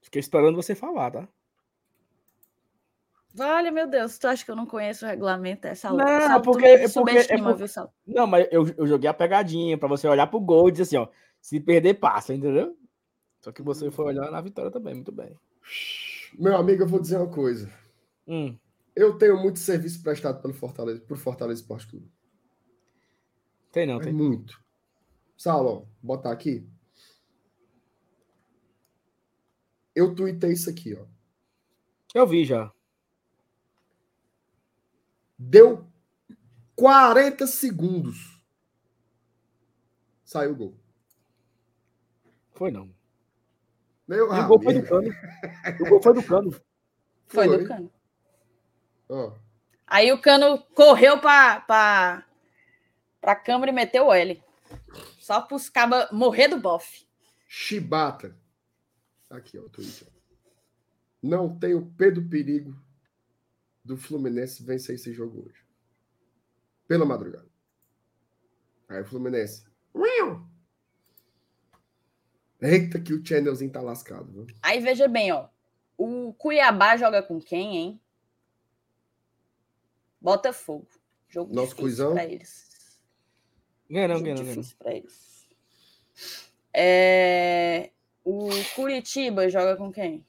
Fiquei esperando você falar, tá? Vale, meu Deus, tu acha que eu não conheço o regulamento? É saldo. Não, saldo porque- me é porque- é por- viu, saldo? Não, mas eu, eu joguei a pegadinha pra você olhar pro gol e dizer assim, ó. Se perder, passa, entendeu? Só que você foi olhar na vitória também, muito bem. Meu amigo, eu vou dizer uma coisa. Hum, Eu tenho muito serviço prestado pelo Fortaleza, por Fortaleza Esporte Clube. Tem não, É tem. muito. Saulo, botar aqui. Eu tuitei isso aqui, ó. Eu vi já. Deu 40 segundos. Saiu o gol. Foi não. Meu o gol foi do cano. O gol foi do cano. Foi, Foi. do Cano. Ó, Aí o Cano correu pra, pra, pra câmera e meteu o L. Só pros cabas morrer do bofe. Chibata. Aqui, ó, o ó. Não tem o Pedro Perigo do Fluminense vencer esse jogo hoje. Pela madrugada. Aí o Fluminense. Eita, que o Channelzinho tá lascado. Viu? Aí veja bem, ó. O Cuiabá joga com quem, hein? Botafogo. Jogo Nosso difícil pra eles. Ganha não, Jogo ganha não, ganha não. difícil pra eles. É, O Curitiba joga com quem?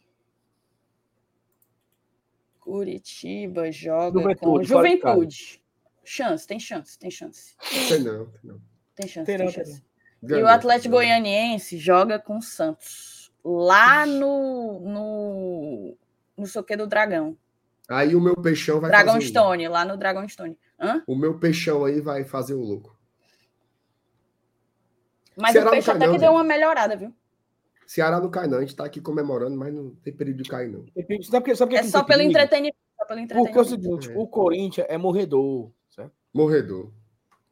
Curitiba joga Juventude, com Juventude. Chance, tem chance, tem chance. Tem não, tem não. Tem chance, Tem tem, não, tem chance. E Ganhou, o Atlético. Goianiense joga com o Santos. Lá no. no. no soque do Dragão. Aí o meu peixão vai Dragon fazer o- Stone, lá no Dragon Stone. Hã? O meu peixão aí vai fazer o louco. Mas Ceará o Peixe cai até não, que deu uma melhorada, viu? Ceará não cai, não. A gente tá aqui comemorando, mas não tem perigo de cair, não. Sabe? Sabe É só tem pelo entretenimento. Só pelo Porque é o entretenimento. seguinte, É. o Corinthians é morredor, certo? Morredor.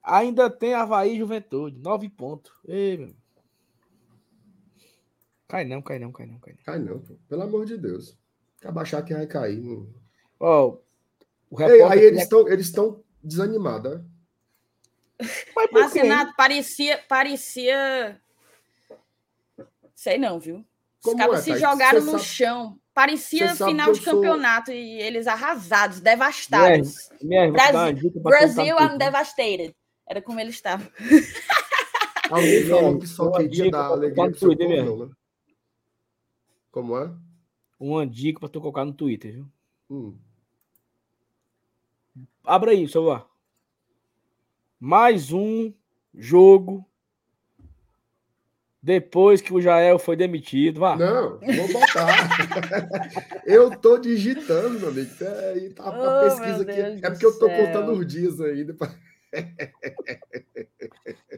Ainda tem Havaí e Juventude, nove pontos. Ei, meu. Cai não, cai não, cai não, cai não. Cai não, pô. Pelo amor de Deus. Acaba achar que vai cair. Não... Ó, o repórter... aí eles estão eles tão desanimados, né? Mas por Mas? Renato, parecia. parecia... Sei não, viu? Os Como cabos é, se jogaram no sabe- chão. Parecia final de sou- campeonato e eles arrasados, devastados. Minha uma Brasil, Brasil, I'm devastated. Era como ele estava. Alguém falou que só queria dar alegria no Twitter mesmo. né? Como é? Uma dica pra tu colocar no Twitter, viu? Hum. Abra aí o celular. Mais um jogo depois que o Jael foi demitido. Vá. Não, vou botar. eu tô digitando, meu amigo. É, tá a Oh, pesquisa aqui. É porque eu tô céu. contando os dias ainda.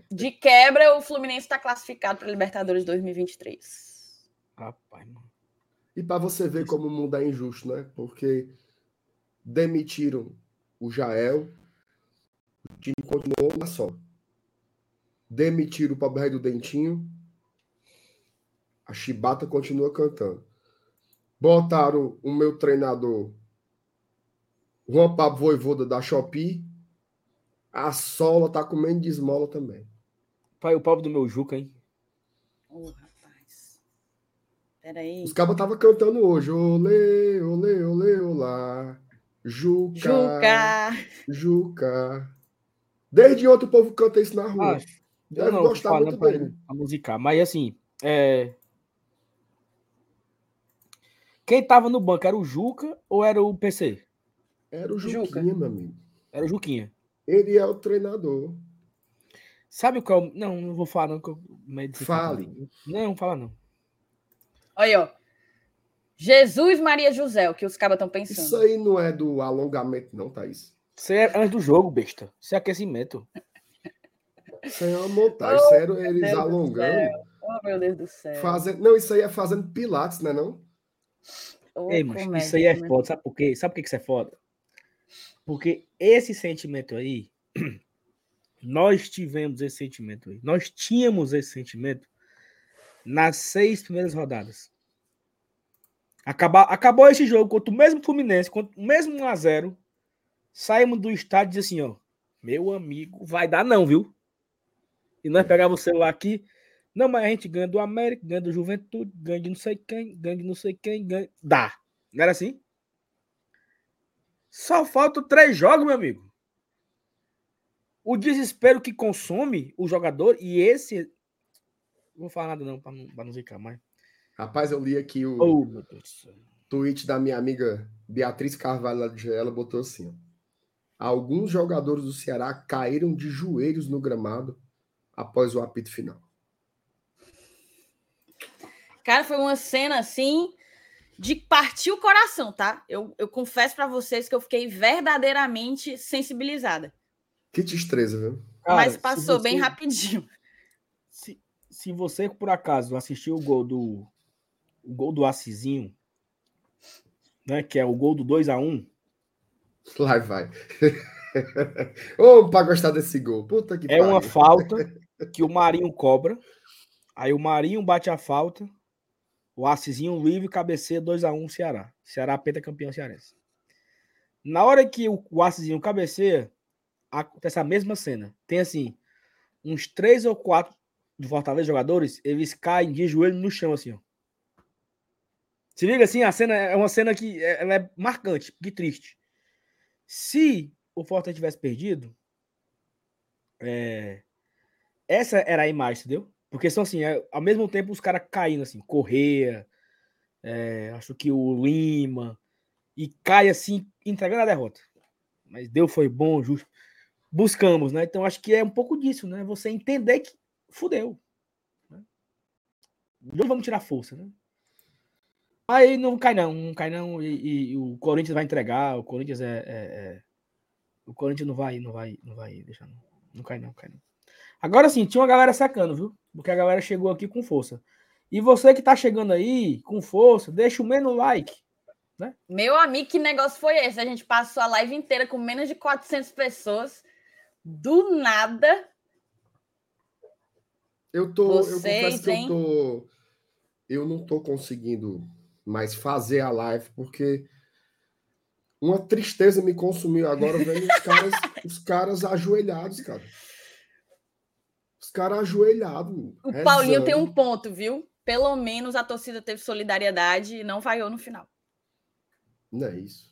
De quebra, o Fluminense está classificado para Libertadores 2023. Rapaz, mano. E para você ver como o mundo é injusto, né? Porque demitiram o Jael, o time continuou uma só. Demitiram o pobre rei do Dentinho, a Chibata continua cantando. Botaram o meu treinador, Juan Pablo Voivoda da Shopee, a Sola tá comendo de esmola também. Pai, o pobre do meu Juca, hein? Ô, rapaz. Peraí. Os cabos estavam cantando hoje. Olê, olê, olê, olá. Juca. Juca. Juca. Desde ontem o povo canta isso na rua. Ah, Deve eu não gostar muito pra, dele. pra musicar, mas assim, é... quem tava no banco era o Juca ou era o PC? Era o Juquinha, Juca. meu amigo. Era o Juquinha. Ele é o treinador. Sabe qual? Não, não vou falar, não. Que eu... Fale. catado. Não, fala não. Olha, ó. Jesus Maria José, o que os cabas estão pensando. Isso aí não é do alongamento, não, Thaís. Isso é antes do jogo, besta. Isso é aquecimento. Isso aí é uma montagem. Oh, Sério, eles Deus do alongando. Oh, meu Deus do céu. Fazendo... Não, isso aí é fazendo pilates, né? Não? Ô, Ei, mas isso aí é né? foda. Sabe por quê? Sabe por que que isso é foda? Porque esse sentimento aí, nós tivemos esse sentimento aí. Nós tínhamos esse sentimento nas seis primeiras rodadas. Acabar, acabou esse jogo contra o mesmo Fluminense, contra o mesmo 1x0. Saímos do estádio e assim, ó. Meu amigo, vai dar não, viu? E nós pegava o celular aqui. Não, mas a gente ganha do América, ganha do Juventude, ganha de não sei quem, ganha de não sei quem, ganha. Dá. Não era assim? Só faltam três jogos, meu amigo. O desespero que consome o jogador, e esse. Não vou falar nada, não, para não, pra não zicar mais. Rapaz, eu li aqui o. Oh, tweet da minha amiga Beatriz Carvalho lá ela botou assim: ó, alguns jogadores do Ceará caíram de joelhos no gramado após o apito final. Cara, foi uma cena assim de partir o coração, tá? Eu, eu confesso para vocês que eu fiquei verdadeiramente sensibilizada. Que destreza, viu? Cara, Mas passou você, bem rapidinho. Se, se você, por acaso, assistiu o gol do o gol do Assisinho, né, que é o gol do 2 a 1 Lá vai. Ô, para gostar desse gol. Puta que É pariu. uma falta que o Marinho cobra. Aí o Marinho bate a falta. O Assisinho livre cabeceia 2x1 Ceará. Ceará campeão cearense. Na hora que o, o Assisinho cabeceia, acontece a mesma cena. Tem assim, uns três ou quatro do Fortaleza jogadores, eles caem de joelho no chão, assim, ó. Se liga assim, a cena é uma cena que é, ela é marcante, que triste. Se o Fortaleza tivesse perdido, é, essa era a imagem, entendeu? Porque são assim, é, ao mesmo tempo os caras caindo assim, Correia, é, acho que o Lima, e cai assim, entregando a derrota. Mas Deus foi bom, justo. Buscamos, né? Então acho que é um pouco disso, né? Você entender que fudeu. Né? Vamos tirar força, né? Aí não cai não, não cai não, e, e, o Corinthians vai entregar, o Corinthians é, é, é, O Corinthians não vai, não vai, não vai deixar não. Não cai não, cai não. Agora sim, tinha uma galera sacando, viu? Porque a galera chegou aqui com força. E você que tá chegando aí com força, deixa o menos like. Né? Meu amigo, que negócio foi esse? A gente passou a live inteira com menos de 400 pessoas. Do nada. Eu tô. Vocês, eu confesso que eu tô. Eu não tô conseguindo mais fazer a live, porque uma tristeza me consumiu agora vendo os caras, os caras ajoelhados, cara. Os caras ajoelhados. O rezando. Paulinho tem um ponto, viu? Pelo menos a torcida teve solidariedade e não vaiou no final. Não é isso.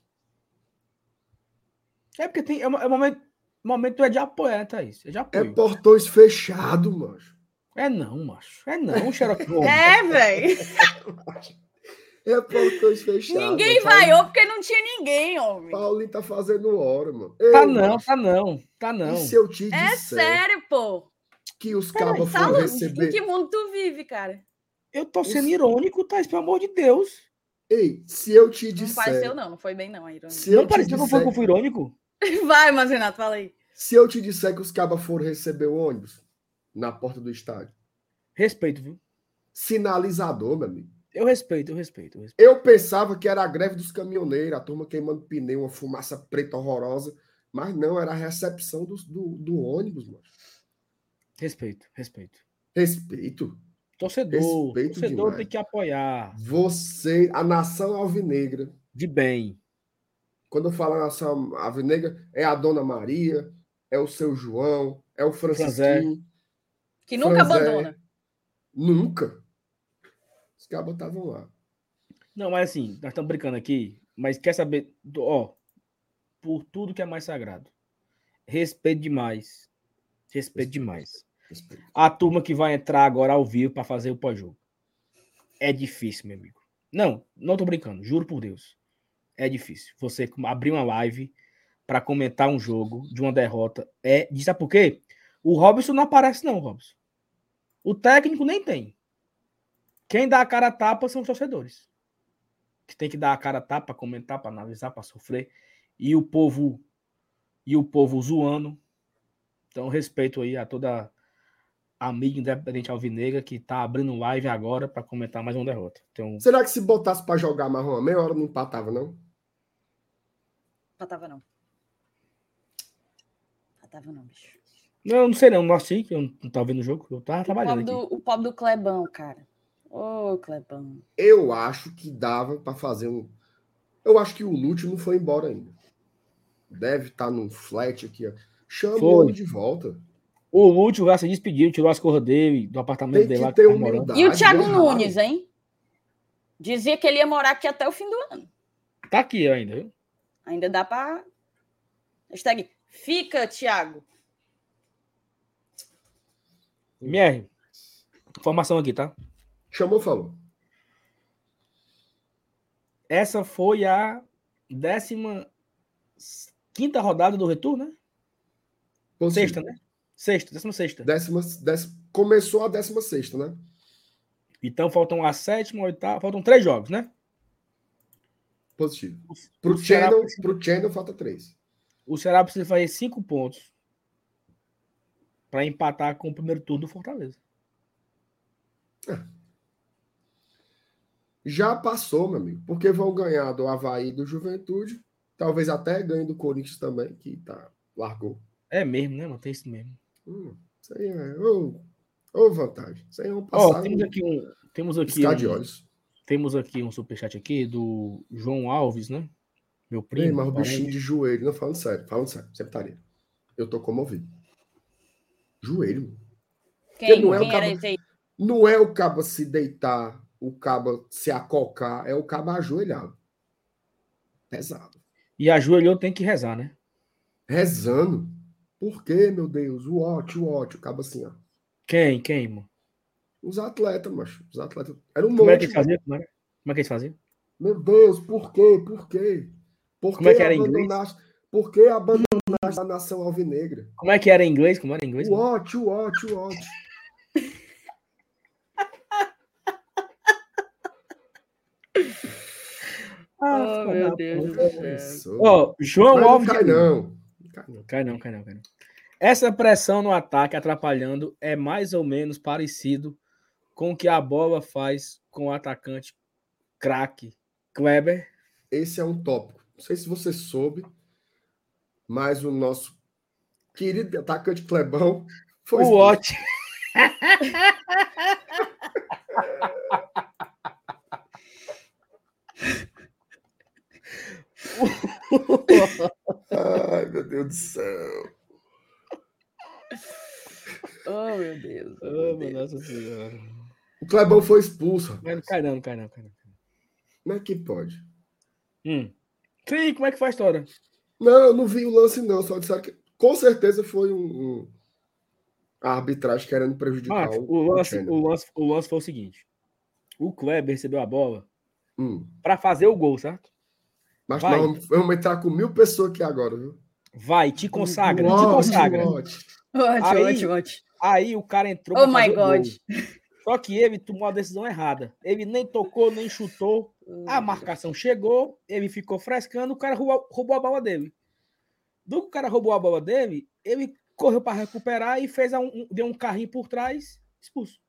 É porque tem, é, é momento, momento é de apoio, né, Thaís? É de apoio. É portões fechados, macho. É não, macho. É não, Xerox. é, velho. É portões fechados. Ninguém vaiou porque não tinha ninguém, homem. Paulinho tá fazendo hora, mano. Ei, tá não, macho. tá não, tá não. E se eu te É sério, pô que os cabos foram receber. Em que mundo tu vive, cara? Eu tô sendo os... irônico, Thais, pelo amor de Deus. Ei, se eu te disser. Não pareceu, não, não foi bem, não, a irônica. Se não pareceu disser... que foi que eu fui irônico? Vai, mas Renato, fala aí. Se eu te disser que os cabas foram receber o ônibus na porta do estádio. Respeito, viu? Sinalizador, meu amigo. Eu respeito, eu respeito, eu respeito. Eu pensava que era a greve dos caminhoneiros, a turma queimando pneu, uma fumaça preta horrorosa. Mas não, era a recepção do, do, do ônibus, mano. Respeito, respeito. Respeito. Torcedor, respeito torcedor demais. tem que apoiar. Você, a nação alvinegra. De bem. Quando eu falo nação alvinegra, é a Dona Maria, é o seu João, é o Francisquinho. Que nunca Franzé. abandona. Nunca. Os cabos estavam lá. Não, mas assim, nós estamos brincando aqui, mas quer saber, ó, por tudo que é mais sagrado. Respeito demais. Respeito, Respeito. demais. A turma que vai entrar agora ao vivo para fazer o pós-jogo. É difícil, meu amigo. Não, não tô brincando, juro por Deus. É difícil. Você abrir uma live para comentar um jogo de uma derrota é. Sabe por quê? O Robson não aparece, não, Robson. O técnico nem tem. Quem dá a cara a tapa são os torcedores. Que tem que dar a cara a tapa comentar, para analisar, para sofrer. E o povo e o povo zoando. Então, respeito aí a toda amigo independente alvinegra que tá abrindo live agora para comentar mais uma derrota. Então... Será que se botasse para jogar mais uma meia hora não empatava, não? Empatava não. Empatava não, bicho. Não, não sei não, não que eu não tava vendo o jogo, eu tava o trabalhando pobre do, o pobre do Clebão, cara. Ô, oh, Clebão. Eu acho que dava para fazer um... Eu acho que o Lúcio não foi embora ainda. Deve estar tá num flat aqui, ó. Chama ele de volta. O Lúcio já se despediu, tirou as corras dele do apartamento dele lá. Que e o Thiago Nunes, hein? Dizia que ele ia morar aqui até o fim do ano. Tá aqui ainda, viu? Ainda dá para. Hashtag fica, Thiago. MR. Informação aqui, tá? Chamou, falou. essa foi a décima quinta rodada do retorno, né? Sexta, né? Sexta, décima sexta. Décima, décima, começou a décima sexta, né? Então faltam a sétima, a oitava, faltam três jogos, né? Positivo. Pro o Channel, precisa- pro Channel falta três. O Ceará precisa fazer cinco pontos para empatar com o primeiro turno do Fortaleza. Já passou, meu amigo, porque vão ganhar do Havaí do Juventude, talvez até ganhe do Corinthians também, que tá, largou. É mesmo, né, mano? Tem isso mesmo. Hum, isso aí é ô, ô vantagem. Isso aí é um passado temos aqui um. Temos aqui, piscar de um, olhos. temos aqui um superchat aqui do João Alves, né? Meu Ei, primo. mas o parente. bichinho de joelho, não falando sério, falando sério, sempre estaria. Eu tô comovido. Joelho. mano. Quem, não é o quem cabo- esse aí? Não é o cabo se deitar, o cabo se acocar, é o cabo ajoelhado. Pesado. E ajoelhou tem que rezar, né? Rezando. Por quê, meu Deus? O ótimo, o ótimo. O cabo assim, ó. Quem? Quem, mano? Os atletas, macho. Os atletas. Era um Como é monte. que eles faziam? Como, era? Como é que eles faziam? Meu Deus, por quê? Por quê? Por Como é que que era em inglês? Por que abandonaste a nação alvinegra? Como é que era em inglês? Como era em inglês? O ótimo, o ótimo, o ótimo. Oh, meu Deus do céu. Ó, João Mas não Alves. cai, não. Não cai, não. Cai não, cai não, cai não. Essa pressão no ataque atrapalhando é mais ou menos parecido com o que a bola faz com o atacante craque Kleber. Esse é um tópico. Não sei se você soube, mas o nosso querido atacante Clebão foi o expulso. Ai, meu Deus do céu. Oh, meu Deus. oh, meu Deus. Nossa Senhora. O Clebão foi expulso. Mas não cai não, não cai não, cai não. Como é que pode? Hum. Sim, como é que foi a história? Não, eu não vi o lance, não. Só disseram que com certeza foi um, um- a arbitragem querendo prejudicar Max, o, o, o lance, Channel. o, lance, o lance foi o seguinte. O Kleber recebeu a bola Hum. para fazer o gol, certo? Mas Vai. nós vamos, entrar com mil pessoas aqui agora, viu? Vai, te consagra, te Ótimo, consagra. ótimo. Ótimo, Aí- ótimo, ótimo. Aí o cara entrou Oh my. God. Só que ele tomou a decisão errada. Ele nem tocou, nem chutou. A marcação chegou, ele ficou frescando, o cara roubou, roubou a bola dele. Do que o cara roubou a bola dele, ele correu para recuperar e fez um, um- deu um carrinho por trás, expulso.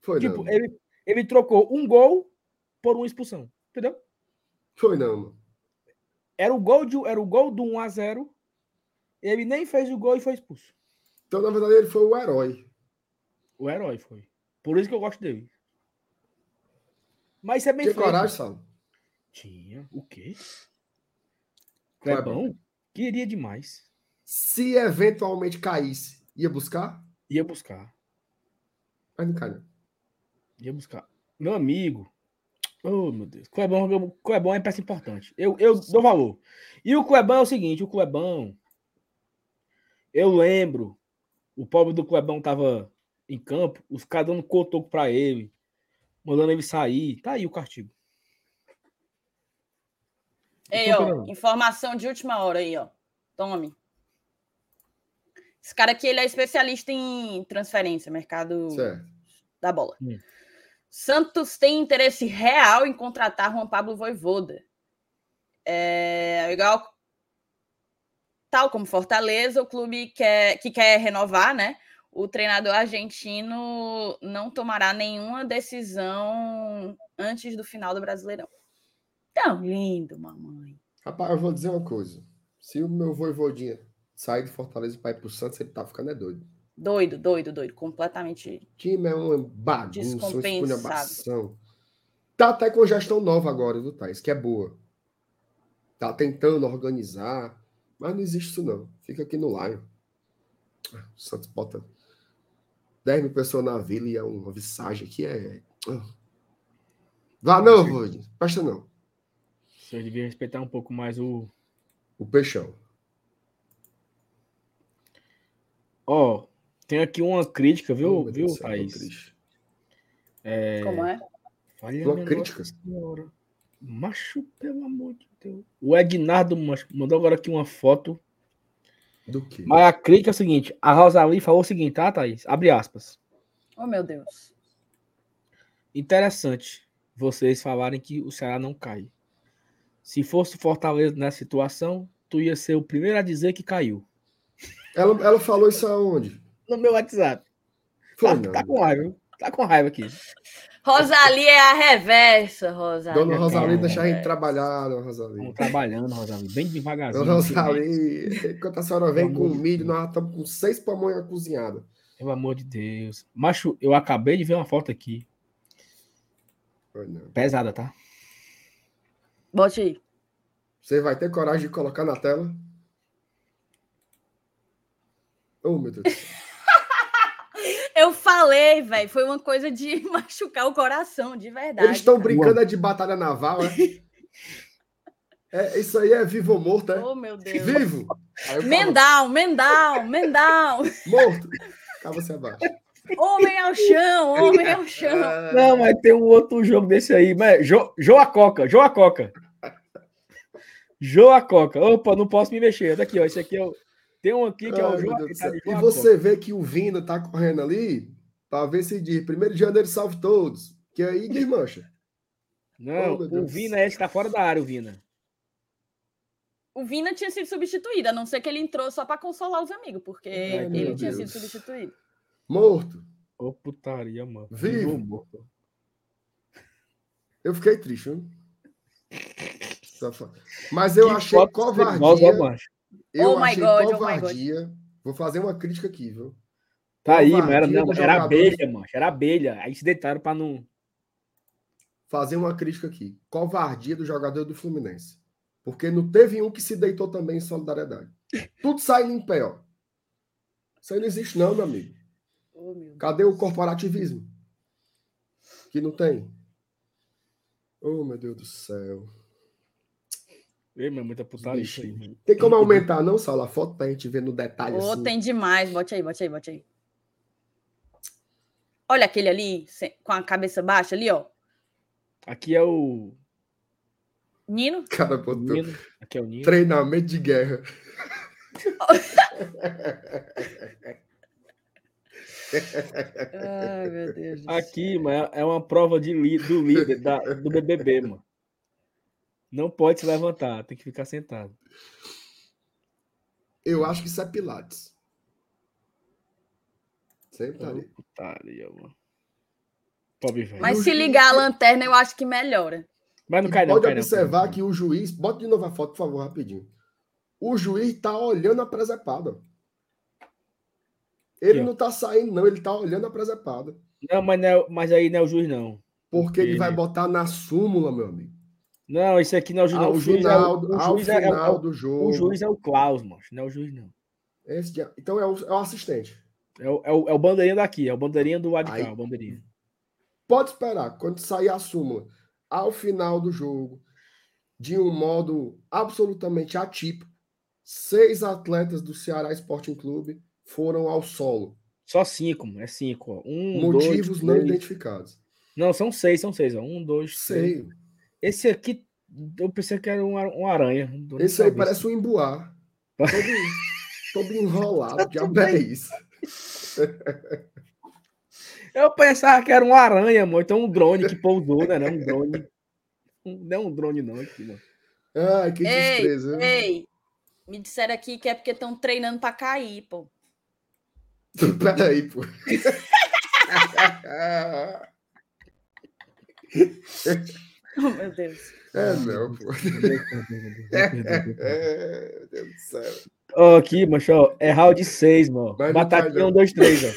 Foi tipo, não. ele, ele trocou um gol por uma expulsão. Entendeu? Foi não, mano. Era o gol, de, era o gol do 1 a 0 Ele nem fez o gol e foi expulso. Então, na verdade, ele foi o herói. O herói foi. Por isso que eu gosto dele. Mas isso é bem Tinha coragem, Salo? Tinha. O quê? Clebão. Clebão? Queria demais. Se eventualmente caísse, ia buscar? Ia buscar. Mas não cai, não. Ia buscar. Meu amigo. Oh, meu Deus. Clebão, Clebão é peça importante. Eu, eu dou valor. E o Clebão é o seguinte: o Clebão. Eu lembro. O pobre do Clebão tava em campo, os caras dando cotoco pra ele, mandando ele sair. Tá aí o castigo. Ei, Então, ó, informação de última hora aí, ó. Tome. Esse cara aqui, ele é especialista em transferência, mercado Certo. da bola. Hum. Santos tem interesse real em contratar Juan Pablo Voivoda. É, igual tal como Fortaleza, o clube quer, que quer renovar, né? O treinador argentino não tomará nenhuma decisão antes do final do Brasileirão. Tão lindo, mamãe. Rapaz, eu vou dizer uma coisa. Se o meu voivodinha sair de Fortaleza para ir pro Santos, ele tá ficando é doido. Doido, doido, doido. Completamente. Time é uma bagunça, uma esculhambação. Tá até com gestão nova agora, viu, Thaís? Que é boa. Tá tentando organizar, mas não existe isso não. Fica aqui no Lion. Ah, O Santos bota 10 mil pessoas na vila e é uma visagem que é... Ah. Vá não, Void. Presta não. Vocês deviam respeitar um pouco mais o. O peixão. Ó, tem aqui uma crítica, Oh, viu, meu viu, Thaís? É... Como é? Olha, Uma crítica? Senhora. Macho, pelo amor de Deus. O Ednardo mandou agora aqui uma foto. Do quê? Mas a crítica é o seguinte: a Rosalie falou o seguinte, tá, Thaís? Abre aspas. Oh, meu Deus. Interessante vocês falarem que o Ceará não cai. Se fosse Fortaleza nessa situação, tu ia ser o primeiro a dizer que caiu. Ela, ela falou isso aonde? No meu WhatsApp. Foi, tá, tá com raiva. Tá com raiva aqui. Rosalie é a reversa, Rosalie. Dona Rosalie, é deixa a gente trabalhar, Dona Rosalie. Estamos trabalhando, Rosalie, bem devagarzinho. Dona Rosalie, enquanto a senhora vem com milho, nós estamos com seis pamonhas cozinhadas. Pelo amor de Deus. Macho, eu acabei de ver uma foto aqui. Pesada, tá? Bote aí. Você vai ter coragem de colocar na tela? Oh, meu Deus. Eu falei, velho, foi uma coisa de machucar o coração, de verdade. Eles estão brincando é de batalha naval, é? é? Isso aí é vivo ou morto, é? Oh, meu Deus. Vivo! Mendal, Mendal, Mendal. Morto. Você abaixo. Homem ao chão, homem ao chão. Não, mas tem um outro jogo desse aí. Mas jo, Joa Coca, Joa Coca. Joa Coca. Opa, não posso me mexer. Daqui, ó. Esse aqui é o. Tem um aqui que Ai, é o João. Tá e você vê que o Vina tá correndo ali para ver se diz 1 de janeiro salve todos. Que aí desmancha. Não, oh, o Vina é esse tá fora da área, o Vina. O Vina tinha sido substituído, a não ser que ele entrou só para consolar os amigos, porque Ai, ele tinha Deus. sido substituído. Morto. Ô, oh, putaria, mano. Vivo. Morto. Eu fiquei triste, hein? Mas eu que achei covardia. Eu oh achei God, oh covardia. Oh Vou fazer uma crítica aqui, viu? Tá aí, mas era, não, era abelha, mano. Era abelha. Aí se deitaram para não. Fazer uma crítica aqui. Covardia do jogador do Fluminense. Porque não teve um que se deitou também em solidariedade. Tudo sai em pé, ó. Isso aí não existe, não, meu amigo. Oh, Cadê o corporativismo? Que não tem. Oh, meu Deus do céu. Ei, mas muita putaria isso aí. Tem como aumentar, não, Saulo, a foto pra gente ver no detalhe. Oh, assim. tem demais. Bote aí, bote aí, bote aí. Olha aquele ali, com a cabeça baixa ali, ó. Aqui é o. Nino? Cara, botou. Nino. Aqui é o Nino. Treinamento de guerra. Ai, meu Deus. Aqui, mano, é uma prova de li do líder da, do BBB, mano. Não pode se levantar, tem que ficar sentado. Eu acho que isso é Pilates. Sempre tá ali. Putaria, mano. Pobre velho. Mas se ligar a lanterna, eu acho que melhora. Mas não cai, não. Pode cai, observar não, que o juiz. Bota de novo a foto, por favor, rapidinho. O juiz tá olhando a presepada. Ele não tá saindo, não, ele tá olhando a presepada. Não, mas, não é, mas aí não é o juiz, não. Porque ele vai botar na súmula, meu amigo. Não, esse aqui não é o juiz. Não. O juiz final, é o, o juiz é, final é, do jogo. O juiz é o Klaus, mano. Não é o juiz, não. Esse, então é o, é o assistente. É o, é, o, é o bandeirinha daqui, é o bandeirinha do de cá, o bandeirinha. Pode esperar, quando sair a súmula, ao final do jogo, de um modo absolutamente atípico, seis atletas do Ceará Sporting Clube foram ao solo. Só cinco, é cinco. Um, Motivos dois, não três. identificados. Não, são seis, são seis. Ó. Um, dois, Sei. três. Esse aqui, eu pensei que era um, um aranha. Esse aí parece um emboar. Todo, todo enrolado. Que é isso? Eu pensava que era um aranha, mano. Então um drone que pousou, né? Não um drone. Não é um drone, não, aqui, mano. Ai, que destreza. Ei, ei, me disseram aqui que é porque estão treinando para cair, pô. Peraí, pô. Oh, meu Deus. É, não, pô. Meu Deus do céu. Ó, aqui, macho, ó, é round 6, mano. Batatinha 1, 2, 3, ó.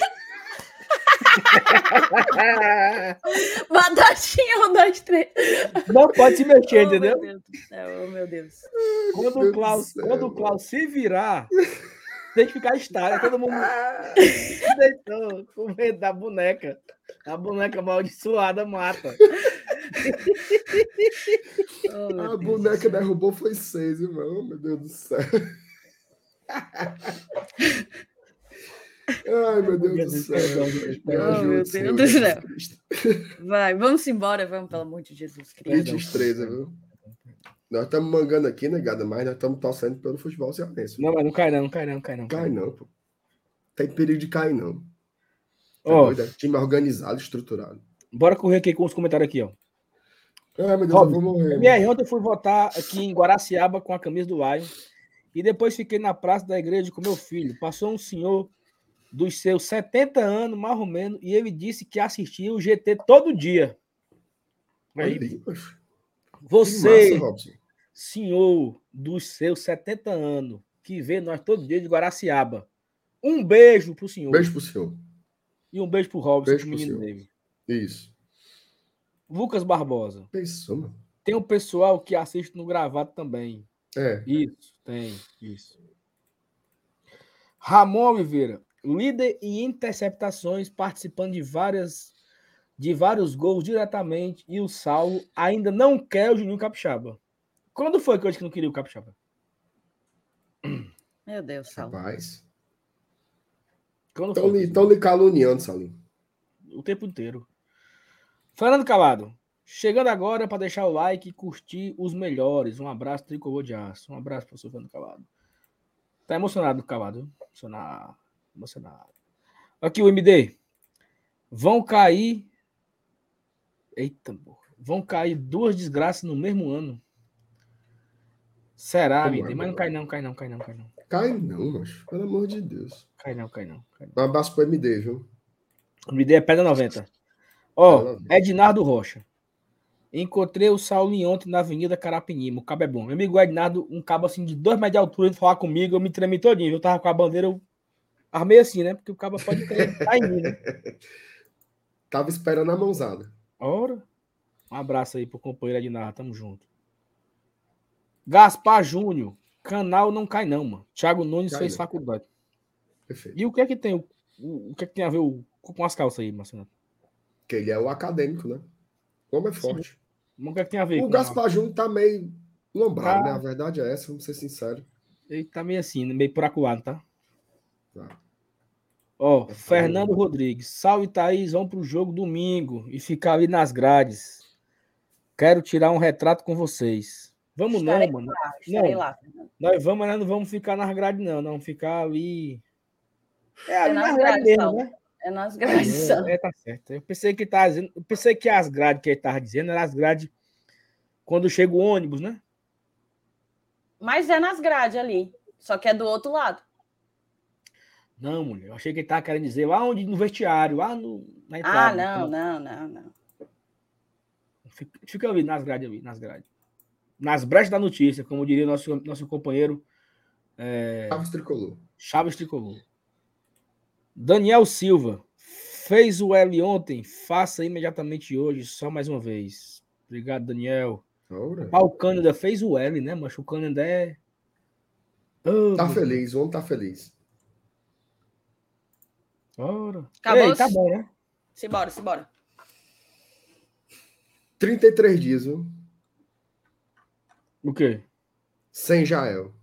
Batatinha 1, 2, 3. Não pode se mexer, oh, entendeu? Meu Deus oh, meu Deus. Quando, Meu o Klaus, Deus quando o Klaus se virar, tem que ficar estável. Todo mundo deitou com medo da boneca. A boneca amaldiçoada mata. Oh, a boneca derrubou foi seis, irmão. Meu Deus do céu. Ai, meu Deus do céu. Oh, meu Deus do céu. Vai, vamos embora, vamos, pelo amor de Jesus. Cristo. Estreza, viu? Nós estamos mangando aqui, negada, mas nós estamos torcendo pelo futebol cearense. Não, mas não cai não, não cai não, não cai não. Cai não, pô. Tem perigo de cair, não. Ó, oh, time organizado, estruturado. Bora correr aqui com os comentários aqui, ó. Ai, meu Deus, Rob, eu vou morrer. Minha, ontem eu fui votar aqui em Guaraciaba com a camisa do Lion. E depois fiquei na praça da igreja com meu filho. Passou um senhor dos seus 70 anos, mais ou menos, e ele disse que assistia o GT todo dia. Aí, você, massa, senhor dos seus 70 anos, que vê nós todo dia de Guaraciaba, um beijo pro senhor. Beijo pro senhor. E um beijo pro Robson, beijo pro menino dele. Isso. Lucas Barbosa. Mano. Tem um pessoal que assiste no gravado também. É. Isso, tem, isso. Ramon Oliveira, líder em interceptações, participando de várias de vários gols diretamente e o Saulo ainda não quer o Juninho Capixaba. Quando foi que eu disse que não queria o Capixaba? Meu Deus, Saulo. Rapaz. Estão lhe caluniando, Saulinho. O tempo inteiro. Fernando Calado, chegando agora para deixar o like e curtir os melhores. Um abraço, tricolor de aço. Um abraço o Fernando Calado. Tá emocionado, Calado. Emocionado. Emocionado. Aqui o MD. Vão cair Eita, porra. Vão cair duas desgraças no mesmo ano. Será, Como é, Mas não cai não, cai não, cai não, cai não. Cai não, macho. Pelo amor de Deus. Cai não, cai não. Cai não. Um abraço pro MD, viu? O MD é pedra 90. Ó, oh, Ednardo Rocha. Encontrei o Saulinho ontem na Avenida Carapinima. O cabo é bom. Meu amigo Ednardo, um cabo assim de dois metros de altura, ele falar comigo, eu me tremi todinho. Eu tava com a bandeira, eu armei assim, né? Porque o cabo pode estar em mim, né? Tava esperando a mãozada. Ora. Um abraço aí pro companheiro Ednardo, tamo junto. Gaspar Júnior, canal não cai não, mano. Thiago Nunes cai fez não. faculdade. Perfeito. E o que é que tem o, o, o que é que tem a ver o, com as calças aí, Marcelo? Que ele é o acadêmico, né? Como é forte. Sim. O que é que tem a ver? O Gaspar a... Júnior tá meio lombrado, tá... né? A verdade é essa, vamos ser sinceros. Ele tá meio assim, né? meio acuado, tá? Tá. Ó, oh, Fernando Rodrigues. Salve, Thaís. Vamos pro jogo domingo e ficar ali nas grades. Quero tirar um retrato com vocês. Vamos estarei não, mano. Lá, não, lá. Nós vamos, mas não vamos ficar nas grades, não. Não, ficar ali. É, ali é nas, nas grades, mesmo, né? É nas grades. É, é, tá certo. Eu pensei que tá dizendo. Eu pensei que as grades que ele tava dizendo eram as grades quando chega o ônibus, né? Mas é nas grades ali. Só que é do outro lado. Não, mulher, eu achei que ele estava querendo dizer lá onde no vestiário, lá no, na ah, entrada. Ah, não, não, não, não. Fica, fica ali nas grades ali, nas grades. Nas brechas da notícia, como diria nosso, nosso companheiro. É... Chaves Tricolor. Chaves Tricolor. Daniel Silva. Fez o L ontem, faça imediatamente hoje, só mais uma vez. Obrigado, Daniel. O Cânida fez o L, né, mas o Cânida é. Oh, tá feliz, o homem tá feliz. Ora. Acabou? Ei, tá bom, né? Simbora, simbora. 33 dias, viu? O quê? Sem Jael.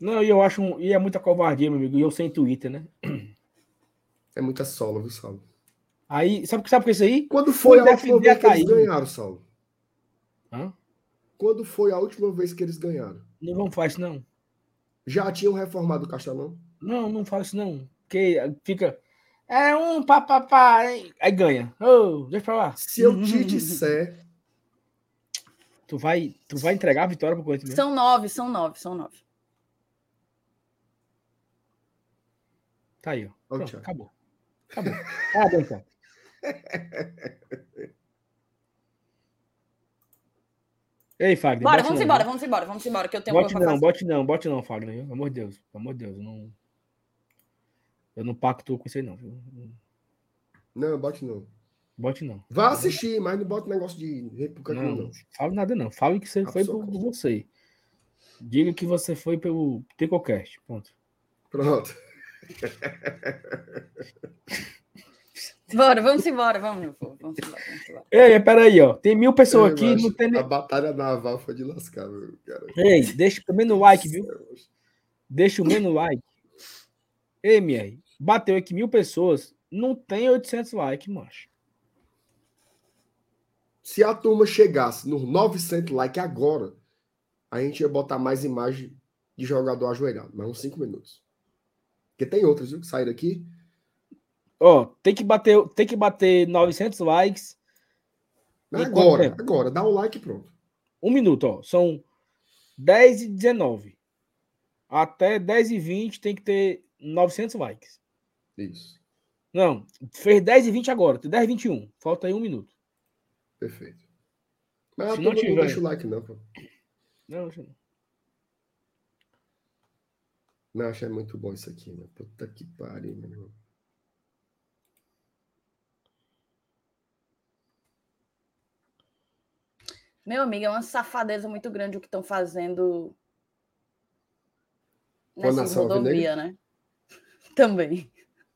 Não, e eu acho. Um, e é muita covardia, meu amigo. E eu sem Twitter, né? É muita solo, viu, Saulo? Aí, sabe, sabe o que é isso aí? Quando foi a última vez que eles ganharam, Saulo? Hã? Quando foi a última vez que eles ganharam? Não vamos fazer isso, não. Já tinham reformado o Castelão? Não, não faz isso, não que fica. É um papapá, aí ganha. Oh, deixa pra lá. Se eu te disser. Tu vai, tu vai entregar a vitória pro Corinthians São nove, são nove, são nove. Tá aí, ó. Pronto, acabou. Acabou. Ah, então. Ei, Fagner. Bora, vamos não, embora, vamos embora, vamos embora, que eu tenho bote não, bote não, bote não, Fagner. Pelo amor de Deus, pelo amor de Deus, não. Eu não pacto com isso aí, não. Não, bote não. Bote não. Vá assistir, mas não bote negócio de república não, não. Fale nada, não. Fale que você foi por você. Diga que você foi pelo Tricocast. Ponto. Pronto. Bora, vamos embora, vamos, vamos embora, vamos embora. Ei, peraí, ó. Tem mil pessoas Ei, aqui. Não tem... A batalha naval foi de lascar, meu cara. Ei, deixa também no like, viu? Deixa o menos like. MR, bateu aqui mil pessoas, não tem 800 likes, macho. Se a turma chegasse nos 900 likes agora, a gente ia botar mais imagem de jogador ajoelhado, mais uns 5 minutos. Porque tem outras, viu, que saíram aqui. Ó, tem que bater, tem que bater 900 likes. Agora, agora, dá um like e pronto. Um minuto, ó. São 10 e 19. Até 10 e 20 tem que ter 900 likes. Isso. Não, fez 10 e 20 agora, tem 10 e 21. Falta aí um minuto. Perfeito. Mas Se não tiver. não deixa o like, não, pô. Não, deixa eu não. Não, achei muito bom isso aqui, mano. Puta que pariu, meu irmão. Meu amigo, é uma safadeza muito grande o que estão fazendo nessa rodovia, né? Também.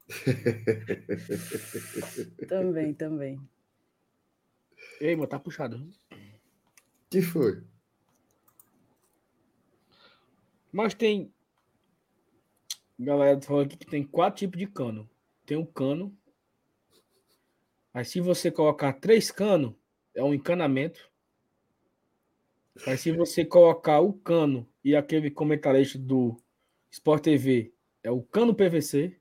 também, também. Ei, mano, tá puxado. que foi? Mas tem. Galera falou aqui que tem quatro tipos de cano. Tem um cano. Aí se você colocar três canos, é um encanamento. Aí se você colocar o cano e aquele comentarista do Sport TV, é o cano PVC.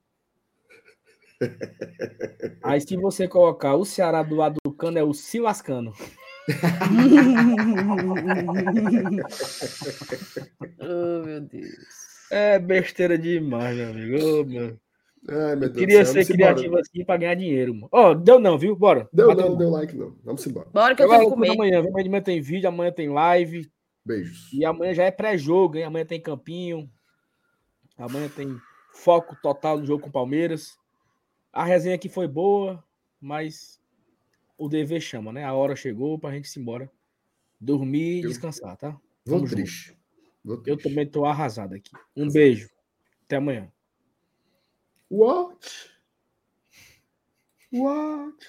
Aí se você colocar o Ceará do lado do cano, é o Silascano. oh, meu Deus. É besteira demais, meu amigo. Ô, meu. Ai, meu Eu Deus queria ser vamos embora. criativo assim pra ganhar dinheiro, mano. Ó, deu não, viu? Bora. Deu, Bateu não, deu like, não. Vamos embora. Bora que eu Agora, tenho que depois comer. amanhã, amanhã tem vídeo, amanhã tem live. Beijos. E amanhã já é pré-jogo, hein? Amanhã tem campinho. Amanhã tem foco total no jogo com o Palmeiras. A resenha aqui foi boa, mas o dever chama, né? A hora chegou pra gente se embora. Dormir e descansar, tá? Vou junto. triste. Eu também tô arrasado aqui. Um beijo. Até amanhã. What? What?